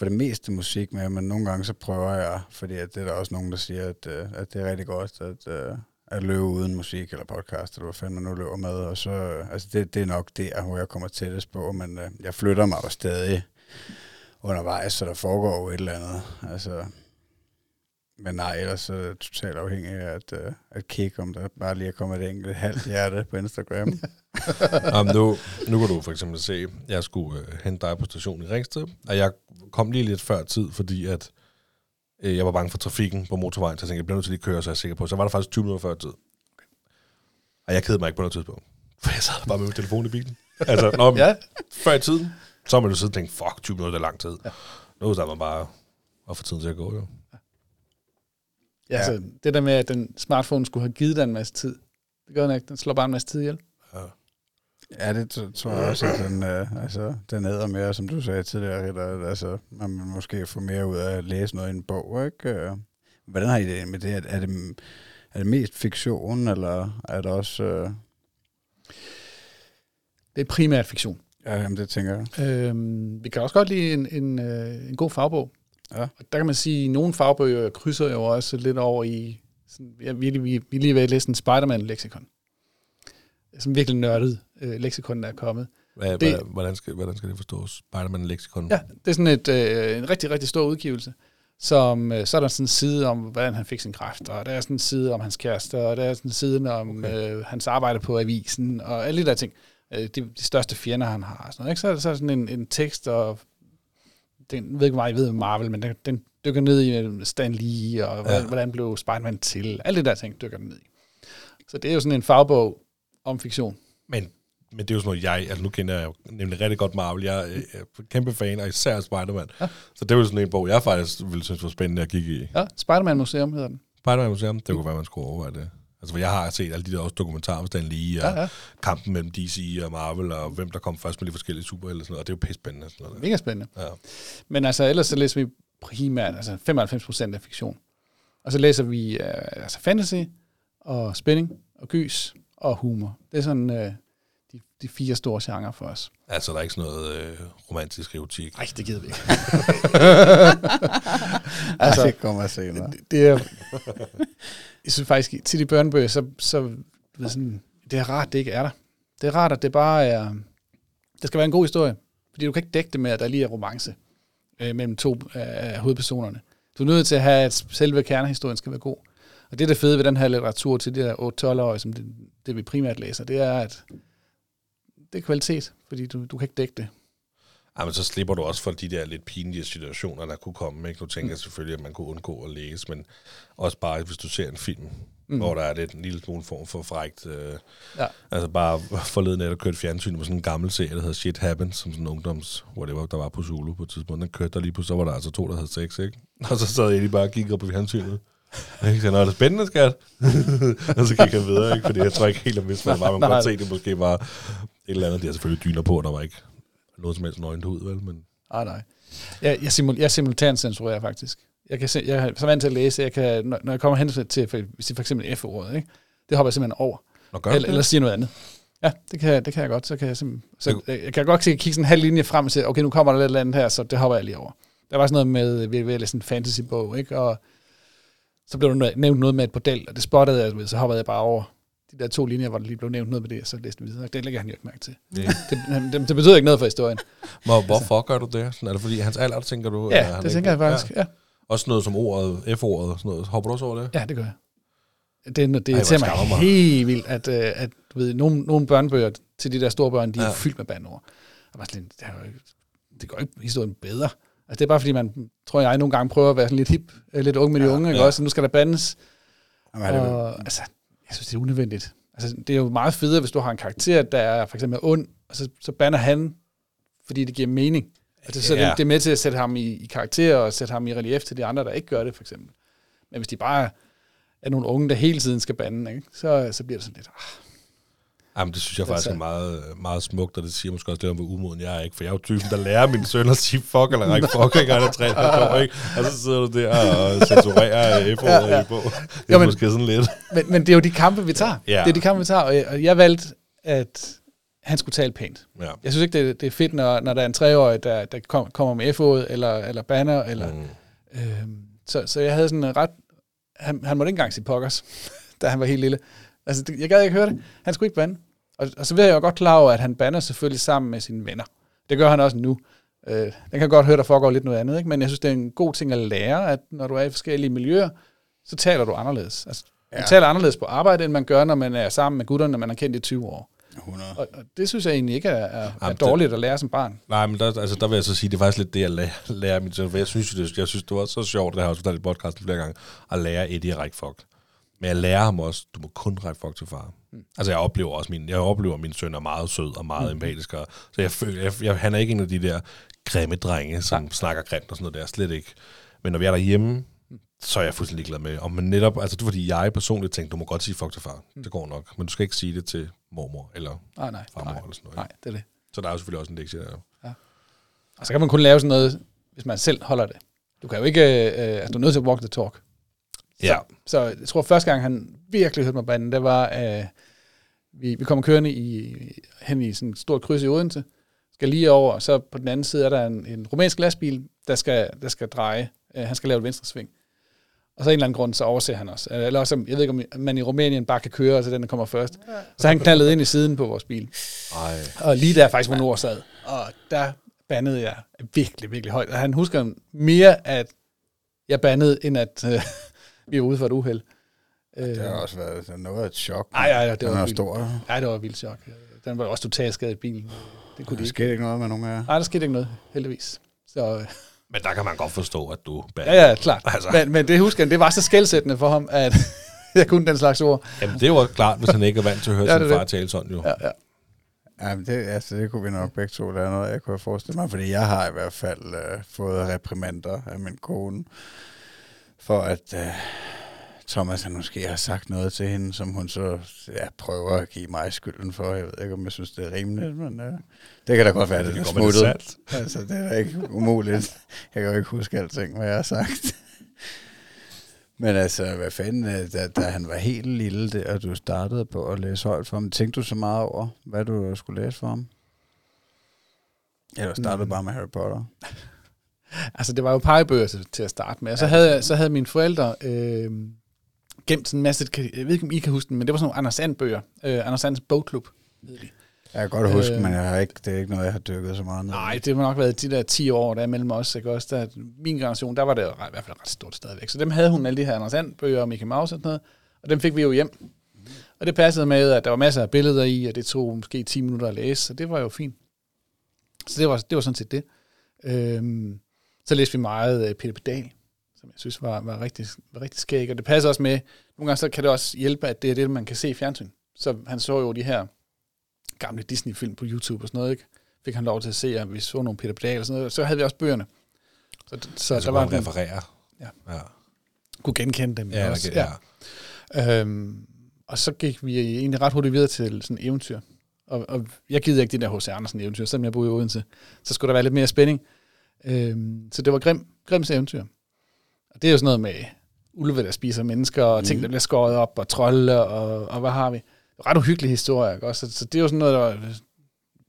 for det meste musik med, men nogle gange så prøver jeg, fordi at det er der også nogen, der siger, at, øh, at det er rigtig godt at, øh, at løbe uden musik eller podcast, eller hvad fanden man nu løber med, og så, øh, altså det, det er nok der, hvor jeg kommer tættest på, men jeg flytter mig jo stadig undervejs, så der foregår jo et eller andet, altså, men nej, ellers så er jeg totalt afhængig af at, uh, at kigge, om der bare lige er kommet et enkelt halvt hjerte på Instagram. Jamen, nu, nu kan du for eksempel se, jeg skulle øh, hente dig på stationen i Ringsted, og jeg kom lige lidt før tid, fordi at øh, jeg var bange for trafikken på motorvejen, så jeg tænkte, jeg bliver nødt til lige at køre, så jeg er sikker på. Så var der faktisk 20 minutter før tid. Og jeg kedede mig ikke på noget tidspunkt, for jeg sad bare med min telefon i bilen. Altså, når ja. Ja, før i tiden, så har man jo siddet og tænkt, fuck, 20 minutter er lang tid. Ja. Nu er man bare at få tiden til at gå, jo. ja. Altså, det der med, at den smartphone skulle have givet dig en masse tid, det gør den ikke. Den slår bare en masse tid ihjel. ja, det t- tror jeg også, at den, uh, altså, den æder mere, som du sagde tidligere, Ritter, altså, man vil måske få mere ud af at læse noget i en bog, ikke? Uh, Hvordan har I det med det? Er det, er det mest fiktion, eller er det også... Uh, Det er primært fiktion. ja, jamen, det tænker jeg. Øhm, vi kan også godt lide en, en, øh, en god fagbog. Ja. Og der kan man sige, at nogle fagbøger krydser jo også lidt over i... Sådan, ja, vi, vi, vi er lige ved at læse en Spider-Man-leksikon. Som virkelig nørdet øh, leksikon, der er kommet. Hvad, Det- hvordan, skal, hvordan skal det forstås? Spider-Man Lexicon? Ja, det er sådan et, øh, en rigtig, rigtig stor udgivelse. Som, øh, så er der sådan en side om, hvordan han fik sin kræft, og der er sådan en side om hans kæreste, og der er sådan en side om okay. øh, hans arbejde på avisen, og alle de der ting. Øh, de, de største fjender, han har. Sådan noget, ikke? Så er der så er sådan en, en tekst, og den jeg ved ikke, hvor meget I ved om Marvel, men den, den dykker ned i øh, Stan Lee, og hvordan, ja. hvordan blev Spider-Man til. Alle de der ting dykker den ned i. Så det er jo sådan en fagbog om fiktion. Men, men det er jo sådan noget, jeg, altså nu kender jeg jo nemlig rigtig godt Marvel, jeg er øh, kæmpe fan, og især Spider-Man. Ja. Så det er jo sådan en bog, jeg faktisk ville synes var spændende at kigge i. Ja, Spider-Man Museum hedder den. Spider-Man Museum, det kunne være, man skulle overveje det. Altså, for jeg har set alle de der også dokumentarer om Stan Lee, og Ja, ja. kampen mellem DC og Marvel, og hvem der kom først med de forskellige superhelte og sådan noget, og det er jo pisse spændende. Sådan noget. Mega spændende. Ja. Men altså, ellers så læser vi primært, altså 95 procent af fiktion. Og så læser vi uh, altså fantasy, og spænding, og gys, og humor. Det er sådan uh, de, de fire store genrer for os. Altså, der er ikke sådan noget øh, romantisk erotik. Nej, det gider vi ikke. Altså, altså, det kommer senere. det, det er... Jeg synes faktisk, til de børnebøger, så, så ved, sådan, det er rart, det ikke er der. Det er rart, at det bare er... Det skal være en god historie. Fordi du kan ikke dække det med, at der lige er romance øh, mellem to af hovedpersonerne. Du er nødt til at have, at selve kernehistorien skal være god. Og det, der fede ved den her litteratur til de der 8-12-årige, som det, det vi primært læser, det er, at det er kvalitet, fordi du, du kan ikke dække det. Ja, men så slipper du også for de der lidt pinlige situationer, der kunne komme. Ikke? Nu tænker jeg selvfølgelig, at man kunne undgå at læse, men også bare, hvis du ser en film, mm. hvor der er lidt en lille smule form for frægt. Øh, Ja. Altså bare forleden af, der kørte fjernsyn på sådan en gammel serie, der hedder Shit Happens, som sådan en ungdoms, whatever, der var på Zulu på et tidspunkt. Den kørte der lige på, så var der altså to, der havde sex, ikke? Og så sad jeg lige bare og kiggede på fjernsynet. Jeg nå, er det spændende, skat? og så gik jeg videre, ikke? Fordi jeg tror ikke helt, at hvis man var, man kunne se, det måske var et eller andet. Det er selvfølgelig dyner på, der var ikke noget som helst nøgent ud, vel? Men Ah, nej. Jeg, jeg, simul, jeg simultant censurerer faktisk. Jeg, kan se, jeg er så vant til at læse, jeg kan, når, når jeg kommer hen til, for, hvis det for eksempel F-ordet, ikke? det hopper jeg simpelthen over. Nå, gør Eller, det? eller siger noget andet. Ja, det kan, det kan jeg godt. Så kan jeg, simpelthen, så, jeg, jeg kan godt se, kigge sådan en halv linje frem og sige, okay, nu kommer der lidt eller andet her, så det hopper jeg lige over. Der var sådan noget med, vi ved at læse en fantasy-bog, ikke? og så blev der nævnt noget med et bordel, og det spottede jeg, så hoppede jeg bare over de der to linjer, hvor der lige blev nævnt noget med det, og så læste jeg videre. Det lægger han jo ikke mærke til. Ja. Det, det, det betyder ikke noget for historien. Hvor, hvorfor gør du det? Sådan, er det fordi hans alder, tænker du? Ja, er han det tænker jeg ikke- faktisk. Ja. Også noget som ordet, F-ordet og sådan noget. Hopper du også over det? Ja, det gør jeg. Det, det hvor irriterer mig, mig. helt vildt, at, øh, at du ved, nogle, nogle børnebøger til de der store børn, de er Ja. fyldt med bandord. Og bare sådan, lidt, det, er jo ikke, det gør ikke historien bedre. Altså, det er bare fordi, man, tror jeg, nogle gange prøver at være sådan lidt hip, øh, lidt ung med de Ja, unge, ikke ja. også? Så nu skal der bandes. Jamen, er det, Og, altså, jeg synes, det er unødvendigt. Altså, det er jo meget federe, hvis du har en karakter, der er for eksempel ond, og så, så banner han, fordi det giver mening. Altså, så Ja. det, det er med til at sætte ham i, i karakter, og sætte ham i relief til de andre, der ikke gør det, for eksempel. Men hvis de bare er nogle unge, der hele tiden skal bande, ikke? Så, så bliver det sådan lidt, ah, Jamen, det synes jeg Altså- faktisk er meget, meget smukt, og det siger måske også lidt om, hvor umoden jeg er, ikke? For jeg er jo typen, der lærer min søn at sige fuck eller række fuck, ikke? Og er tre år, ikke? Og så sidder du der og censurerer F-ordet Ja, ja. i på. Det er Jo, men- måske sådan lidt. Men, men det er jo de kampe, vi tager. Ja. Det er de kampe, vi tager, og jeg, og jeg valgte, at han skulle tale pænt. Ja. Jeg synes ikke, det, er- det er fedt, når, når der er en treårig, der, der kom, kommer med F-ordet, eller, eller banner, eller... Mm. Øhm, så, så jeg havde sådan en ret... Han, han måtte ikke engang sige pokkers, da han var helt lille. Altså, det, jeg gad ikke høre det. Han skulle ikke bande. Og, og så ved jeg jo godt klar over, at han bander selvfølgelig sammen med sine venner. Det gør han også nu. Øh, den kan godt høre, der foregår lidt noget andet, ikke? men jeg synes, det er en god ting at lære, at når du er i forskellige miljøer, så taler du anderledes. Altså, man Ja. taler anderledes på arbejde, end man gør, når man er sammen med gutterne, når man har kendt i 20 år. 100. Og, og det synes jeg egentlig ikke er, er, er Jamen, det- dårligt at lære som barn. Nej, men der, altså, der vil jeg så sige, det er faktisk lidt det, jeg lærer, lærer min søn. For jeg synes, det, jeg synes, det var så sjovt, det har jeg også fortalt i podcasten flere gange, at lære Eddie fuck. Men jeg lærer ham også, du må kun række fuck til far. Mm. Altså, jeg oplever også min, jeg oplever, at min søn er meget sød og meget mm. empatisk. Og, så jeg føler, jeg, jeg, han er ikke en af de der grimme drenge, som Nej. snakker grimt og sådan noget der. Slet ikke. Men når vi er derhjemme, så er jeg fuldstændig ligeglad med. Og man netop, altså det er fordi, jeg personligt tænkte, du må godt sige fuck til far. Mm. Det går nok. Men du skal ikke sige det til mormor eller Nej, nej, farmor nej, eller sådan noget. nej, det er det. Så der er jo selvfølgelig også en lektie der. Og så kan man kun lave sådan noget, hvis man selv holder det. Du kan jo ikke, øh, altså du er nødt til at walk the talk. Ja. Så jeg tror, første gang han virkelig hørte mig banden, det var, øh, vi, vi kommer kørende i, hen i sådan et stort kryds i Odense, skal lige over, og så på den anden side er der en, en rumænsk lastbil, der skal, der skal dreje. Øh, han skal lave et venstre sving. Og så af en eller anden grund, så overser han os. Øh, Eller også, jeg ved ikke, om man i Rumænien bare kan køre, så den der kommer først. Så han knaldede ind i siden på vores bil. Ej. Og lige der faktisk, hvor Nord sad. Og der bandede jeg virkelig, virkelig højt. Og han husker mere, at jeg bandede, end at øh, vi var ude for et uheld. Øh, Det har også været sådan noget af et chok. Ej, ej, ej, det var er vildt. stor. Nej, det var et vildt chok. Den var også totalt skadet bilen. Det kunne de Der ikke. skete ikke noget med nogen af jer. Nej, der skete ikke noget, heldigvis. Så, øh, Men der kan man godt forstå, at du... ja, ja, klart. Altså. Men, men det husker jeg, det var så skældsættende for ham, at jeg kunne den slags ord. Jamen, det var klart, hvis han ikke er vant til at høre Ja, ja, det sin far tale sådan jo. Ja, ja. Ja, men det, altså, det kunne vi nok begge to. Er noget, jeg kunne forestille mig. Fordi jeg har i hvert fald øh, fået reprimander af min kone, for at øh, Thomas han måske har sagt noget til hende, som hun så ja, prøver at give mig skylden for. Jeg ved ikke, om jeg synes, det er rimeligt, men øh, det kan da godt være, det, Det det er være, det smuttet. Altså, det er da ikke umuligt. Jeg kan jo ikke huske alting, hvad jeg har sagt. Men altså, hvad fanden, øh, da, da han var helt lille, der, og du startede på at læse højt for ham, tænkte du så meget over, hvad du skulle læse for ham? Eller startede Mm. bare med Harry Potter? Altså, det var jo pegebøger til, til at starte med. Og så havde, så havde mine forældre øh, gemt sådan en masse, jeg ved ikke, om I kan huske den, men det var sådan nogle Anders And-bøger. Øh, Anders Ands bogklub, hed de. Jeg kan godt huske, Øh. men jeg har ikke, det er ikke noget, jeg har dykket så meget ned. Nej, det har nok været de der 10 år, der er mellem os. Ikke? Også der, min generation, der var det i hvert fald ret stort stadigvæk. Så dem havde hun alle de her Anders And bøger og Mickey Mouse og sådan noget. Og dem fik vi jo hjem. Og det passede med, at der var masser af billeder i, og det tog måske 10 minutter at læse, så det var jo fint. Så det var, det var sådan set det. Øhm, så læste vi meget øh, Peter Pedal, som jeg synes var, var, rigtig, var rigtig skæg. Og det passer også med, nogle gange så kan det også hjælpe, at det er det, man kan se i fjernsyn. Så han så jo de her gamle Disney-film på YouTube og sådan noget, ikke? Fik han lov til at se, og vi så nogle Peter Pedal og sådan noget. Så havde vi også bøgerne. Så, så Så altså, der var en, referere. Ja. ja. kunne genkende dem. Ja, også. okay, ja. Øhm, og så gik vi egentlig ret hurtigt videre til sådan eventyr. Og, og jeg gider ikke de der H.C. Andersen eventyr, selvom jeg boede i Odense. Så skulle der være lidt mere spænding. Øhm, så det var Grim, Grims eventyr. Og det er jo sådan noget med ulve, der spiser mennesker, og ting, der bliver skåret op, og trolde, og, og hvad har vi. Ret uhyggelig historie, ikke? Også, så, så det er jo sådan noget, der var,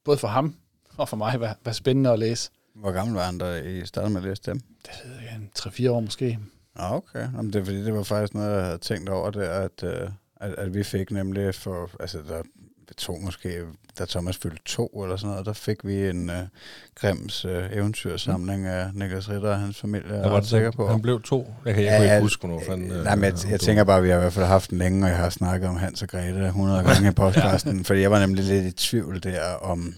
både for ham og for mig var, var spændende at læse. Hvor gammel var han, da I startede med at læse dem? Det ved jeg, en 3-4 år måske. Ah, okay. Jamen, det er fordi, det var faktisk noget, jeg havde tænkt over der, at, øh, at, at vi fik nemlig for, altså der det tog måske, da Thomas fyldte to eller sådan noget, der fik vi en uh, Grims uh, eventyrsamling af Niklas Ritter og hans familie, jeg Jeg er var ret sikker på. Han blev to. Jeg kan, jeg Ja, ikke ja, huske, hvornår fanden... Øh, Nej, men jeg, jeg tænker bare, at vi har i hvert fald haft den længe, og jeg har snakket om Hans og Grete 100 gange i podcasten, fordi jeg var nemlig lidt i tvivl der om,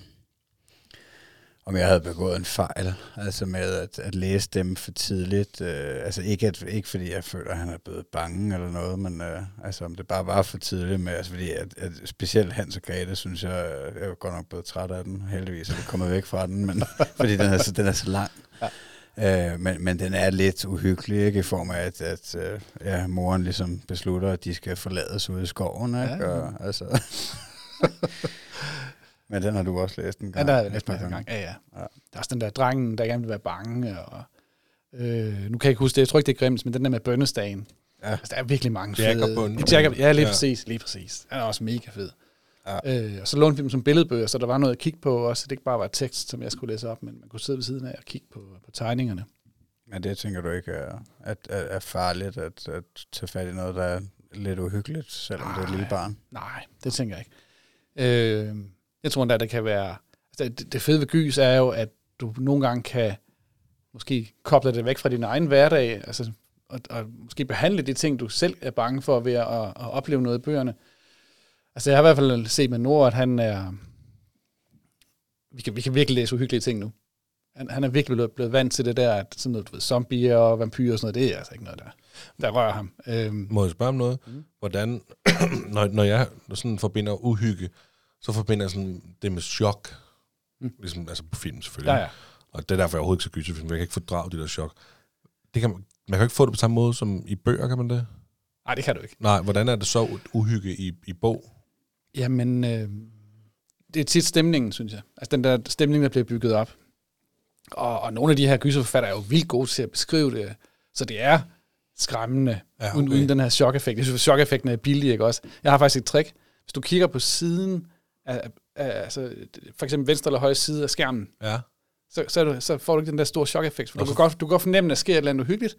om jeg havde begået en fejl, altså med at, at læse dem for tidligt. Øh, altså ikke, at, ikke fordi jeg føler, at han er blevet bange eller noget, men øh, altså om det bare var for tidligt med, altså fordi at, at specielt Hans og Grete, synes jeg, jeg er godt nok blevet træt af den, heldigvis er det kommet væk fra den, men fordi den er så, den er så lang. Øh, men, men den er lidt uhyggelig, ikke? I form af, at, at øh, ja, moren ligesom beslutter, at de skal forlades ude i skoven, ikke? Ja, ja. Og, altså. men den har du også læst en Ja, gang. der er jeg par en gange. gang. Ja, ja. Ja. Der er også den der drengen, der gerne vil være bange. Og, øh, nu kan jeg ikke huske det, jeg tror ikke, det er grimt, men den der med bønnestagen. Ja. Altså, der er virkelig mange Jack fede. Jack og- Ja, lige Ja. præcis, lige præcis. Den er også mega fed. Ja. Øh, og så lånte vi dem som billedbøger, så der var noget at kigge på også. Så det ikke bare var tekst, som jeg skulle læse op, men man kunne sidde ved siden af og kigge på, på tegningerne. Men det tænker du ikke er, at, at, er farligt at, at tage fat i noget, der er lidt uhyggeligt, selvom det er et lille Nej. barn? Nej, det tænker jeg ikke. Øh, jeg tror endda, det kan være... Altså, det, fede ved gys er jo, at du nogle gange kan måske koble det væk fra din egen hverdag, altså, og, og måske behandle de ting, du selv er bange for ved at, at, at opleve noget i bøgerne. Altså, jeg har i hvert fald set med Nord, at han er... Vi kan, vi kan virkelig læse uhyggelige ting nu. Han, han er virkelig blevet, blevet vant til det der, at sådan noget, du ved, zombier og vampyrer og sådan noget, det er altså ikke noget, der, der rører ham. Øhm, Må jeg spørge om noget? Mm. Hvordan, når, når jeg sådan forbinder uhygge, så forbinder jeg sådan det med chok. Mm. Ligesom, altså på film selvfølgelig. ja, ja. Og det er derfor, jeg overhovedet ikke så gyserfilm. Jeg kan ikke fordrage de der chok. Det kan, man man kan ikke få det på samme måde som i bøger, kan man det? Nej, det kan du ikke. Nej, hvordan er det så uhygge i, i bog? Jamen, øh, det er tit stemningen, synes jeg. Altså den der stemning, der bliver bygget op. Og, og nogle af de her gyserforfattere er jo vildt gode til at beskrive det, så det er skræmmende, Ja, okay. okay. uden, uden den her chok-effekt. Jeg synes, chok-effekten er billig, ikke også? Jeg har faktisk et trick. Hvis du kigger på siden, af, af, altså, for eksempel venstre eller højre side af skærmen, Ja. så, så, du, så får du ikke den der store chok-effekt. For du, kan godt, du kan godt fornemme, at der sker et eller andet uhyggeligt,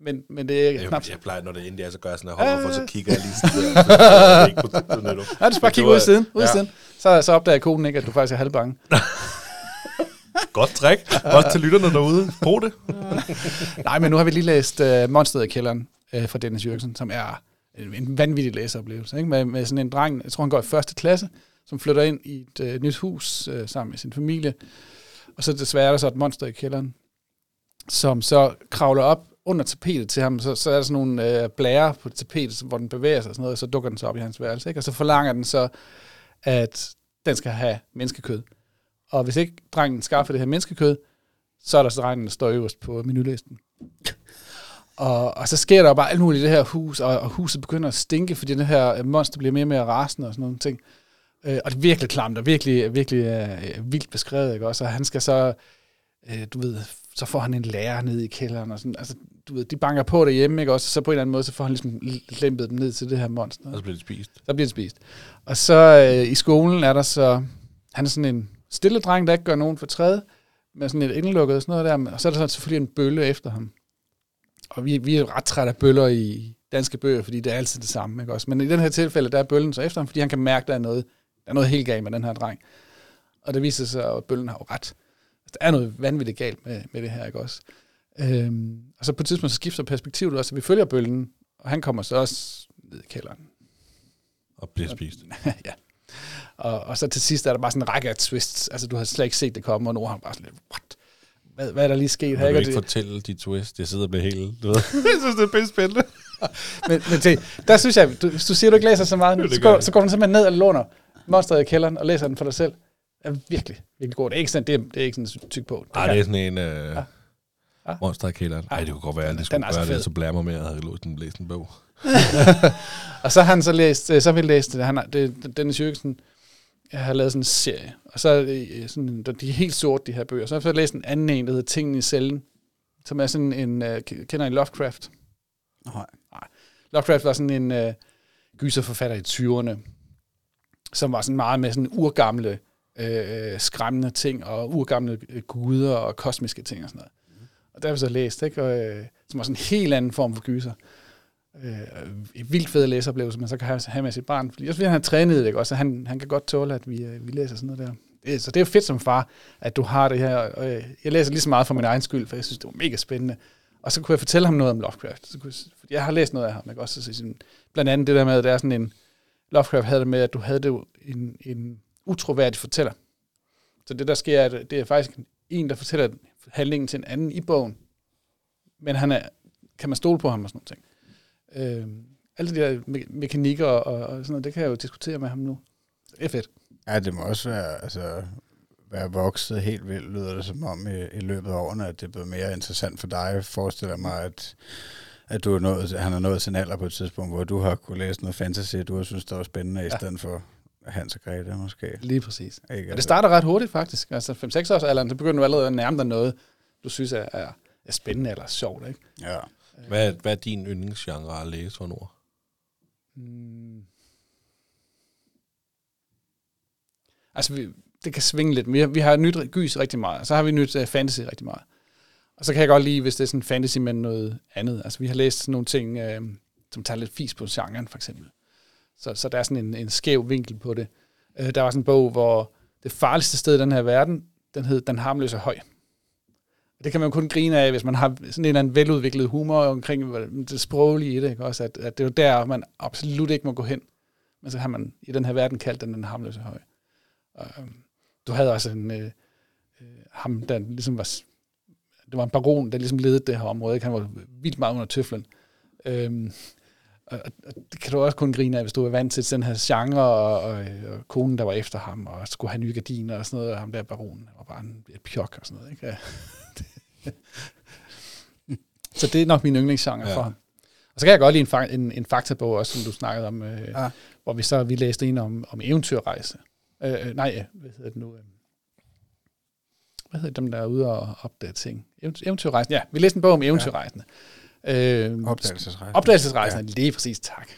men, men det er ikke knap. jeg plejer, når det endelig er, så gør jeg sådan, at holder for, så kigger jeg lige sådan der. Er. Ja, du skal bare kigge ud i siden. Ud ja. siden. Så, så opdager konen ikke, at du faktisk er halvbange. Godt trick. Også til lytterne derude. Brug det. Nej, men nu har vi lige læst uh, Monsteret i kælderen uh, fra Dennis Jørgensen, som er en, en vanvittig læseoplevelse. Ikke? Med, med sådan en dreng, jeg tror han går i første klasse, som flytter ind i et øh, nyt hus øh, sammen med sin familie. Og så desværre er der så et monster i kælderen, som så kravler op under tapetet til ham. Så, så er der sådan nogle øh, blære på tapetet, hvor den bevæger sig og sådan noget, og så dukker den så op i hans værelse. Ikke? Og så forlanger den så, at den skal have menneskekød. Og hvis ikke drengen skaffer det her menneskekød, så er der så drengen, der står øverst på menulisten. Og, og så sker der jo bare alt muligt i det her hus, og, og huset begynder at stinke, fordi det her øh, monster bliver mere og mere rasende og sådan nogle ting. Øh, og det er virkelig klamt, og virkelig, virkelig øh, vildt beskrevet, ikke også? Og han skal så, øh, du ved, så får han en lærer ned i kælderen, og sådan, altså, du ved, de banker på derhjemme, ikke også? Så på en eller anden måde, så får han ligesom lempet dem ned til det her monster. Og så bliver det spist. Så bliver det spist. Og så øh, i skolen er der så, han er sådan en stille dreng, der ikke gør nogen for træde, med sådan et indelukket og sådan noget der, og så er der så selvfølgelig en bølle efter ham. Og vi, vi er ret trætte af bøller i danske bøger, fordi det er altid det samme, ikke også? Men i den her tilfælde, der er bøllen så efter ham, fordi han kan mærke, der er noget Der er noget helt galt med den her dreng. Og det viser sig, at bøllen har jo ret. Altså, der er noget vanvittigt galt med, med det her, ikke også? Øhm, og så på et tidspunkt så skifter perspektivet også, at vi følger bøllen, og han kommer så også ned i kælderen. Og bliver spist. ja. Og, og så til sidst er der bare sådan en række af twists. Altså, du har slet ikke set det komme, og nu har han bare sådan lidt, what? Hvad, hvad er der lige sket? Jeg her? vil Ikke? det- fortælle de twist. Jeg sidder og bliver helt... Du ved. jeg synes, det er pisse spændende. men, men se, der synes jeg, du, hvis du siger, du ikke læser så meget, det så, går, jeg. så går du simpelthen ned og låner monsteret i kælderen og læser den for dig selv. Det er virkelig, virkelig godt. Det er ikke sådan, det er, det er ikke sådan tyk på. Ej, det er sådan en... Øh, Ja. Ja. Monster i kælderen. Ej, det kunne godt være, at det Den skulle er så gøre det, så blærer mig med, at jeg havde læst en, læst en bog. Og så har han så læst, øh, så har vi læst, det, han har, det, Dennis Jørgensen, jeg har lavet sådan en serie, og så øh, sådan, de er helt sorte, de her bøger. Så har jeg så læst en anden en, der hedder Tingene i cellen, som er sådan en, uh, kender I Lovecraft? Nej. Lovecraft var sådan en uh, gyserforfatter i 20'erne, som var sådan meget med sådan urgamle, øh, skræmmende ting, og urgamle øh, guder og kosmiske ting og sådan noget. Og der har vi så læst, ikke? Og, øh, som var sådan en helt anden form for gyser. Øh, et vildt fed læseoplevelse, man så kan have, have med sit barn. Fordi også fordi han har trænet det, ikke? også, så han, han kan godt tåle, at vi, øh, vi læser sådan noget der. Det, så det er jo fedt som far, at du har det her. Og, øh, jeg læser lige så meget for min egen skyld, for jeg synes, det var mega spændende. Og så kunne jeg fortælle ham noget om Lovecraft. Så kunne, jeg- fordi jeg har læst noget af ham, ikke? også så sådan, blandt andet det der med, at der er sådan en, Lovecraft havde det med, at du havde det en, en utroværdig fortæller. Så det der sker, er, at det er faktisk en, der fortæller handlingen til en anden i bogen. Men han er, kan man stole på ham og sådan noget ting. Øh, alle de der me- mekanikker og, og sådan noget, det kan jeg jo diskutere med ham nu. Det er fedt. Ja, det må også være, altså, være vokset helt vildt, lyder det som om i, i løbet af årene, at det er blevet mere interessant for dig. Jeg forestiller mig, at, at du er nået, han er nået en alder på et tidspunkt, hvor du har kunne læse noget fantasy, du har synes, det var spændende, ja. i stedet for Hans og Grete måske. Lige præcis. Ikke? Og det starter ret hurtigt faktisk. Altså 5-6 års alderen, så begynder du allerede at nærme dig noget, du synes er, er, er spændende eller sjovt. Ikke? Ja. Hvad, er- hvad er din yndlingsgenre at læse for ord? Mm. Altså, vi, det kan svinge lidt. Vi har, vi har nyt gys rigtig meget, og så har vi nyt uh, fantasy rigtig meget. Og så kan jeg godt lide, hvis det er sådan fantasy men noget andet. Altså, vi har læst sådan nogle ting, øh, som tager lidt fis på genren, for eksempel. Så, så der er sådan en, en skæv vinkel på det. Øh, der var sådan en bog, hvor det farligste sted i den her verden, den hed Den harmløse høj. Og Det kan man kun grine af, hvis man har sådan en eller anden veludviklet humor omkring det sproglige i det. Ikke? Også at, at det er jo der, man absolut ikke må gå hen. Men så har man i den her verden kaldt den den harmløse høj. Og, øhm, du havde også en, øh, øh ham, der ligesom var, det var en baron, der ligesom ledede det her område. Ikke? Han var vildt meget under tøflen. Øhm, og, og, det kan du også kun grine af, hvis du er vant til den her genre, og, og, og konen, der var efter ham, og skulle have nye gardiner og sådan noget, og ham der baronen var bare en, et pjok og sådan noget. Ikke? Så det er nok min yndlingsgenre Ja. for ham. Og så kan jeg godt lide en, en, en faktabog også, som du snakkede om, øh, Ja. hvor vi så vi læste en om, om eventyrrejse. Øh, øh, nej, hvad hedder det nu? Øh, hvad hedder dem, der er ude og opdage ting? Eventy- Eventyrrejsen, ja. Vi læste en bog om eventyrrejsende. Ja. Øh, Opdagelsesrejse. Opdagelsesrejsende, ja. lige præcis, tak.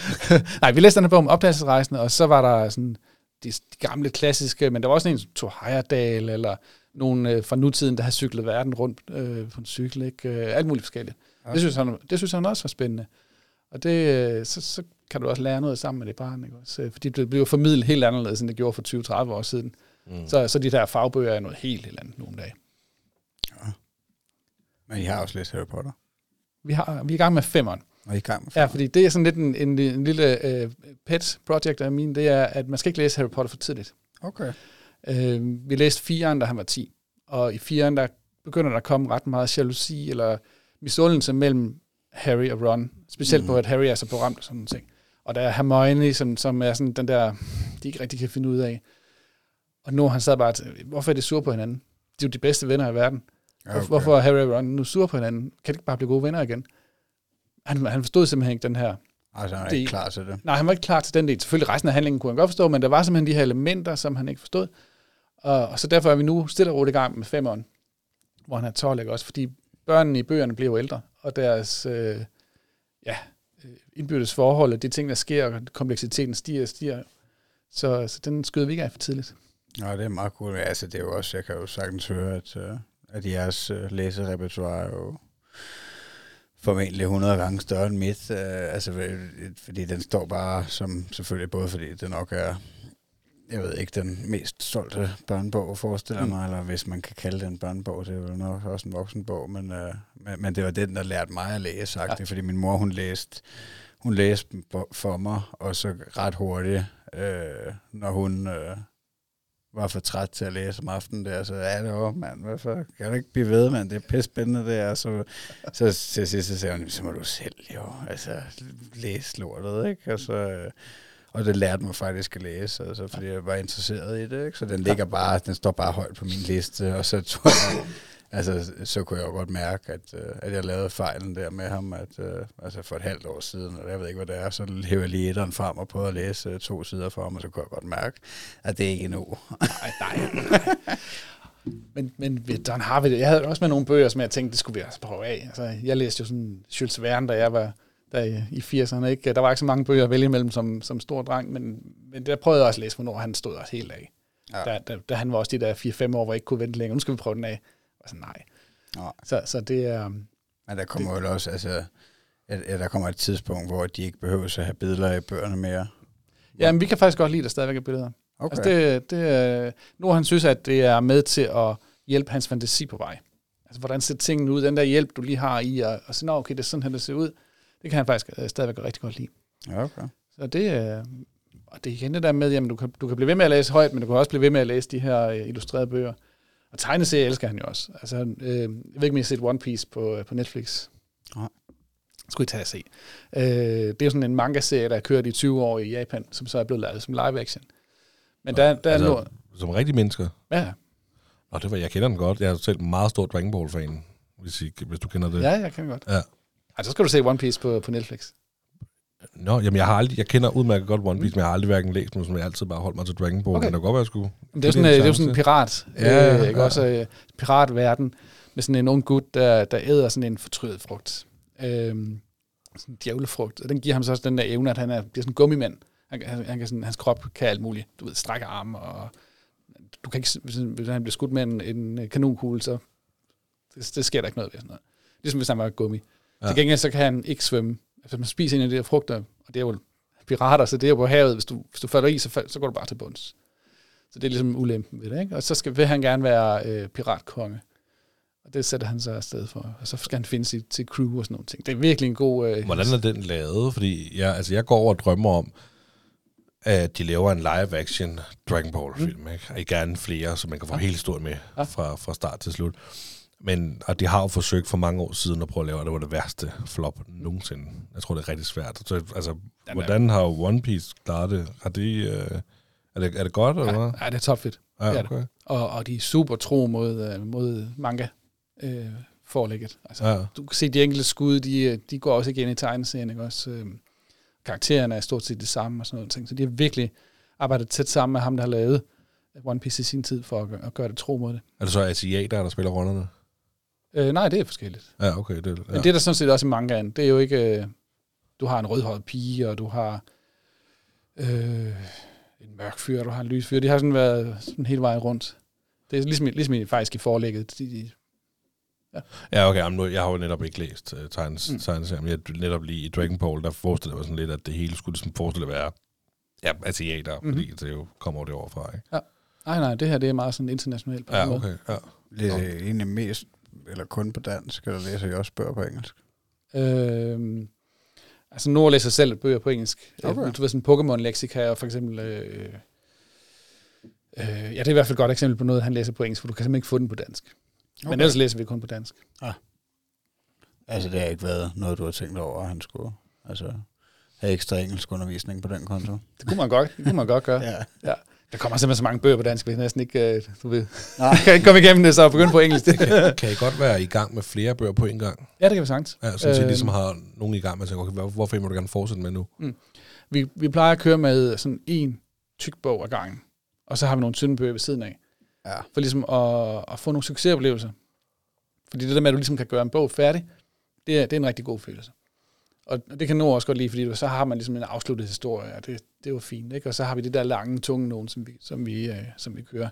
Nej, vi læste den her bog om opdagelsesrejsende, og så var der sådan de, gamle klassiske, men der var også en som tog Heyerdahl, eller nogen øh, fra nutiden, der har cyklet verden rundt øh, på en cykel, ikke? Øh, alt muligt forskelligt. Ja. Det, synes han, det synes han også var spændende. Og det, øh, så, så kan du også lære noget sammen med det barn, ikke? Også, øh, fordi det bliver formidlet helt anderledes, end det gjorde for 20-30 år siden. Mm. Så, så de der fagbøger er noget helt, helt andet nogle dage. Men I har også læst Harry Potter. Vi, har, vi er i gang med femmeren. Og I er i gang med Ja, fordi det er sådan lidt en, en, en lille øh, pet project af min, det er, at man skal ikke læse Harry Potter for tidligt. Okay. Øh, vi læste firen, da han var 10, og i firen, der begynder der at komme ret meget jalousi eller misundelse mellem Harry og Ron. Specielt mm. på, at Harry er så berømt og sådan nogle ting. Og der er Hermione, som, som er sådan den der, de ikke rigtig kan finde ud af. Og nu han sad bare, hvorfor er det sur på hinanden? De er jo de bedste venner i verden. Okay. Hvorfor er Harry og Ron nu sur på hinanden? Kan de ikke bare blive gode venner igen? Han, han forstod simpelthen ikke den her Altså, han er Det- ikke klar til det. Nej, han var ikke klar til den del. Selvfølgelig resten af handlingen kunne han godt forstå, men der var simpelthen de her elementer, som han ikke forstod. Og, og så derfor er vi nu stille og roligt i gang med femeren, hvor han er 12, ikke også? Fordi børnene i bøgerne bliver jo ældre, og deres øh, ja, øh, indbyrdes forhold, og de ting, der sker, og kompleksiteten stiger og stiger. Så, så den skyder vi ikke af for tidligt. Nå, det er meget cool. Ja, Altså, det er jo også, jeg kan jo sagtens høre, at, uh, at jeres uh, læserepertoire er jo formentlig 100 gange større end mit. Uh, altså, øh, fordi den står bare som, selvfølgelig både fordi det nok er jeg ved ikke, den mest solgte børnebog, forestiller mig, eller hvis man kan kalde det en børnebog, det er vel nok også en voksenbog, men, øh, men, men det var den, der lærte mig at læse, sagt ja. fordi min mor, hun læste, hun læste for mig, og så ret hurtigt, øh, når hun øh, var for træt til at læse om aftenen der, så ja, det var, mand, hvorfor? Kan du ikke blive ved, mand, det er pisse spændende det er, så, så til sidst, så sagde hun, så må du selv jo, altså, læse lortet, ikke, og så, og det lærte mig faktisk at læse, altså, fordi jeg var interesseret i det. Ikke? Så den ligger bare, den står bare højt på min liste, og så tror jeg, altså, så kunne jeg jo godt mærke, at, øh, at jeg lavede fejlen der med ham, at, øh, altså for et halvt år siden, og jeg ved ikke, hvad det er, så hæver jeg lige etteren frem og prøvede at læse øh, to sider for ham, og så kunne jeg godt mærke, at det er ikke endnu. Nej, nej, nej. Men, men Don har vi det. Jeg havde også med nogle bøger, som jeg tænkte, det skulle vi også prøve af. Altså, jeg læste jo sådan Jules Verne, da jeg var der i, i 80'erne. Ikke? Der var ikke så mange bøger at vælge imellem som, som stor dreng, men, men der prøvede jeg også at læse, hvornår han stod også helt af. Ja. Da, da, da, han var også de der 4-5 år, hvor jeg ikke kunne vente længere. Nu skal vi prøve den af. Og så nej. Nej. Så, så det er... Men der kommer jo også, altså, at, at der kommer et tidspunkt, hvor de ikke behøver at have billeder i bøgerne mere. Ja, men vi kan faktisk godt lide, at der stadigvæk er billeder. Okay. Altså det, det, er- nu han synes, at det er med til at hjælpe hans fantasi på vej. Altså hvordan ser tingene ud? Den der hjælp, du lige har i at, at sige, okay, det er sådan her, det ser ud. Det kan han faktisk øh, stadigvæk rigtig godt lide. Ja, okay. Så det er... Og det er igen det der med, jamen du kan, du kan blive ved med at læse højt, men du kan også blive ved med at læse de her øh, illustrerede bøger. Og tegneserier elsker han jo også. Altså, han, øh, jeg ved ikke, om I har set One Piece på, øh, på Netflix. Nej. Skulle I tage at se. Øh, det er jo sådan en manga-serie, der har kørt i 20 år i Japan, som så er blevet lavet som live action. Men der, der altså, er nu... Som rigtige mennesker. Ja, Og det var, jeg kender den godt. Jeg er selv en meget stor Dragon Ball-fan, hvis, I, hvis du kender det. ja, jeg kan godt. Ja. Altså, så skal du se One Piece på, på Netflix. Nå, jamen jeg har aldrig, jeg kender udmærket godt One Piece, men jeg har aldrig hverken læst noget, som jeg altid bare holdt mig til Dragon Ball. Okay. Men det kan godt være, jeg skulle... Men det er, sådan, øh, det er jo sådan en pirat. Ja, øh, ikke? ja. Også øh, piratverden med sådan en ung gut, der, der æder sådan en fortrydet frugt. Øhm, sådan en djævlefrugt. Og den giver ham så også den der evne, at han er, bliver sådan en gummimand. Han, han, han kan sådan, hans krop kan alt muligt. Du ved, strække arme, og du kan ikke, hvis, han- bliver skudt med en, en kanonkugle, så det, det sker der ikke noget ved. Sådan noget. Ligesom hvis han var gummi. Ja. Til gengæld så kan han ikke svømme. Altså, man spiser en af de her frugter, og det er jo pirater, så det er jo på havet. Hvis du, hvis du falder i, så, fald, så går du bare til bunds. Så det er ligesom ulempen ved det, ikke? Og så skal, vil han gerne være øh, piratkonge. Og det sætter han sig afsted for. Og så skal han finde sit, sit crew og sådan nogle ting. Det er virkelig en god... Øh, Hvordan er den lavet? Fordi jeg, altså, jeg går over og drømmer om, at de laver en live-action Dragon Ball-film. Mm. Ikke? Og gerne flere, så man kan få ja. hele historien med Ja. fra, fra start til slut. Men og de har jo forsøgt for mange år siden at prøve at lave, og det var det værste flop nogensinde. Jeg tror, det er rigtig svært. Så, altså, er- hvordan har One Piece klaret det? Har de, øh, er, det er det godt, eller hvad? ja, det er topfedt. Ja, det er det. okay. Og, og de er super tro mod, øh, mod manga øh, forlægget. Altså, Ja. Du kan se, de enkelte skud, de, øh, de går også igen i tegneserien. Ikke? Også, øh, karaktererne er stort set det samme og sådan noget. ting. Så de har virkelig arbejdet tæt sammen med ham, der har lavet One Piece i sin tid, for at, gøre- at gøre det tro mod det. Er det så asiater, der spiller rollerne? Øh, nej, det er forskelligt. Ja, okay. Det, ja. Men det er der sådan set også i mangaen. Det er jo ikke... Øh, du har en rødhåret pige, og du har øh, en mørk fyr, og du har en lys fyr. De har sådan været sådan hele vejen rundt. Det er ligesom, ligesom i, faktisk i forlægget. De, de, Ja, okay. Jamen, nu, jeg har jo netop ikke læst uh, tegnes, Mm. mm. tegneserien, men jeg netop lige i Dragon Ball, der forestiller jeg mig sådan lidt, at det hele skulle ligesom forestille at være ja, asiater, mm-hmm. fordi det jo kommer over det overfra, ikke? nej, nej, det her det er meget sådan internationalt på Ja, okay. Ja. Læser I egentlig mest, eller kun på dansk, eller læser I også bøger på engelsk? Øh, altså, Nord læser selv bøger på engelsk. Okay. Okay. Du ved, sådan Pokémon-leksika, og for eksempel... Øh, øh, ja, det er i hvert fald et godt eksempel på noget, han læser på engelsk, for du kan simpelthen ikke få den på dansk. Okay. Men ellers læser vi kun på dansk. Altså, det har ikke været noget, du har tænkt over, at han skulle altså, have ekstra engelsk undervisning på den konto? Det kunne man godt, det kunne man godt gøre. Ja. Ja. Der kommer simpelthen så mange bøger på dansk, vi kan næsten ikke, øh, du ved, Nej. jeg kan ikke komme igennem det, så begynde på engelsk. Kan, kan I godt være i gang med flere bøger på en gang? ja, det kan vi sagtens. Ja, sådan set Øhm. ligesom har nogen i gang med at tænke, okay, hvor- hvorfor må du gerne fortsætte med nu? Vi, vi plejer at køre med sådan en tyk bog ad gangen, og så har vi nogle tynde bøger ved siden af, Ja. for ligesom at, at få nogle succesoplevelser. Fordi det der med, at du ligesom kan gøre en bog færdig, det er, det er en rigtig god følelse. Og det kan Nord også godt lide, fordi så har man ligesom en afsluttet historie, og det, det er jo fint. Ikke? Og så har vi det der lange, tunge nogen, som vi, som vi, øh, som vi kører.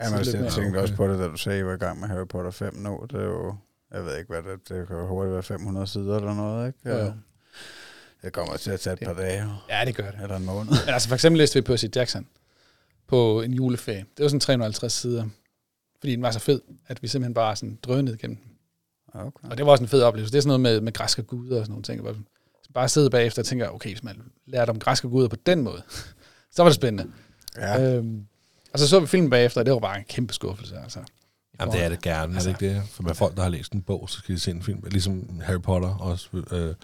Ja, men Så altså, jeg tænkte Okay. også på det, da du sagde, at I var i gang med Harry Potter 5 nu. Det er jo, jeg ved ikke, hvad det Det kan hurtigt være 500 sider eller noget, ikke? Jo. Det kommer til at tage et par dage, Ja, det gør det. eller en måned. Men altså for eksempel læste vi Percy Jackson. på en juleferie. Det var sådan 350 sider, fordi den var så fed, at vi simpelthen bare sådan drønede igennem den. Okay. Og det var også en fed oplevelse. Det er sådan noget med, med græske guder og sådan nogle ting. Man bare sidde bagefter og tænker, okay, hvis man lærte om græske guder på den måde, så var det spændende. Ja. Øhm, og så så vi filmen bagefter, og det var bare en kæmpe skuffelse. Altså. Jamen, det er det gerne, altså, er det ikke det? For med folk, der har læst en bog, så skal de se en film. Ligesom Harry Potter også. Øh,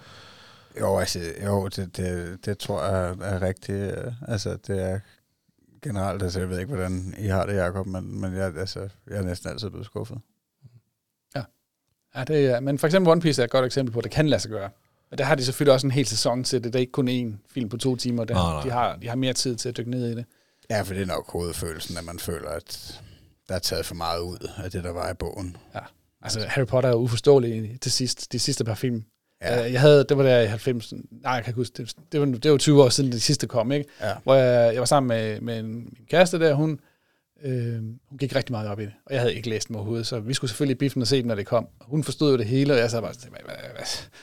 Jo, altså, jo det, det, det tror jeg er rigtigt. øh, Altså, det er generelt, altså, jeg ved ikke, hvordan I har det, Jacob, men, men jeg, altså, jeg er næsten altid blevet skuffet. Ja, det er, men for eksempel One Piece er et godt eksempel på, at det kan lade sig gøre. Men der har de selvfølgelig også en hel sæson til det. Det er ikke kun én film på to timer. Der, Nej, nej. De, har, de har mere tid til at dykke ned i det. Ja, for det er nok hovedfølelsen, at man føler, at der er taget for meget ud af det, der var i bogen. Ja. Altså, Harry Potter er uforståelig til sidst, de sidste par film. Ja. Ja. Jeg havde, det var der i 90. Nej, jeg kan ikke huske, det, det, var, det var 20 år siden, det sidste kom, ikke? Ja. Hvor jeg, jeg var sammen med, med en, min kæreste der, hun, øh, hun gik rigtig meget op i det, og jeg havde ikke læst den overhovedet, så vi skulle selvfølgelig i biffen og se den, når det kom. Hun forstod jo det hele, og jeg sad bare sådan,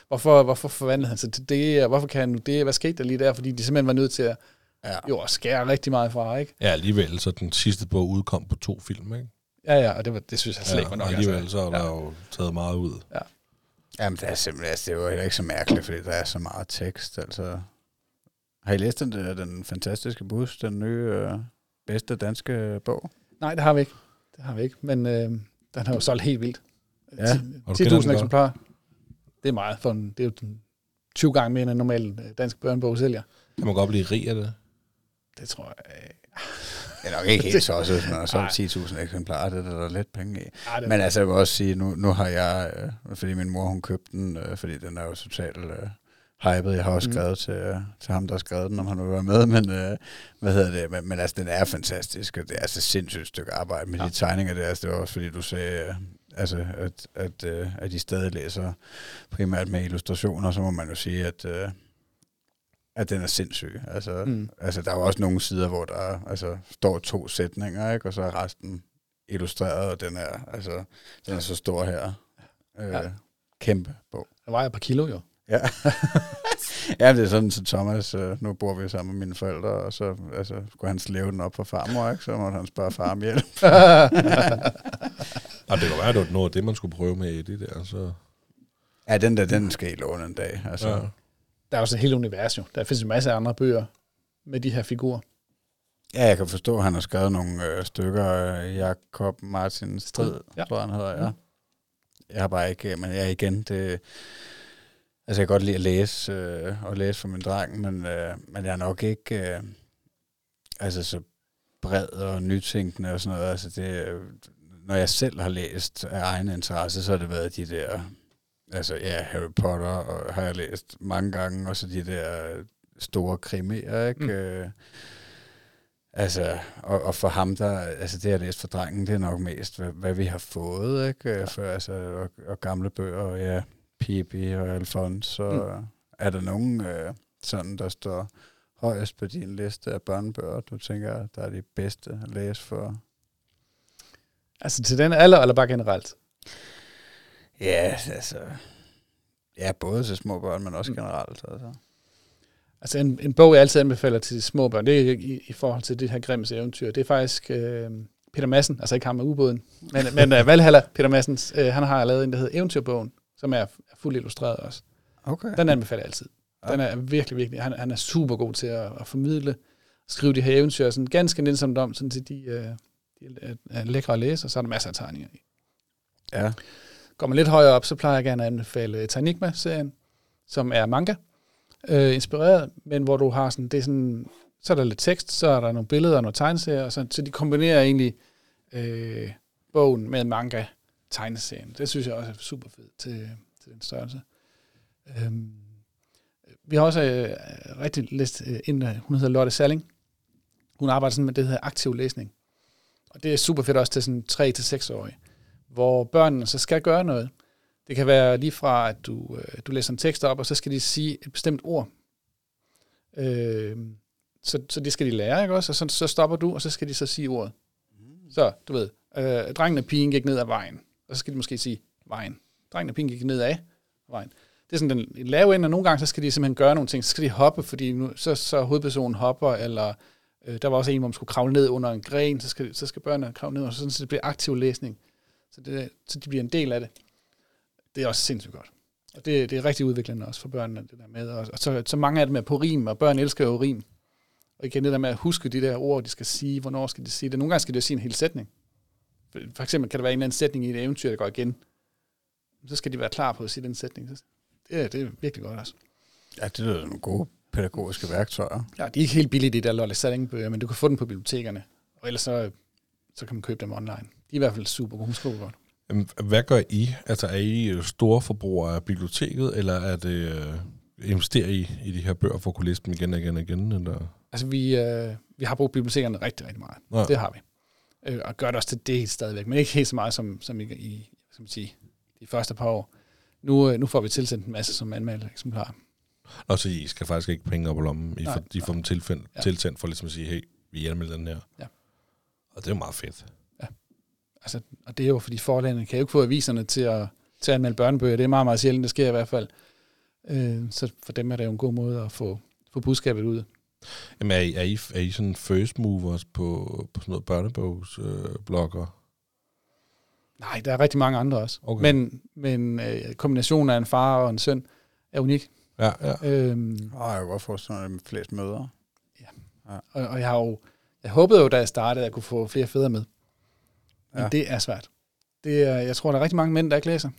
hvorfor, hvorfor forvandlede han sig til det, og hvorfor kan han nu det, hvad skete der lige der, fordi de simpelthen var nødt til at Ja. jo, at skære rigtig meget fra, ikke? ja, alligevel, så den sidste bog udkom på to film, ikke? Ja, ja, og det, var, det synes jeg slet ikke var nok. og alligevel, altså. så er der ja. jo taget meget ud. Jamen, det er simpelthen, altså, det er jo heller ikke så mærkeligt, fordi der er så meget tekst, altså. Har I læst den, der, den fantastiske bus, den nye øh, bedste danske bog? Nej, det har vi ikke. Det har vi ikke, men øh, den har jo solgt helt vildt. Ja. Og du kender den 10.000 godt? eksemplarer. Det er meget, for en, det er jo den 20 gange mere end en normal øh, dansk børnebog sælger. Kan man godt blive rig af det? Det tror jeg. Øh, Det er nok ikke helt så, hvis man har Nej. solgt 10.000 eksemplarer, det er der, er lidt penge i. ej, Men altså, jeg vil også sige, nu, nu har jeg, øh, fordi min mor, hun købte den, øh, fordi den er jo totalt øh, hyped. Jeg har også Mm. skrevet til, til ham, der har skrevet den, om han vil være med, men øh, hvad hedder det? Men, men altså, den er fantastisk, og det er altså et sindssygt stykke arbejde med ja. De tegninger der. Altså, det var også, fordi du sagde, øh, altså, at, at, øh, at de stadig læser primært med illustrationer, så må man jo sige, at, øh, at den er sindssyg. Altså, mm. Altså, der er jo også nogle sider, hvor der altså, står to sætninger, ikke? og så er resten illustreret, og den er, altså, den er så stor her. Øh, Ja. Kæmpe bog. der var jeg et par kilo jo. Ja. ja, det er sådan, så Thomas, øh, nu bor vi sammen med mine forældre, og så altså, skulle han slæve den op for farmor, ikke? så måtte han spørge far om hjælp. Og det kunne være, at det var noget af det, man skulle prøve med i det der. Så, Ja, den der, den skal I låne en dag. Altså, ja. ja. Der er også et helt univers jo. Der findes en masse andre bøger med de her figurer. ja, jeg kan forstå, at han har skrevet nogle øh, stykker af Jakob Martin Strid, Ja. ja. tror jeg, han hedder, ja. Jeg har bare ikke, men jeg igen, det, altså jeg kan godt lide at læse, øh, og læse for min dreng, men, øh, men jeg er nok ikke, øh, altså så bred og nytænkende og sådan noget, altså det, øh, når jeg selv har læst af egen interesse, så har det været de der, altså ja, Harry Potter, og har jeg læst mange gange, og så de der store krimier, ikke? Mm. Øh, altså, og, og for ham, der, altså det jeg læst for drengen, det er nok mest, hvad, hvad vi har fået, ikke? Ja. For, altså, og, og gamle bøger, og ja, Pippi og Alfons, så Mm. er der nogen øh, sådan, der står højest på din liste af børnebøger, du tænker, der er de bedste at læse for? Altså til den alder, eller bare generelt? Ja, altså, ja, både til små børn, men også Mm. generelt, altså. Altså en, en bog, jeg altid anbefaler til små børn, det er i, i forhold til det her Grimms eventyr, det er faktisk øh, Peter Madsen, altså ikke ham med ubåden, men, men uh, Valhalla, Peter Madsens, øh, han har lavet en, der hedder Eventyrbogen, som er, er fuldt illustreret også. Okay. Den anbefaler jeg altid. Den er virkelig, virkelig, han, han er super god til at, at formidle, skrive de her eventyr, sådan ganske nænsomt om, sådan til de, øh, de er, er lækre at læse, og så er der masser af tegninger i. Ja. Går man lidt højere op, så plejer jeg gerne at anbefale Tanigma-serien, som er manga, øh, inspireret, men hvor du har sådan, det er sådan, så er der lidt tekst, så er der nogle billeder og nogle tegneserier, og så, så de kombinerer egentlig øh, bogen med manga tegneserien. Det synes jeg også er super fedt til, til den størrelse. Øhm, vi har også øh, rigtig læst øh, en, øh, hun hedder Lotte Salling. Hun arbejder sådan med det, der hedder aktiv læsning. Og det er super fedt også til sådan 3-6-årige, hvor børnene så skal gøre noget. Det kan være lige fra, at du, øh, du læser en tekst op, og så skal de sige et bestemt ord. Øh, så, så det skal de lære, ikke også? Og så, så stopper du, og så skal de så sige ordet. Så, du ved, øh, drengen og pigen gik ned ad vejen. Og så skal de måske sige vejen. Drengen og pigen gik ned af vejen. Det er sådan den lave ende, og nogle gange så skal de simpelthen gøre nogle ting. Så skal de hoppe, fordi nu, så, så hovedpersonen hopper, eller Øh, der var også en, hvor man skulle kravle ned under en gren, så skal, så skal børnene kravle ned, og sådan, så det bliver aktiv læsning. Så, det, så de bliver en del af det. Det er også sindssygt godt. Og det, det er rigtig udviklende også for børnene, det der med. Og, og så, så mange af dem er på rim, og børn elsker jo rim. Og igen det der med at huske de der ord, de skal sige, hvornår skal de sige det. Nogle gange skal de jo sige en hel sætning. For, eksempel kan der være en eller anden sætning i et eventyr, der går igen. Så skal de være klar på at sige den sætning. Det er, det er virkelig godt også. Ja, det lyder nogle gode pædagogiske værktøjer. Ja, de er ikke helt billige, de der Lotte Salling-bøger, men du kan få dem på bibliotekerne. Og ellers så, så kan man købe dem online. De er i hvert fald super gode. Skriver godt. Hvad gør I? Altså, er I øh, store forbrugere af biblioteket, eller er det øh, investerer I i de her bøger for at kunne læse dem igen og igen og igen? Eller? Altså, vi, øh, vi har brugt bibliotekerne rigtig, rigtig meget. Ja. Det har vi. Øh, og gør det også til det stadigvæk, men ikke helt så meget som, som i, i man sige, de første par år. Nu, øh, nu får vi tilsendt en masse som anmeldte eksemplarer. Og så I skal faktisk ikke penge op i lommen. I Nej, får, de får dem tilfældt, Ja. ja. tilsendt for ligesom at sige, hey, vi anmelder den her. Ja. Og det er jo meget fedt. Altså, og det er jo, fordi forlagene kan jo ikke få aviserne til at, til at anmelde børnebøger. Det er meget, meget sjældent, det sker i hvert fald. Øh, så for dem er det jo en god måde at få, få budskabet ud. Jamen, er I, er I, er I sådan first movers på, på sådan noget børnebogsblogger? Øh, blogger? Nej, der er rigtig mange andre også. Okay. Men, men øh, kombinationen af en far og en søn er unik. ja, ja. Øhm, Og jeg kan godt forestille mig, at det er flest møder. og, og jeg har jo, jeg håbede jo, da jeg startede, at jeg kunne få flere fædre med. Men Ja. ja. det er svært. Det er, jeg tror, der er rigtig mange mænd, der ikke læser.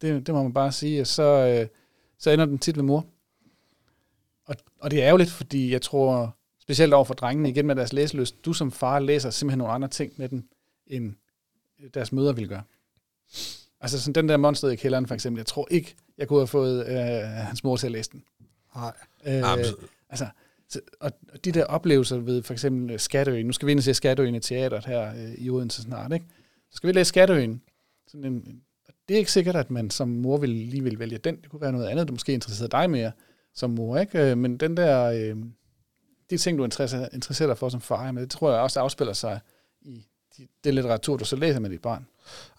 Det, det må man bare sige. Og så, øh, så ender den tit ved mor. Og, og det er ærgerligt, fordi jeg tror, specielt over for drengene, igen med deres læseløst, du som far læser simpelthen nogle andre ting med den, end deres møder vil gøre. Altså sådan den der monster i kælderen for eksempel, jeg tror ikke, jeg kunne have fået øh, hans mor til at læse den. Nej. Øh, altså, så, og, og de der oplevelser ved for eksempel Skatteøen, nu skal vi ind og se Skatteøen i teateret her øh, i Odense snart, ikke? Så skal vi læse Skatteøen. Sådan en, det er ikke sikkert, at man som mor vil, lige vil vælge den. Det kunne være noget andet, der måske interesserer dig mere som mor, ikke? Øh, Men den der, øh, de ting, du interesserer, interesserer dig for som far, men det tror jeg også afspiller sig i de, det litteratur, du så læser med dit barn.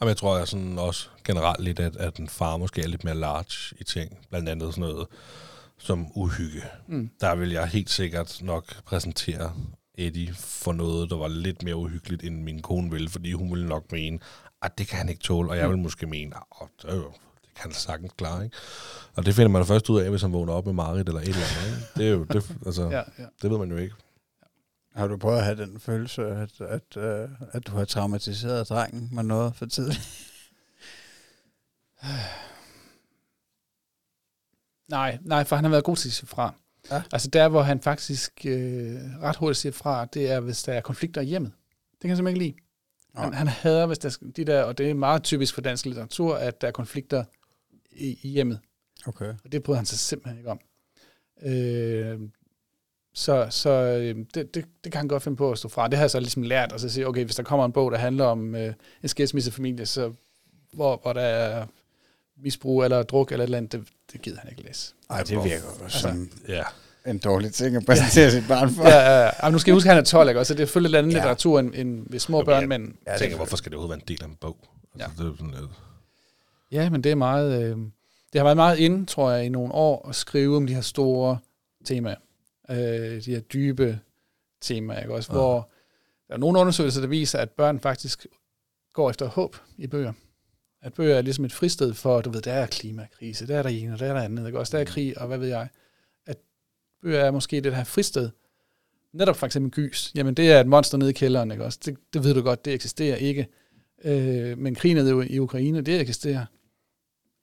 Jamen, jeg tror jeg sådan også generelt lidt, at, at en far måske er lidt mere large i ting. Blandt andet sådan noget som uhygge. Mm. Der vil jeg helt sikkert nok præsentere Eddie for noget, der var lidt mere uhyggeligt, end min kone ville, fordi hun ville nok mene, at det kan han ikke tåle, og jeg vil måske mene, at det, er jo- det kan han sagtens klare, ikke? Og det finder man først ud af, hvis han vågner op med Marit eller et eller andet, ikke? Det er jo, det, altså, Ja, ja. det ved man jo ikke. Har du prøvet at have den følelse, at, at, at, at du har traumatiseret drengen med noget for tidligt? Nej, nej, for han har været god til at sige fra. Ja. Altså der, hvor han faktisk øh, ret hurtigt siger fra, det er, hvis der er konflikter i hjemmet. Det kan han simpelthen ikke lide. Han, han hader, hvis der er de der, og det er meget typisk for dansk litteratur, at der er konflikter i, i hjemmet. Okay. Og det bryder han sig simpelthen ikke om. Øh, så så øh, det, det, det kan han godt finde på at stå fra. Det har jeg så ligesom lært, og så sige, okay, hvis der kommer en bog, der handler om øh, en skilsmissefamilie, så hvor, hvor der er misbrug eller druk eller et eller andet, det, det gider han ikke læse. Ej, det virker jo som Ja. en dårlig ting at præsentere sit barn for. Ja, ja, ja. Nu skal jeg huske, at han er 12, ikke? Så det er selvfølgelig lidt anden Ja. ja. litteratur end, end ved små Jo, børn, ja. men Jeg tænker, hvorfor skal det overhovedet være en del af en bog? Altså, Ja. Det er sådan lidt... ja, men det er meget... Øh, det har været meget inde, tror jeg, i nogle år at skrive om de her store temaer. Øh, de her dybe temaer, ikke også? Ja. Hvor der er nogle undersøgelser, der viser, at børn faktisk går efter håb i bøger. At bøger er ligesom et fristed for, du ved, der er klimakrise, der er der ene, og der er der andet, ikke også? Der er krig, og hvad ved jeg. At bøger er måske det her fristed. Netop for eksempel gys. Jamen, det er et monster nede i kælderen, ikke også? Det, det ved du godt, det eksisterer ikke. Øh, men krigen i Ukraine, det eksisterer.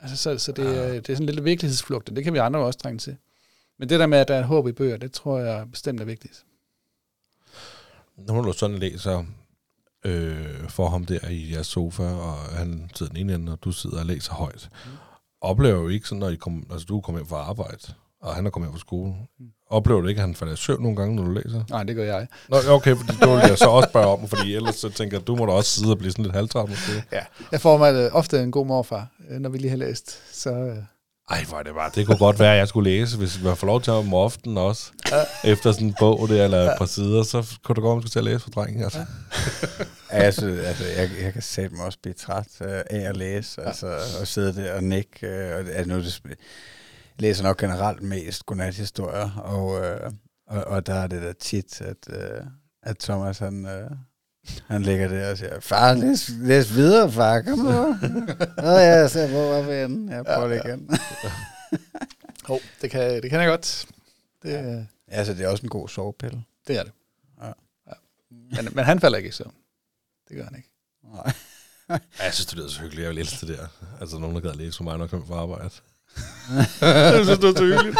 Altså, så, så det, er, det er sådan lille virkelighedsflugt, og det kan vi andre også trænge til. Men det der med, at der er håb i bøger, det tror jeg bestemt er vigtigt. Når du sådan læser øh, for ham der i jeres sofa, og han sidder den ene ende, og du sidder og læser højt, mm. oplever jo ikke sådan, når I kom, altså, du kommer hjem fra arbejde, og han er kommet hjem fra skole. Mm. Oplever du ikke, at han falder i søvn nogle gange, når du læser? Nej, det gør jeg. Nå, okay, fordi det vil jeg så også spørge om, fordi ellers så tænker jeg, at du må da også sidde og blive sådan lidt halvtræt måske. Ja. Jeg får mig øh, ofte en god morfar, øh, når vi lige har læst. Så, øh, Ej, hvor er det bare. Det kunne godt være, at jeg skulle læse, hvis jeg får lov til om aftenen også. Efter sådan en bog der, eller et par sider, så kunne det godt, at man skulle til at læse for drengen. Altså. Ja, jeg, synes, altså, jeg, jeg kan sætte mig også blive træt øh, af at læse, altså, og sidde der og nikke. Øh, og, altså, nu, er det, læser nok generelt mest godnathistorier, og, øh, Og, og der er det da tit, at, øh, at Thomas han, øh, han ligger der og siger, far, læs, læs videre, far, kom nu. Nå ja, så hvor var vi henne? Jeg prøver det igen. Jo, oh, det kan, det kan jeg godt. Det, ja. altså, det er også en god sovepille. det er det. Ja. ja. Men, men han falder ikke i søvn. Det gør han ikke. Nej. Ja, jeg synes, det lyder så hyggeligt. Jeg vil elske det der. Altså, nogen, der gad læse for mig, når jeg kommer fra arbejde. Jeg synes, det er så hyggeligt.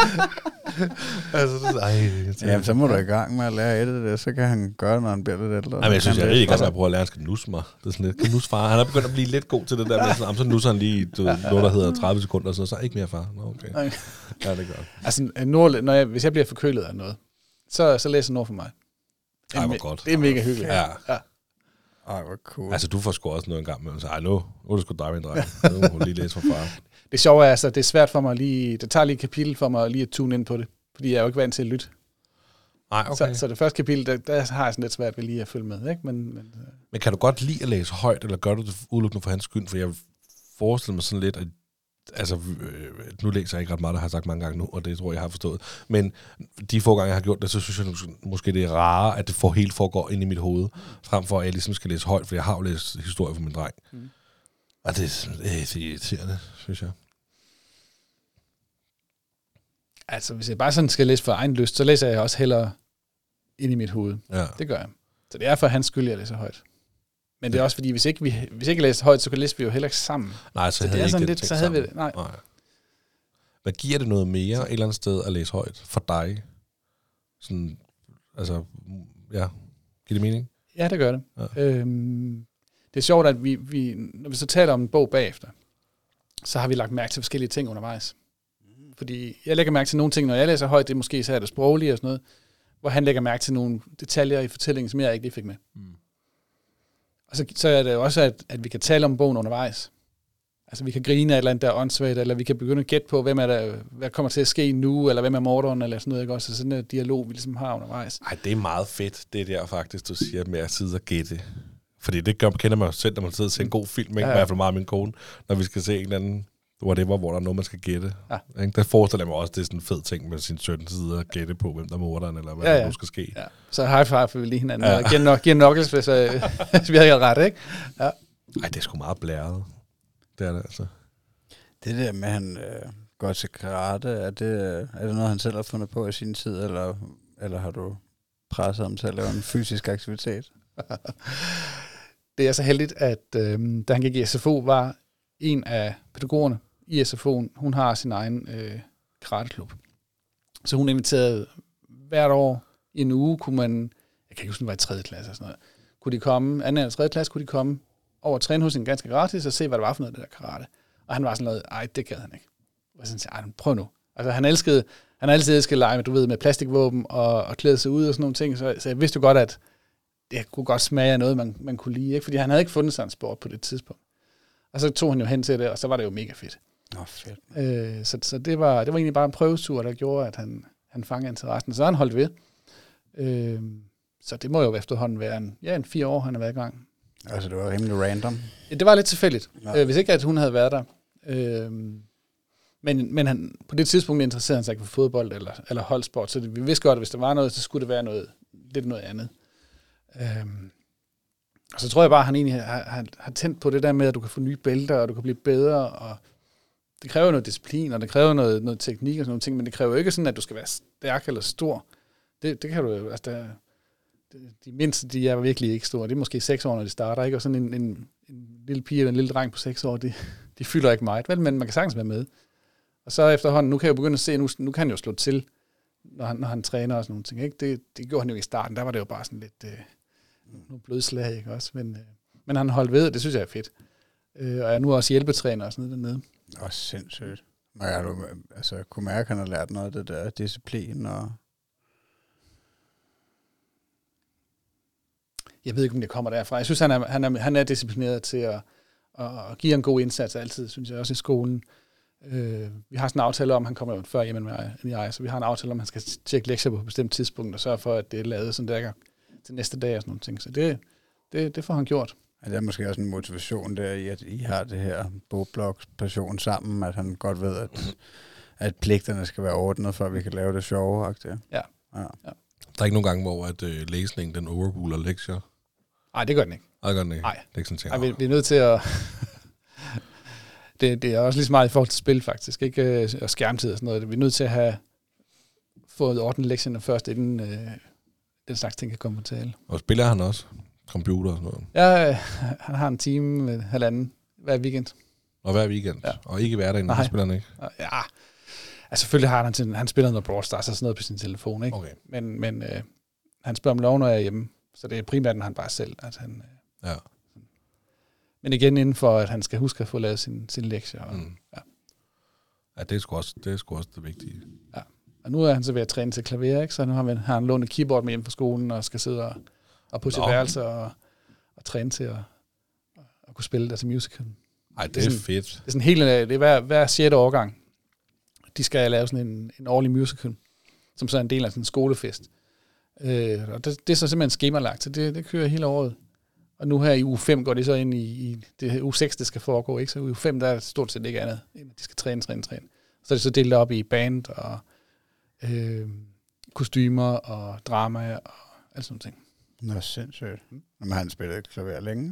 altså, det er, ej, det er, Jamen, så må du i gang med at lære et af det, så kan han gøre det, når han bliver lidt ældre. Ej, men jeg synes, jeg er rigtig godt, at jeg prøver at lære, at han skal nusse mig. Det er sådan lidt, kan nusse far. Han er begyndt at blive lidt god til det der med sådan, "Jamen, så nusser han lige du, noget, der hedder 30 sekunder, og så, så ikke mere far. Nå, okay. Okay. Ja, det er godt. Altså, Nord, når jeg, hvis jeg bliver forkølet af noget, så, så læser Nord for mig. Det er Ej, hvor godt. Det er mega hyggeligt. Ja. ja. Ej, hvor cool. Altså, du får sgu også noget en gang med, så ej, nu, nu er det sgu dig, min dreng. Nu må du lige læse for far. Det sjove er, altså, det er svært for mig lige, det tager lige et kapitel for mig lige at tune ind på det, fordi jeg er jo ikke vant til at lytte. Nej, Okay. Så, så det første kapitel, der, der har jeg sådan lidt svært ved lige at følge med, ikke? Men, men øh, Men kan du godt lide at læse højt, eller gør du det udelukkende for hans skyld? For jeg forestiller mig sådan lidt, at altså, øh, nu læser jeg ikke ret meget, der har jeg sagt mange gange nu, og det tror jeg, jeg har forstået. Men de få gange, jeg har gjort det, så synes jeg måske- måske, det er rarere, at det for helt foregår ind i mit hoved, frem for at jeg ligesom skal læse højt, for jeg har jo læst historie for min dreng. Mm. Og det, det er irriterende, synes jeg. altså, hvis jeg bare sådan skal læse for egen lyst, så læser jeg også hellere ind i mit hoved. Ja. Det gør jeg. Så det er for hans skyld, jeg læser højt. Men det er også fordi, hvis ikke vi hvis ikke læser højt, så kan læse vi jo heller ikke sammen. Nej, så, Så havde det er sådan ikke lidt, så havde vi sammen. det. Nej. Nej. Hvad giver det noget mere et eller andet sted at læse højt for dig? Sådan, altså, ja, giver det mening? Ja, det gør det. Ja. Øhm, det er sjovt, at vi, vi, når vi så taler om en bog bagefter, så har vi lagt mærke til forskellige ting undervejs. Fordi jeg lægger mærke til nogle ting, når jeg læser højt, det er måske så er det sproglige og sådan noget, hvor han lægger mærke til nogle detaljer i fortællingen, som jeg ikke lige fik med. Mm. Og så, så er det jo også, at, at vi kan tale om bogen undervejs. Altså vi kan grine af et eller andet, der er åndssvagt, eller vi kan begynde at gætte på, hvem er der, hvad kommer til at ske nu, eller hvem er morderen, eller sådan noget. Ikke? Også sådan en dialog, vi ligesom har undervejs. Ej, det er meget fedt, det der faktisk, du siger med at sidde og gætte. Fordi det gør, kender man jo selv, når man sidder og ser en god film, ikke? Ja, Ja, ja. I hvert fald meget af min kone, når vi skal se en eller anden whatever, hvor der er noget, man skal gætte. Ja. Ikke? Der forestiller jeg mig også, det er sådan en fed ting med sin søn sidde og gætte på, hvem der er morderen, eller hvad Ja, ja, ja. der nu skal ske. Ja. Så high five for vi lige hinanden, Ja. ja. og giver, nok, giver knuckles, hvis, øh, hvis vi har helt ret, ikke? Ej, det er sgu meget blæret. Det er det altså. Det der med, at han øh, går til karate, er det, øh, er det noget, han selv har fundet på i sin tid, eller, eller har du presset ham til at lave en fysisk aktivitet? Det er så heldigt, at øh, da han gik i SFO, var en af pædagogerne i SFO'en, hun har sin egen øh, karateklub. Så hun inviterede hvert år i en uge, kunne man, jeg kan ikke huske, det var i 3. klasse eller sådan noget, kunne de komme, anden eller 3. klasse, kunne de komme over og træne hos en ganske gratis og se, hvad det var for noget, det der karate. Og han var sådan noget, ej, det gad han ikke. Og så sagde ej, prøv nu. Altså han elskede, han har altid elsket lege med, du ved, med plastikvåben og, og klæde sig ud og sådan nogle ting, så, så jeg vidste jo godt, at det kunne godt smage af noget, man, man kunne lide, ikke? fordi han havde ikke fundet sig en sport på det tidspunkt. Og så tog han jo hen til det, og så var det jo mega fedt. Nå, fedt. Øh, så så det, var, det var egentlig bare en prøvetur, der gjorde, at han, han fangede interessen. Så han holdt ved. Øh, så det må jo efterhånden være en, ja, en fire år, han har været i gang. Altså, det var rimelig random. Det var lidt tilfældigt, ja. øh, hvis ikke at hun havde været der. Øh, men men han, på det tidspunkt interesserede han sig ikke for fodbold eller, eller holdsport, så det, vi vidste godt, at hvis der var noget, så skulle det være noget, lidt noget andet. Øhm, og så tror jeg bare, at han egentlig har, har, har tændt på det der med, at du kan få nye bælter, og du kan blive bedre, og det kræver noget disciplin, og det kræver noget, noget teknik og sådan nogle ting, men det kræver ikke sådan, at du skal være stærk eller stor. Det, det kan du jo, altså der, de- mindste, de er virkelig ikke store. Det er måske 6 år, når de starter, ikke? Og sådan en, en, en lille pige eller en lille dreng på 6 år, de, de fylder ikke meget, vel? Men man kan sagtens være med. Og så efterhånden, nu kan jeg jo begynde at se, nu, nu kan han jo slå til, når han, når han træner og sådan nogle ting, ikke? Det, det gjorde han jo i starten, der var det jo bare sådan lidt, øh, nogle blodslag, ikke også? Men, øh, men han holdt ved, og det synes jeg er fedt. Øh, og jeg er nu også hjælpetræner og sådan noget dernede. Åh, sindssygt. Men jeg du, altså, kunne mærke, at han har lært noget af det der disciplin og... Jeg ved ikke, om det kommer derfra. Jeg synes, han er, han er, han er disciplineret til at, at, give en god indsats altid, synes jeg, også i skolen. Øh, vi har sådan en aftale om, han kommer jo før hjem end mig, end jeg, så vi har en aftale om, at han skal tjekke lektier på et bestemt tidspunkt, og sørge for, at det er lavet sådan der til næste dag og sådan nogle ting. Så det, det, det får han gjort. Er der måske også en motivation der i, at I har det her bogblogs passion sammen, at han godt ved, at, at pligterne skal være ordnet, for at vi kan lave det sjove. Ja. ja. Ja. Der er ikke nogen gange, hvor at, øh, læsning den overruler lektier. Nej, det gør den ikke. Nej, det gør den ikke. Nej. Det er ikke sådan. Ej, vi, vi er nødt til at... det, det er også lige så meget i forhold til spil, faktisk. Ikke? Øh, Og skærmtid og sådan noget. Vi er nødt til at have fået ordnet lektierne først, inden øh, den slags ting kan komme på tale. Og spiller han også? Computer og sådan noget. Ja, øh, han har en time, øh, halvanden, hver weekend. Og hver weekend. Ja. Og ikke hverdagen, Nej. han spiller han ikke. Ja, altså selvfølgelig har han, til, han spiller noget Brawl Stars og sådan noget på sin telefon, ikke? Okay. Men, men øh, han spørger om lov, når jeg er hjemme. Så det er primært, når han bare selv. At han, øh, Ja. men igen inden for, at han skal huske at få lavet sin, sin lektier. Og, Mm. ja. Ja, det er sgu også det, er sgu også det vigtige. Og nu er han så ved at træne til klaver, ikke? så nu har, han, har han lånt et keyboard med hjem fra skolen og skal sidde og, og på sit værelse og, og træne til at, at kunne spille der til musical. Ej, det, Det er sådan- fedt. Det er sådan helt, det er hver, hver 6. årgang. De skal lave sådan en, en årlig musical, som så er en del af sådan en skolefest. Øh, og det, det er så simpelthen skemalagt, så det, det kører hele året. Og nu her i uge 5 går det så ind i, i det er uge 6, det skal foregå, ikke? Så i uge 5, der er stort set ikke andet, end at de skal træne, træne, træne. Så er det så delt op i band og øh, kostymer og drama og alt sådan ting. Nå, sindssygt. Men han spiller klaver længe.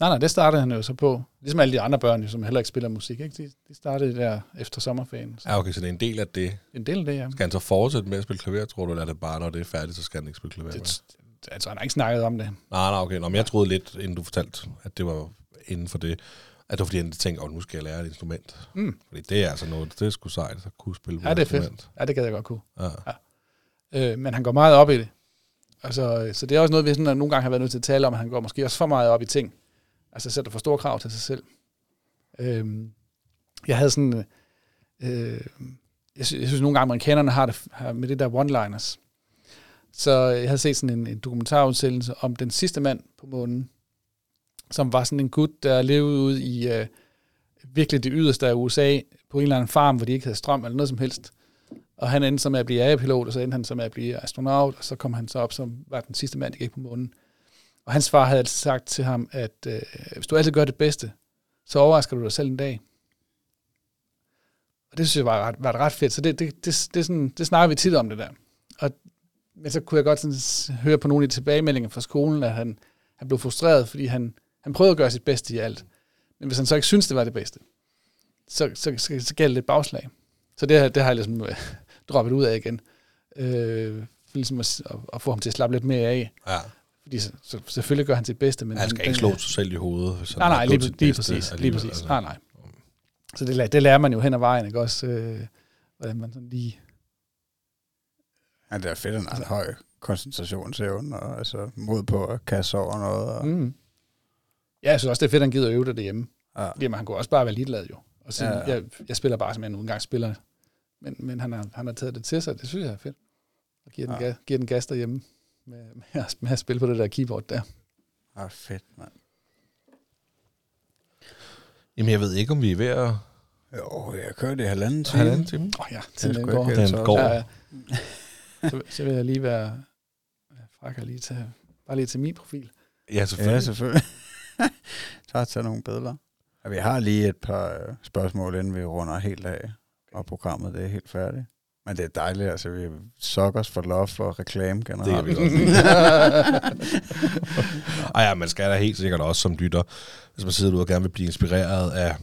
Nej, nej, det startede han jo så på. Ligesom alle de andre børn, som heller ikke spiller musik. Ikke? De, de startede der efter sommerferien. Så Ja, okay, så det er en del af det. en del af det, ja. Skal han så fortsætte med at spille klaver, tror du, eller er det bare, når det er færdigt, så skal han ikke spille klaver? mere? Det, altså, han har ikke snakket om det. Nej, nej, okay. Nå, men jeg troede lidt, inden du fortalte, at det var inden for det, at det var fordi, han tænkte, at nu skal jeg lære et instrument. Mm. Fordi det er altså noget, det er sgu sejt at kunne spille på Ja, et det er fedt. instrument. Ja, det gad jeg godt kunne. Ja. Øh, men han går meget op i det. Altså, så det er også noget, vi sådan, at nogle gange har været nødt til at tale om, at han går måske også for meget op i ting. Altså sætter for store krav til sig selv. Øh, jeg havde sådan... Øh, jeg, synes, jeg synes nogle gange, amerikanerne har det har med det der one-liners. Så jeg havde set sådan en, en dokumentarudsendelse om den sidste mand på månen, som var sådan en gut, der levede ud i øh, virkelig det yderste af USA, på en eller anden farm, hvor de ikke havde strøm eller noget som helst. Og han endte så med at blive airpilot, og så endte han så med at blive astronaut, og så kom han så op som var den sidste mand, der gik på månen. Og hans far havde altid sagt til ham, at øh, hvis du altid gør det bedste, så overrasker du dig selv en dag. Og det synes jeg var ret, var ret fedt. Så det, det, det, det, er sådan, det snakker vi tit om, det der. Og, men så kunne jeg godt sådan høre på nogle af de tilbagemeldinger fra skolen, at han, han blev frustreret, fordi han, han prøvede at gøre sit bedste i alt. Men hvis han så ikke synes det var det bedste, så, så, så, så gælder det et bagslag. Så det, har- det har jeg ligesom øh, droppet ud af igen. Øh, for ligesom at, at, at få ham til at slappe lidt mere af. ja. Fordi så, så, selvfølgelig gør han sit bedste. Men Han skal den- ikke slå sig selv i hovedet. Hvis han Nej, nej, lige, lige præcis. Lige alligevel, præcis. altså. Nej, nej. Så det, det lærer man jo hen ad vejen, ikke også? Øh, hvordan man sådan lige... Ja, det er fedt, at han har en høj koncentrationsevne, og altså mod på at kaste over noget. Og, Mm. Ja, jeg synes også, det er fedt, at han gider at øve det derhjemme. ja. Jamen, han kunne også bare være ligeglad jo. Og sige, Ja, ja, ja. Jeg, jeg spiller bare, som jeg nu engang spiller. Men, men han, har, han har taget det til sig, det synes jeg er fedt. Og giver, den, Ja. ja. giver den gas derhjemme med, med, at, med at spille på det der keyboard der. Ah, fedt, mand. Jamen, jeg ved ikke, om vi er ved at Jo, jeg kørte i halvanden time. have en anden time. Åh oh, ja, Det tiden den går. Den går. Ja, ja. Så, så vil jeg lige være og lige tage, bare lige til min profil. Ja, selvfølgelig. Ja, selvfølgelig. Så tage nogle billeder. Ja, vi har lige et par øh, spørgsmål, inden vi runder helt af, og programmet det er helt færdigt. Men det er dejligt, altså vi sokker os for love og reklame Det er generelt. vi godt. Ej, ja, man skal da helt sikkert også som lytter, hvis man sidder ude og gerne vil blive inspireret af,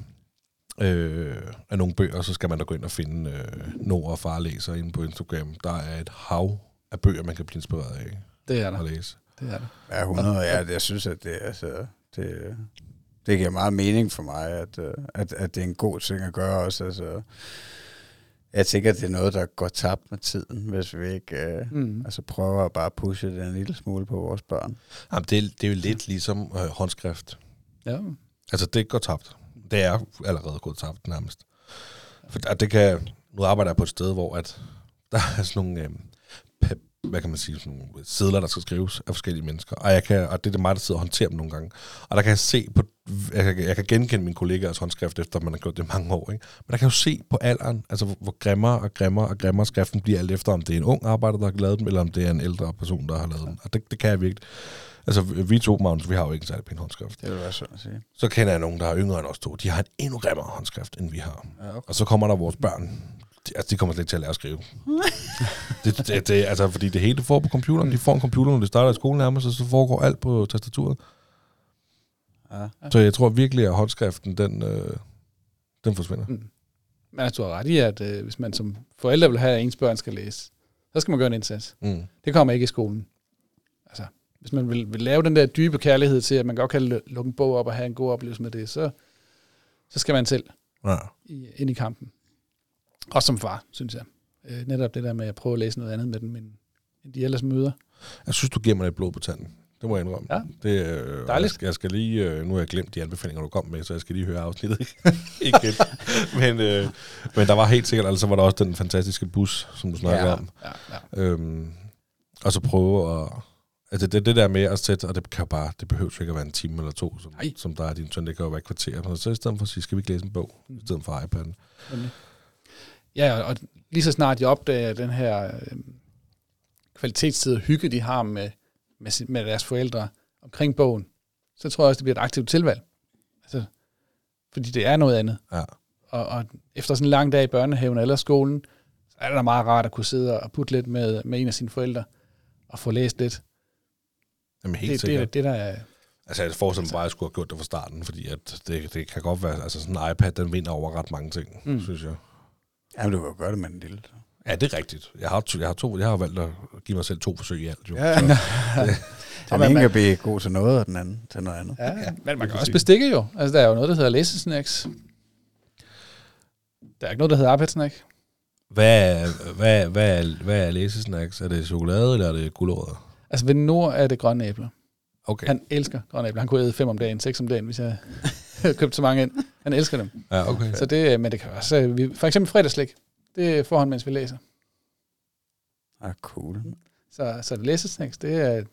øh, af nogle bøger, så skal man da gå ind og finde øh, Nord og Far læser inde på Instagram. Der er et hav af bøger, man kan blive inspireret af Det er der. at læse. Det er der. Ja, 100. Ja, jeg synes, at det, altså, det, det giver meget mening for mig, at, øh, at, at det er en god ting at gøre også. Altså, jeg tænker, at det er noget, der går tabt med tiden, hvis vi ikke øh, Mm. altså prøver at bare pushe det en lille smule på vores børn. Jamen, det, er, det er jo lidt ligesom øh, håndskrift. Ja. Altså, det går tabt. Det er allerede gået tabt nærmest. For der, det kan, nu arbejder jeg på et sted, hvor at der er sådan nogle, øh, hvad kan man sige, sådan nogle sædler, der skal skrives af forskellige mennesker. Og, jeg kan, og det er det mig, der sidder og håndterer dem nogle gange. Og der kan jeg se på, jeg kan, jeg kan genkende mine kollegaers håndskrift, efter man har gjort det mange år. Ikke? Men der kan jeg jo se på alderen, altså hvor, hvor grimmere og grimmere og grimmere skriften bliver alt efter, om det er en ung arbejder, der har lavet dem, eller om det er en ældre person, der har lavet den. Og det, det kan jeg virkelig. Altså, vi to, Magnus, vi har jo ikke en særlig pæn håndskrift. Det vil være sådan at sige. Så kender jeg nogen, der er yngre end os to. De har en endnu grimmere håndskrift, end vi har. Ja, okay. Og så kommer der vores børn, De, altså, de kommer slet ikke til at lære at skrive. det, det, det, altså, fordi det hele får på computeren. De får en computer, når de starter i skolen nærmest, og så foregår alt på tastaturet. Ja. Så jeg tror virkelig, at håndskriften, den, øh, den forsvinder. Mm. Men altså, du har ret i, at øh, hvis man som forældre vil have, at ens børn skal læse, så skal man gøre en indsats. Mm. Det kommer ikke i skolen. Altså, hvis man vil, vil lave den der dybe kærlighed til, at man godt kan lu- lukke en bog op og have en god oplevelse med det, så, så skal man selv Ja. i, ind i kampen. Også som far, synes jeg. Øh, netop det der med at prøve at læse noget andet med dem, end, end de ellers møder. Jeg synes, du giver mig lidt blod på tanden. Det må jeg indrømme. Ja. Det, øh, Dejligt. Jeg skal, jeg skal lige, øh, nu har jeg glemt de anbefalinger, du kom med, så jeg skal lige høre afsnittet igen. men, øh, men der var helt sikkert, altså var der også den fantastiske bus, som du snakker Ja. om. Ja, ja. Øhm, og så prøve at... Altså det, det der med at sætte, og det kan bare, det behøver ikke at være en time eller to, som, som der er din søn, det kan jo være et kvarter. Så i stedet for at sige, skal vi ikke læse en bog, i stedet for iPad'en. Nemlig. Ja, og lige så snart de opdager den her øh, kvalitetstid og hygge, de har med, med, med deres forældre omkring bogen, så tror jeg også, det bliver et aktivt tilvalg. Altså, fordi det er noget andet. Ja. Og, og efter sådan en lang dag i børnehaven eller skolen, så er det da meget rart at kunne sidde og putte lidt med, med en af sine forældre og få læst lidt. Jamen helt Det, sikkert. det, det, der er... Altså, jeg forestiller mig bare, at jeg skulle have gjort det fra starten, fordi at det, det kan godt være, altså sådan en iPad, den vinder over ret mange ting, mm. synes jeg. Jamen, du kan jo gøre det med en lille. så. Ja, det er rigtigt. Jeg har, to, jeg har, to, jeg har valgt at give mig selv to forsøg i alt, jo. Ja. Så, Den man- ene kan blive god til noget, og den anden til noget andet. Ja, ja. men man kan også bestikke jo. Altså, der er jo noget, der hedder læsesnacks. Der er ikke noget, der hedder iPad-snack. hvad, hvad, er- hvad, er, hvad er læsesnacks? Er det chokolade, eller er det gulerødder? Altså, ved Nord er det grønne æbler. Okay. Han elsker grønne æbler. Han kunne æde fem om dagen, seks om dagen, hvis jeg havde købt så mange ind. Han elsker dem. Ja, okay. Så det, men det kan også... øh, Vi, for eksempel fredagslik. Det får han, mens vi læser. Ah, cool. Så, så det læsesnacks, det er...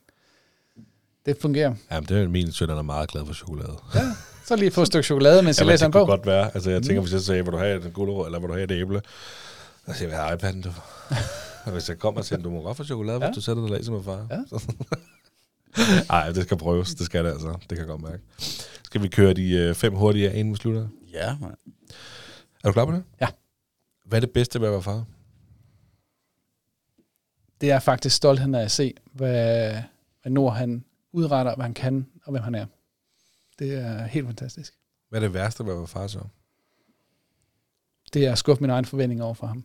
Det fungerer. Jamen, det er min søn, han er meget glad for chokolade. Så lige få et stykke chokolade, mens jeg læser det en kunne bog. godt være. Altså, jeg tænker, hvis jeg sagde, vil du have en gulerod, eller vil du have et æble? Så siger jeg, hvad har iPad'en, du? og hvis jeg kommer og siger, du må godt få chokolade, Ja. hvis du sætter dig og læser med far. Ja. Nej, det skal prøves. Det skal det altså. Det kan jeg godt mærke. Skal vi køre de øh, fem hurtige af, inden vi slutter? Ja, man. Er du klar på det? Ja. Hvad er det bedste ved at være far? Det er faktisk stoltheden af at se, hvad, hvad Nord han udretter, hvad han kan, og hvem han er. Det er helt fantastisk. Hvad er det værste ved at være far så? Det er at skuffe mine egne forventninger over for ham.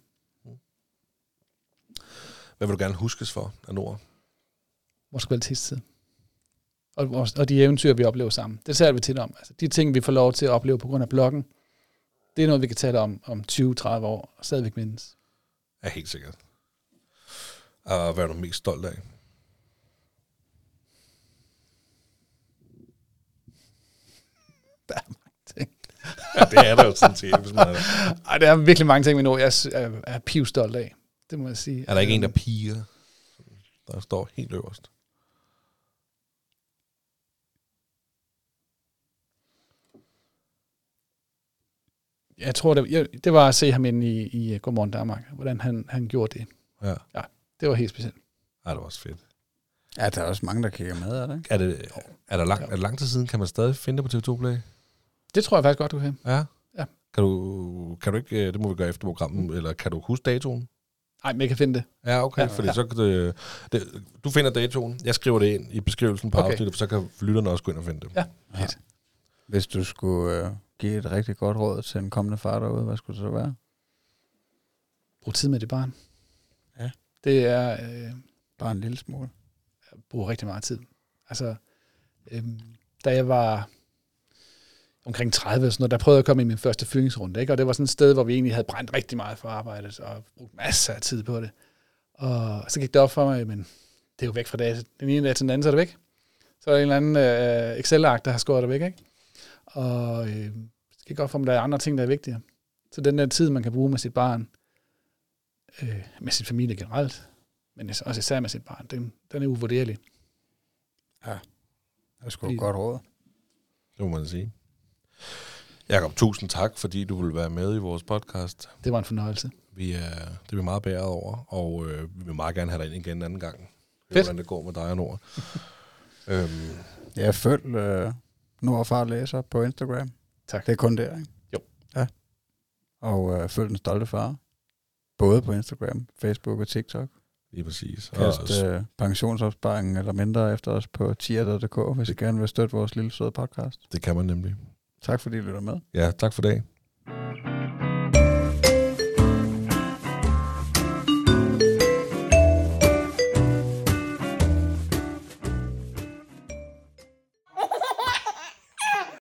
Hvad vil du gerne huskes for af Nord? vores kvalitetstid. Og, vores, og de eventyr, vi oplever sammen. Det taler vi tit om. Altså, de ting, vi får lov til at opleve på grund af bloggen, det er noget, vi kan tale om om 20-30 år, og stadigvæk mindes. Ja, helt sikkert. Og hvad er du mest stolt af? ting. Ja, det er der jo sådan set, hvis man er Ej, der er virkelig mange ting, vi nu jeg er, er, er pivstolt af. Det må jeg sige. Er der ikke en, der Øhm, piger? Der står helt øverst. Jeg tror, det, jeg, det var at se ham inde i, i Godmorgen Danmark, hvordan han, han gjorde det. Ja. Det var helt specielt. Ej, det var også fedt. Ja, der er også mange, der kigger med, er det ikke? Er det, er der lang, er det lang tid siden, kan man stadig finde det på TV2 Play? Det tror jeg faktisk godt, du kan. Ja. Ja. Kan du, kan du ikke, øh, det må vi gøre efter programmet, eller kan du huske datoen? Nej, men jeg kan finde det. Ja, okay, Ja. ja, fordi så kan det, det, du finder datoen, jeg skriver det ind i beskrivelsen på okay. afsnittet, så kan lytterne også gå ind og finde det. Ja. Ja. Hvis du skulle øh, give et rigtig godt råd til en kommende far derude, hvad skulle det så være? Brug tid med dit barn. Ja. Det er... Øh, Bare en lille smule. bruger rigtig meget tid. Altså, øhm, da jeg var omkring 30, sådan noget, der prøvede jeg at komme i min første fyringsrunde, ikke? og det var sådan et sted, hvor vi egentlig havde brændt rigtig meget for arbejdet, og brugt masser af tid på det. Og så gik det op for mig, men det er jo væk fra dag, den ene dag til den anden, så er det væk. Så er der en eller anden øh, Excel-akt, der har skåret det væk, ikke? Og øh, det gik op for mig, at der er andre ting, der er vigtigere. Så den der tid, man kan bruge med sit barn, øh, med sin familie generelt, men også især med sit barn, den, den er uvurderlig. Det er sgu Fordi- godt råd. Det må man sige. Jakob, tusind tak, fordi du vil være med i vores podcast. Det var en fornøjelse. Vi er, det er vi meget bæret over, og øh, vi vil meget gerne have dig ind igen en anden gang. Fedt. Hvordan det går med dig og Nord. øhm, Jeg følg øh, Nord og Far Læser på Instagram. Tak. Det er kun der, ikke? Jo. Ja. Og øh, følg den stolte far. både på Instagram, Facebook og TikTok. Lige præcis. Kast Og, øh, pensionsopsparingen eller mindre efter os på tier.dk, hvis I gerne vil støtte vores lille søde podcast. det kan man nemlig. Tak fordi I lytter med. Ja, tak for dag.